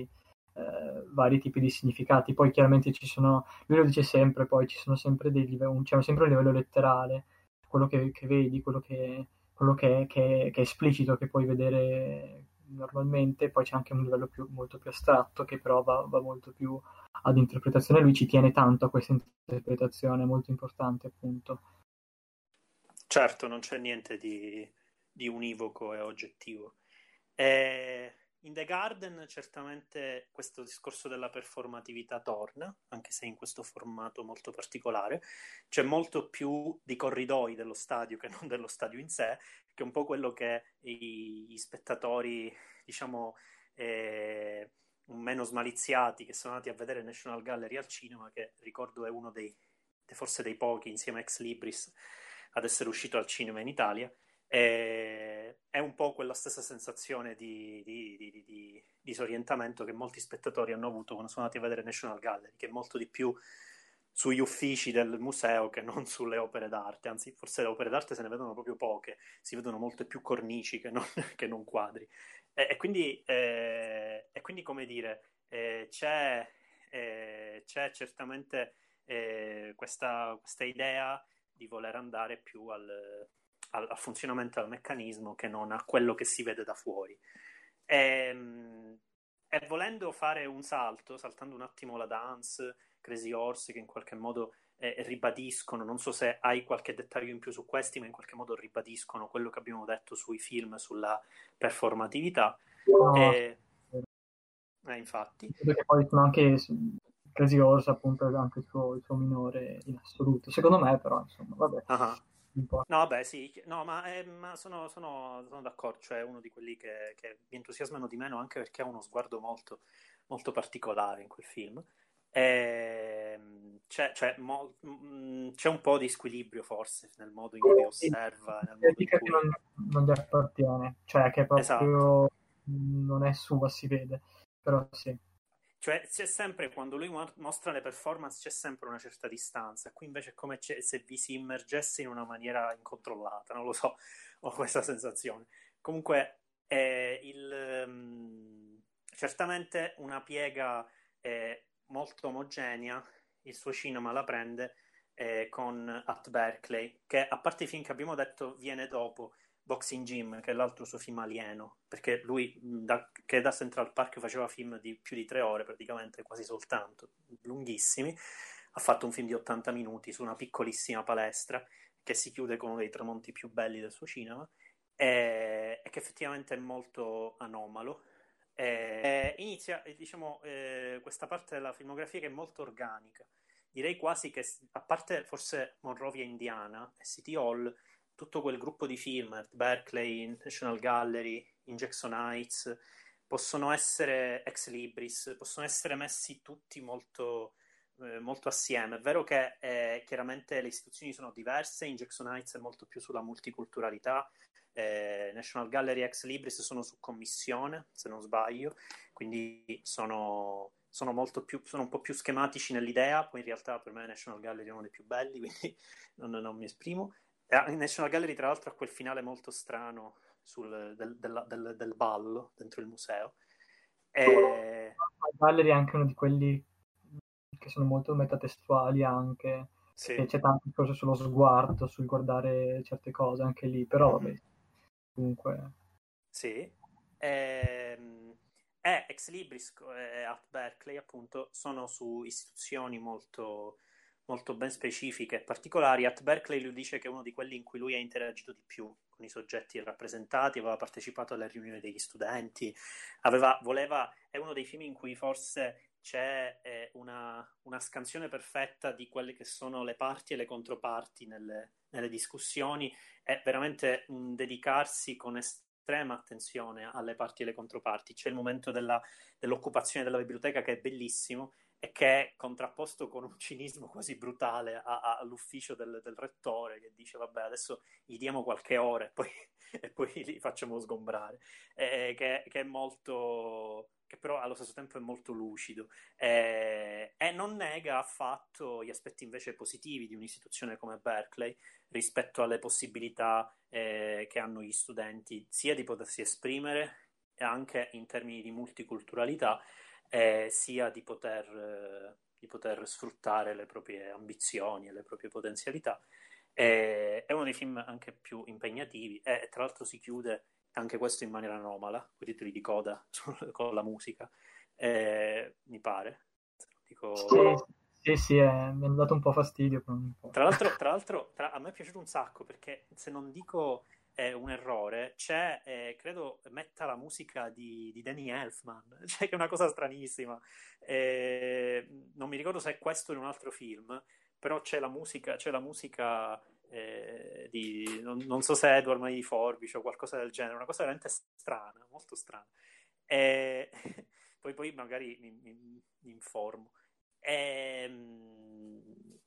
eh, vari tipi di significati. Poi chiaramente ci sono, lui lo dice sempre, poi ci sono sempre dei livelli, c'è sempre un livello letterale, quello che, che vedi, quello che quello che, che, che, è esplicito, che puoi vedere normalmente, poi c'è anche un livello più, molto più astratto che però va, va, molto più ad interpretazione. Lui ci tiene tanto a questa interpretazione, molto importante appunto. Certo, non c'è niente di, di univoco e oggettivo. E in The Garden certamente questo discorso della performatività torna, anche se in questo formato molto particolare. C'è molto più di corridoi dello stadio che non dello stadio in sé, che è un po' quello che gli spettatori, diciamo, eh, meno smaliziati che sono andati a vedere National Gallery al cinema, che ricordo è uno dei, forse dei pochi, insieme a Ex Libris, ad essere uscito al cinema in Italia e è un po' quella stessa sensazione di, di, di, di, disorientamento che molti spettatori hanno avuto quando sono andati a vedere National Gallery, che è molto di più sugli uffici del museo che non sulle opere d'arte, anzi forse le opere d'arte se ne vedono proprio poche, si vedono molte più cornici che non, che non quadri. E, e, quindi, eh, e, quindi, come dire, eh, c'è, eh, c'è, certamente eh, questa, questa idea di voler andare più al al, al funzionamento del meccanismo che non a quello che si vede da fuori. E, ehm, e volendo fare un salto, saltando un attimo la dance, Crazy Horse, che in qualche modo eh, ribadiscono, non so se hai qualche dettaglio in più su questi, ma in qualche modo ribadiscono quello che abbiamo detto sui film, sulla performatività. No. E, eh, infatti. Perché poi sono anche Crazy Horse, appunto, anche il suo, il suo minore in assoluto. Secondo me, però, insomma, vabbè. Uh-huh. No, beh, sì, no, ma, eh, ma sono, sono, sono, d'accordo, cioè uno di quelli che, che, mi entusiasmano di meno anche perché ha uno sguardo molto, molto particolare in quel film. E, ehm, c'è, c'è, mo, mh, mm, c'è, un po' di squilibrio forse nel modo in cui osserva. Nel modo in cui... non, non gli appartiene, cioè che proprio esatto. non è sua, si vede, però sì. Cioè c'è sempre, quando lui mostra le performance, c'è sempre una certa distanza. Qui invece è come se vi si immergesse in una maniera incontrollata, non lo so, ho questa sensazione. Comunque, eh, il, um, certamente una piega eh, molto omogenea, il suo cinema la prende eh, con At Berkeley, che a parte i film che abbiamo detto viene dopo, Boxing Gym, che è l'altro suo film alieno, perché lui, da, che da Central Park faceva film di più di tre ore, praticamente quasi soltanto, lunghissimi, ha fatto un film di 80 minuti su una piccolissima palestra che si chiude con uno dei tramonti più belli del suo cinema e, e che effettivamente è molto anomalo. E, inizia, diciamo, eh, questa parte della filmografia che è molto organica. Direi quasi che, a parte forse Monrovia Indiana e City Hall, tutto quel gruppo di film, Berkeley, National Gallery, in Jackson Heights, possono essere ex libris, possono essere messi tutti molto, eh, molto assieme. È vero che eh, chiaramente le istituzioni sono diverse, in Jackson Heights è molto più sulla multiculturalità, eh, National Gallery ex libris sono su commissione, se non sbaglio, quindi sono, sono, più, sono un po' più schematici nell'idea, poi in realtà per me National Gallery è uno dei più belli, quindi non, non mi esprimo. In National Gallery, tra l'altro, ha quel finale molto strano sul, del, del, del, del, ballo dentro il museo. E... Gallery è anche uno di quelli che sono molto metatestuali anche. Sì. C'è tanto discorso sullo sguardo, sul guardare certe cose anche lì, però mm-hmm. vabbè, comunque... Sì. Ehm, eh, Ex Libris e At Berkeley appunto sono su istituzioni molto molto ben specifiche e particolari. At Berkeley lui dice che è uno di quelli in cui lui ha interagito di più con i soggetti rappresentati, aveva partecipato alle riunioni degli studenti, aveva, voleva, è uno dei film in cui forse c'è eh, una, una, scansione perfetta di quelle che sono le parti e le controparti nelle, nelle discussioni, è veramente un dedicarsi con estrema attenzione alle parti e alle controparti. C'è il momento della, dell'occupazione della biblioteca che è bellissimo e che è contrapposto con un cinismo quasi brutale a, a, all'ufficio del, del, rettore che dice vabbè adesso gli diamo qualche ora e poi, e poi li facciamo sgombrare, e, che, che, è molto che però allo stesso tempo è molto lucido. E, e non nega affatto gli aspetti invece positivi di un'istituzione come Berkeley rispetto alle possibilità eh, che hanno gli studenti sia di potersi esprimere anche in termini di multiculturalità eh, sia di poter, eh, di poter, sfruttare le proprie ambizioni e le proprie potenzialità. Eh, è uno dei film anche più impegnativi e tra l'altro si chiude anche questo in maniera anomala, con i titoli di coda con la musica, eh, mi pare. Dico... Sì, sì, sì è, mi ha dato un po' fastidio. Un po'. Tra l'altro, tra l'altro tra, a me è piaciuto un sacco perché se non dico è un errore, c'è, eh, credo, metta la musica di, di, Danny Elfman, cioè che è una cosa stranissima. Eh, non mi ricordo se è questo in un altro film, però c'è la musica, c'è la musica eh, di, non, non, so se Edward Mai di Forbice o qualcosa del genere, una cosa veramente strana, molto strana. Poi, poi magari mi, mi, mi informo. E,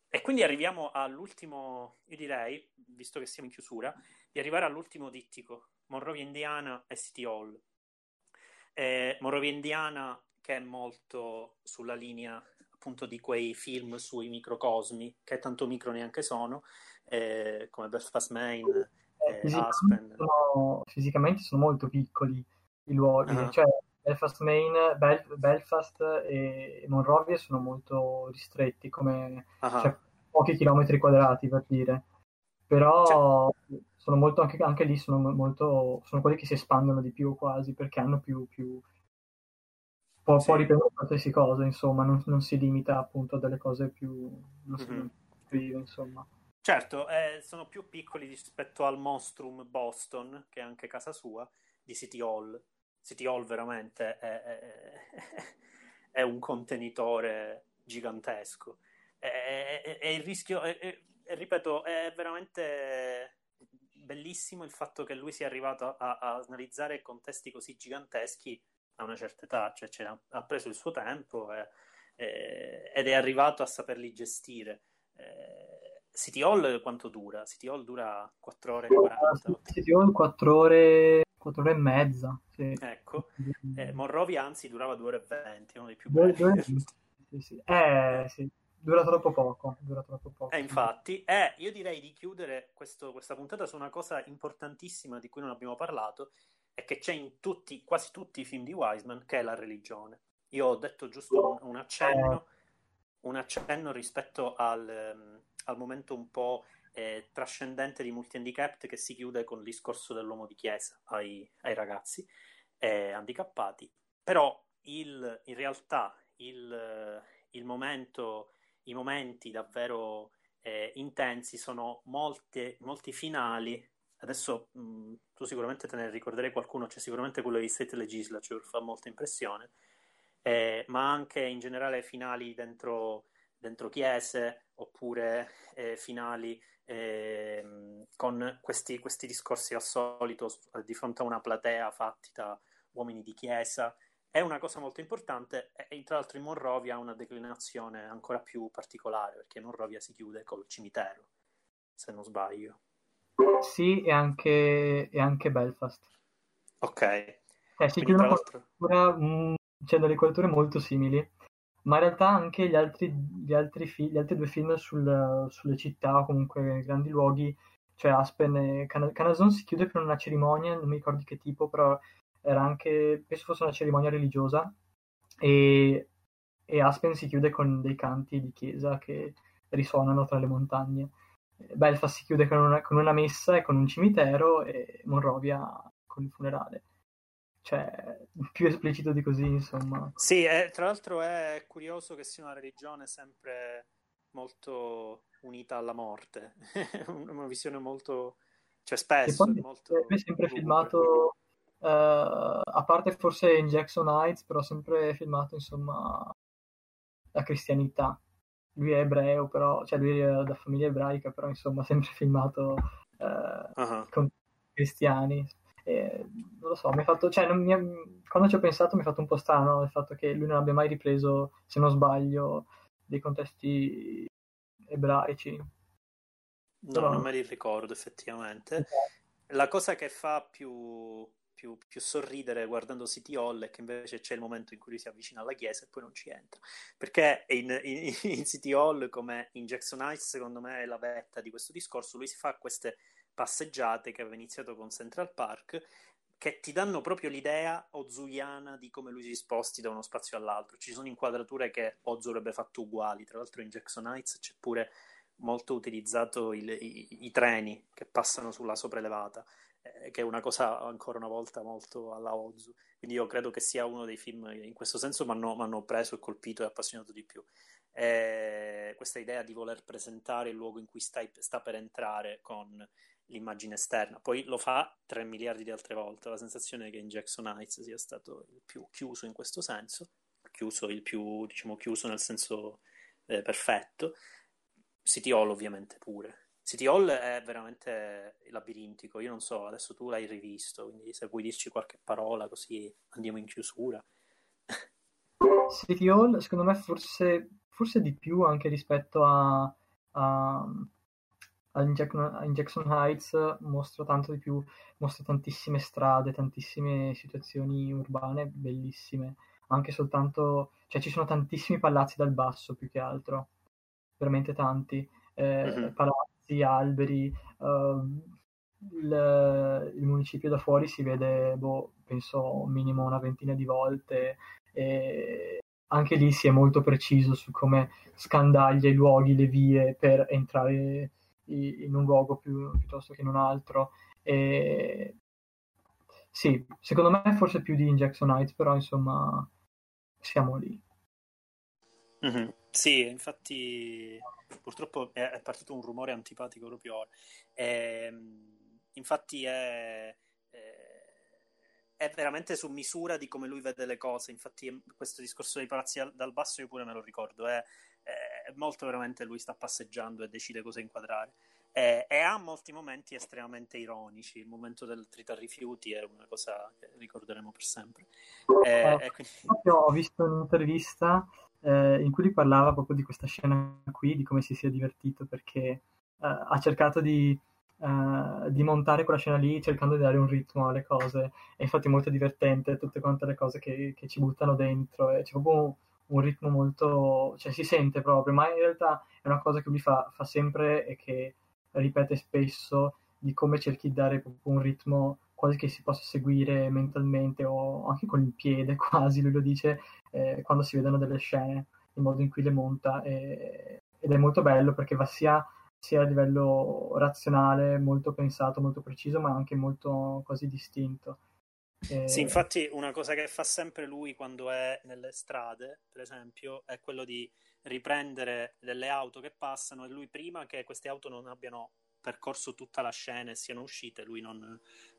e quindi arriviamo all'ultimo, io direi, visto che siamo in chiusura, di arrivare all'ultimo dittico, Monrovia Indiana e City Hall. Eh, Monrovia Indiana che è molto sulla linea appunto di quei film sui microcosmi, che tanto micro neanche sono, eh, come Belfast Main, eh, fisicamente Aspen. Sono, fisicamente sono molto piccoli i luoghi, uh-huh. cioè Belfast Main, Bel- Belfast e Monrovia sono molto ristretti, come uh-huh. cioè, pochi chilometri quadrati per dire. Però cioè... sono molto, anche, anche, lì sono molto, sono quelli che si espandono di più quasi, perché hanno più, più può, sì. può riprendere qualsiasi cosa, insomma, non, non, si limita appunto a delle cose più, non so, mm-hmm. più insomma. Certo, eh, sono più piccoli rispetto al Monstrum Boston, che è anche casa sua, di City Hall, City Hall veramente è, è, è un contenitore gigantesco. E, il rischio, ripeto, è veramente bellissimo il fatto che lui sia arrivato a, a analizzare contesti così giganteschi a una certa età, cioè, cioè ha preso il suo tempo e, e, ed è arrivato a saperli gestire. Eh, City Hall quanto dura? City Hall dura 4 ore e 40. City Hall 4 ore 4 ore e mezza, Sì. Ecco, eh, Monrovia anzi durava 2 ore e 20, uno dei più Due- due- sì, sì. Eh, sì, dura troppo poco, dura troppo poco. Eh, infatti, eh, io direi di chiudere questo- questa puntata su una cosa importantissima di cui non abbiamo parlato e che c'è in tutti, quasi tutti i film di Wiseman, che è la religione. Io ho detto giusto un, un accenno, un accenno rispetto al, ehm, al momento un po' eh, trascendente di Multi-Handicapped che si chiude con il discorso dell'uomo di chiesa ai, ai ragazzi eh, handicappati. Però il- in realtà il, eh, il momento, i momenti davvero eh, intensi sono molte, molti finali. Adesso mh, tu sicuramente te ne ricorderai qualcuno, c'è sicuramente quello di State Legislature, fa molta impressione, eh, ma anche in generale finali dentro, dentro chiese oppure eh, finali ehm, con questi, questi discorsi al solito di fronte a una platea fatti da uomini di chiesa. È una cosa molto importante e tra l'altro in Monrovia ha una declinazione ancora più particolare perché Monrovia si chiude col cimitero, se non sbaglio. Sì, e anche, e anche Belfast. Ok, Eh, si quindi chiudono tra con l'altro... cultura, c'è delle culture molto simili, ma in realtà anche gli altri, gli altri, fi- gli altri due film sul- sulle città, o comunque grandi luoghi, cioè Aspen e Cana- Canazon si chiude con una cerimonia, non mi ricordo di che tipo, però era anche, penso fosse una cerimonia religiosa, e, e Aspen si chiude con dei canti di chiesa che risuonano tra le montagne. Belfast si chiude con una, con una messa e con un cimitero, e Monrovia con il funerale. Cioè, più esplicito di così, insomma. Sì, e tra l'altro è curioso che sia una religione sempre molto unita alla morte, una visione molto, cioè E spesso poi è molto è sempre filmato, eh, a parte forse in Jackson Heights, però sempre filmato, insomma, la cristianità. Lui è ebreo, però, cioè lui è da famiglia ebraica, però insomma sempre filmato eh, Ah, con cristiani. E, non lo so, mi ha fatto, cioè, non mi ha- quando ci ho pensato mi ha fatto un po' strano il fatto che lui non abbia mai ripreso, se non sbaglio, dei contesti ebraici. No, Però- non me li ricordo effettivamente. La cosa che fa più, più- più sorridere guardando City Hall è che invece c'è il momento in cui lui si avvicina alla chiesa e poi non ci entra. Perché in, in- in City Hall, come in Jackson Heights, secondo me è la vetta di questo discorso, lui si fa queste passeggiate che aveva iniziato con Central Park che ti danno proprio l'idea ozuiana di come lui si sposti da uno spazio all'altro. Ci sono inquadrature che Ozu avrebbe fatto uguali. Tra l'altro in Jackson Heights c'è pure molto utilizzato il- i, i treni che passano sulla sopraelevata, eh, che è una cosa ancora una volta molto alla Ozu. Quindi io credo che sia uno dei film in questo senso mi hanno preso e colpito e appassionato di più. Eh, questa idea di voler presentare il luogo in cui stai, sta per entrare con l'immagine esterna. Poi lo fa 3 miliardi di altre volte. La sensazione che in Jackson Heights sia stato il più chiuso in questo senso, chiuso il più, diciamo, chiuso nel senso eh, perfetto. City Hall ovviamente pure. City Hall è veramente labirintico. Io non so, adesso tu l'hai rivisto, quindi se vuoi dirci qualche parola così andiamo in chiusura. City Hall, secondo me, forse, forse di più anche rispetto a, a, a in, Jack- in Jackson Heights, mostra tanto di più, mostra tantissime strade, tantissime situazioni urbane bellissime, anche soltanto, cioè ci sono tantissimi palazzi dal basso più che altro, veramente tanti, eh, Mhm. palazzi, alberi, ehm, il, il municipio da fuori si vede, boh, penso minimo una ventina di volte e anche lì si è molto preciso su come scandaglia i luoghi, le vie per entrare in un luogo più- piuttosto che in un altro. E... Sì, secondo me forse più di in Jackson Heights, però insomma siamo lì. Mhm. Sì, infatti purtroppo è, partito un rumore antipatico proprio ora. Ehm, infatti è, è- veramente su misura di come lui vede le cose. Infatti questo discorso dei palazzi al- dal basso io pure me lo ricordo. È, è molto veramente lui sta passeggiando e decide cosa inquadrare. E, e ha molti momenti estremamente ironici. Il momento del trita rifiuti è una cosa che ricorderemo per sempre. E- Eh, e quindi- ho visto un'intervista eh, in cui lui parlava proprio di questa scena qui, di come si sia divertito, perché eh, ha cercato di, uh, di montare quella scena lì cercando di dare un ritmo alle cose. E infatti è molto divertente tutte quante le cose che, che ci buttano dentro. E c'è proprio un, un, ritmo molto... cioè si sente proprio, ma in realtà è una cosa che lui fa, fa sempre e che ripete spesso di come cerchi di dare proprio un ritmo quasi che si possa seguire mentalmente o anche con il piede quasi, lui lo dice, eh, quando si vedono delle scene, il modo in cui le monta e, ed è molto bello perché va sia, sia, a livello razionale, molto pensato, molto preciso, ma anche molto quasi distinto. E... Sì, infatti una cosa che fa sempre lui quando è nelle strade, per esempio, è quello di riprendere delle auto che passano e lui prima che queste auto non abbiano percorso tutta la scena e siano uscite, lui non,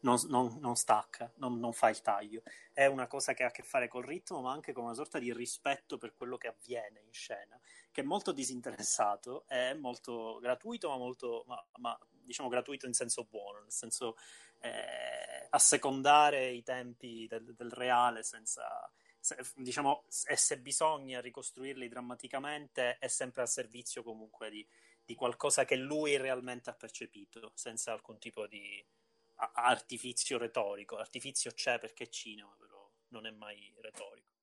non, non, non stacca, non, fa il taglio. È una cosa che ha a che fare col ritmo, ma anche con una sorta di rispetto per quello che avviene in scena, che è molto disinteressato, è molto gratuito, ma molto, ma, ma diciamo gratuito in senso buono, nel senso eh, assecondare i tempi del, del reale senza diciamo, e se bisogna ricostruirli drammaticamente è sempre al servizio comunque di, di qualcosa che lui realmente ha percepito, senza alcun tipo di artifizio retorico. Artifizio c'è perché è cinema, però non è mai retorico.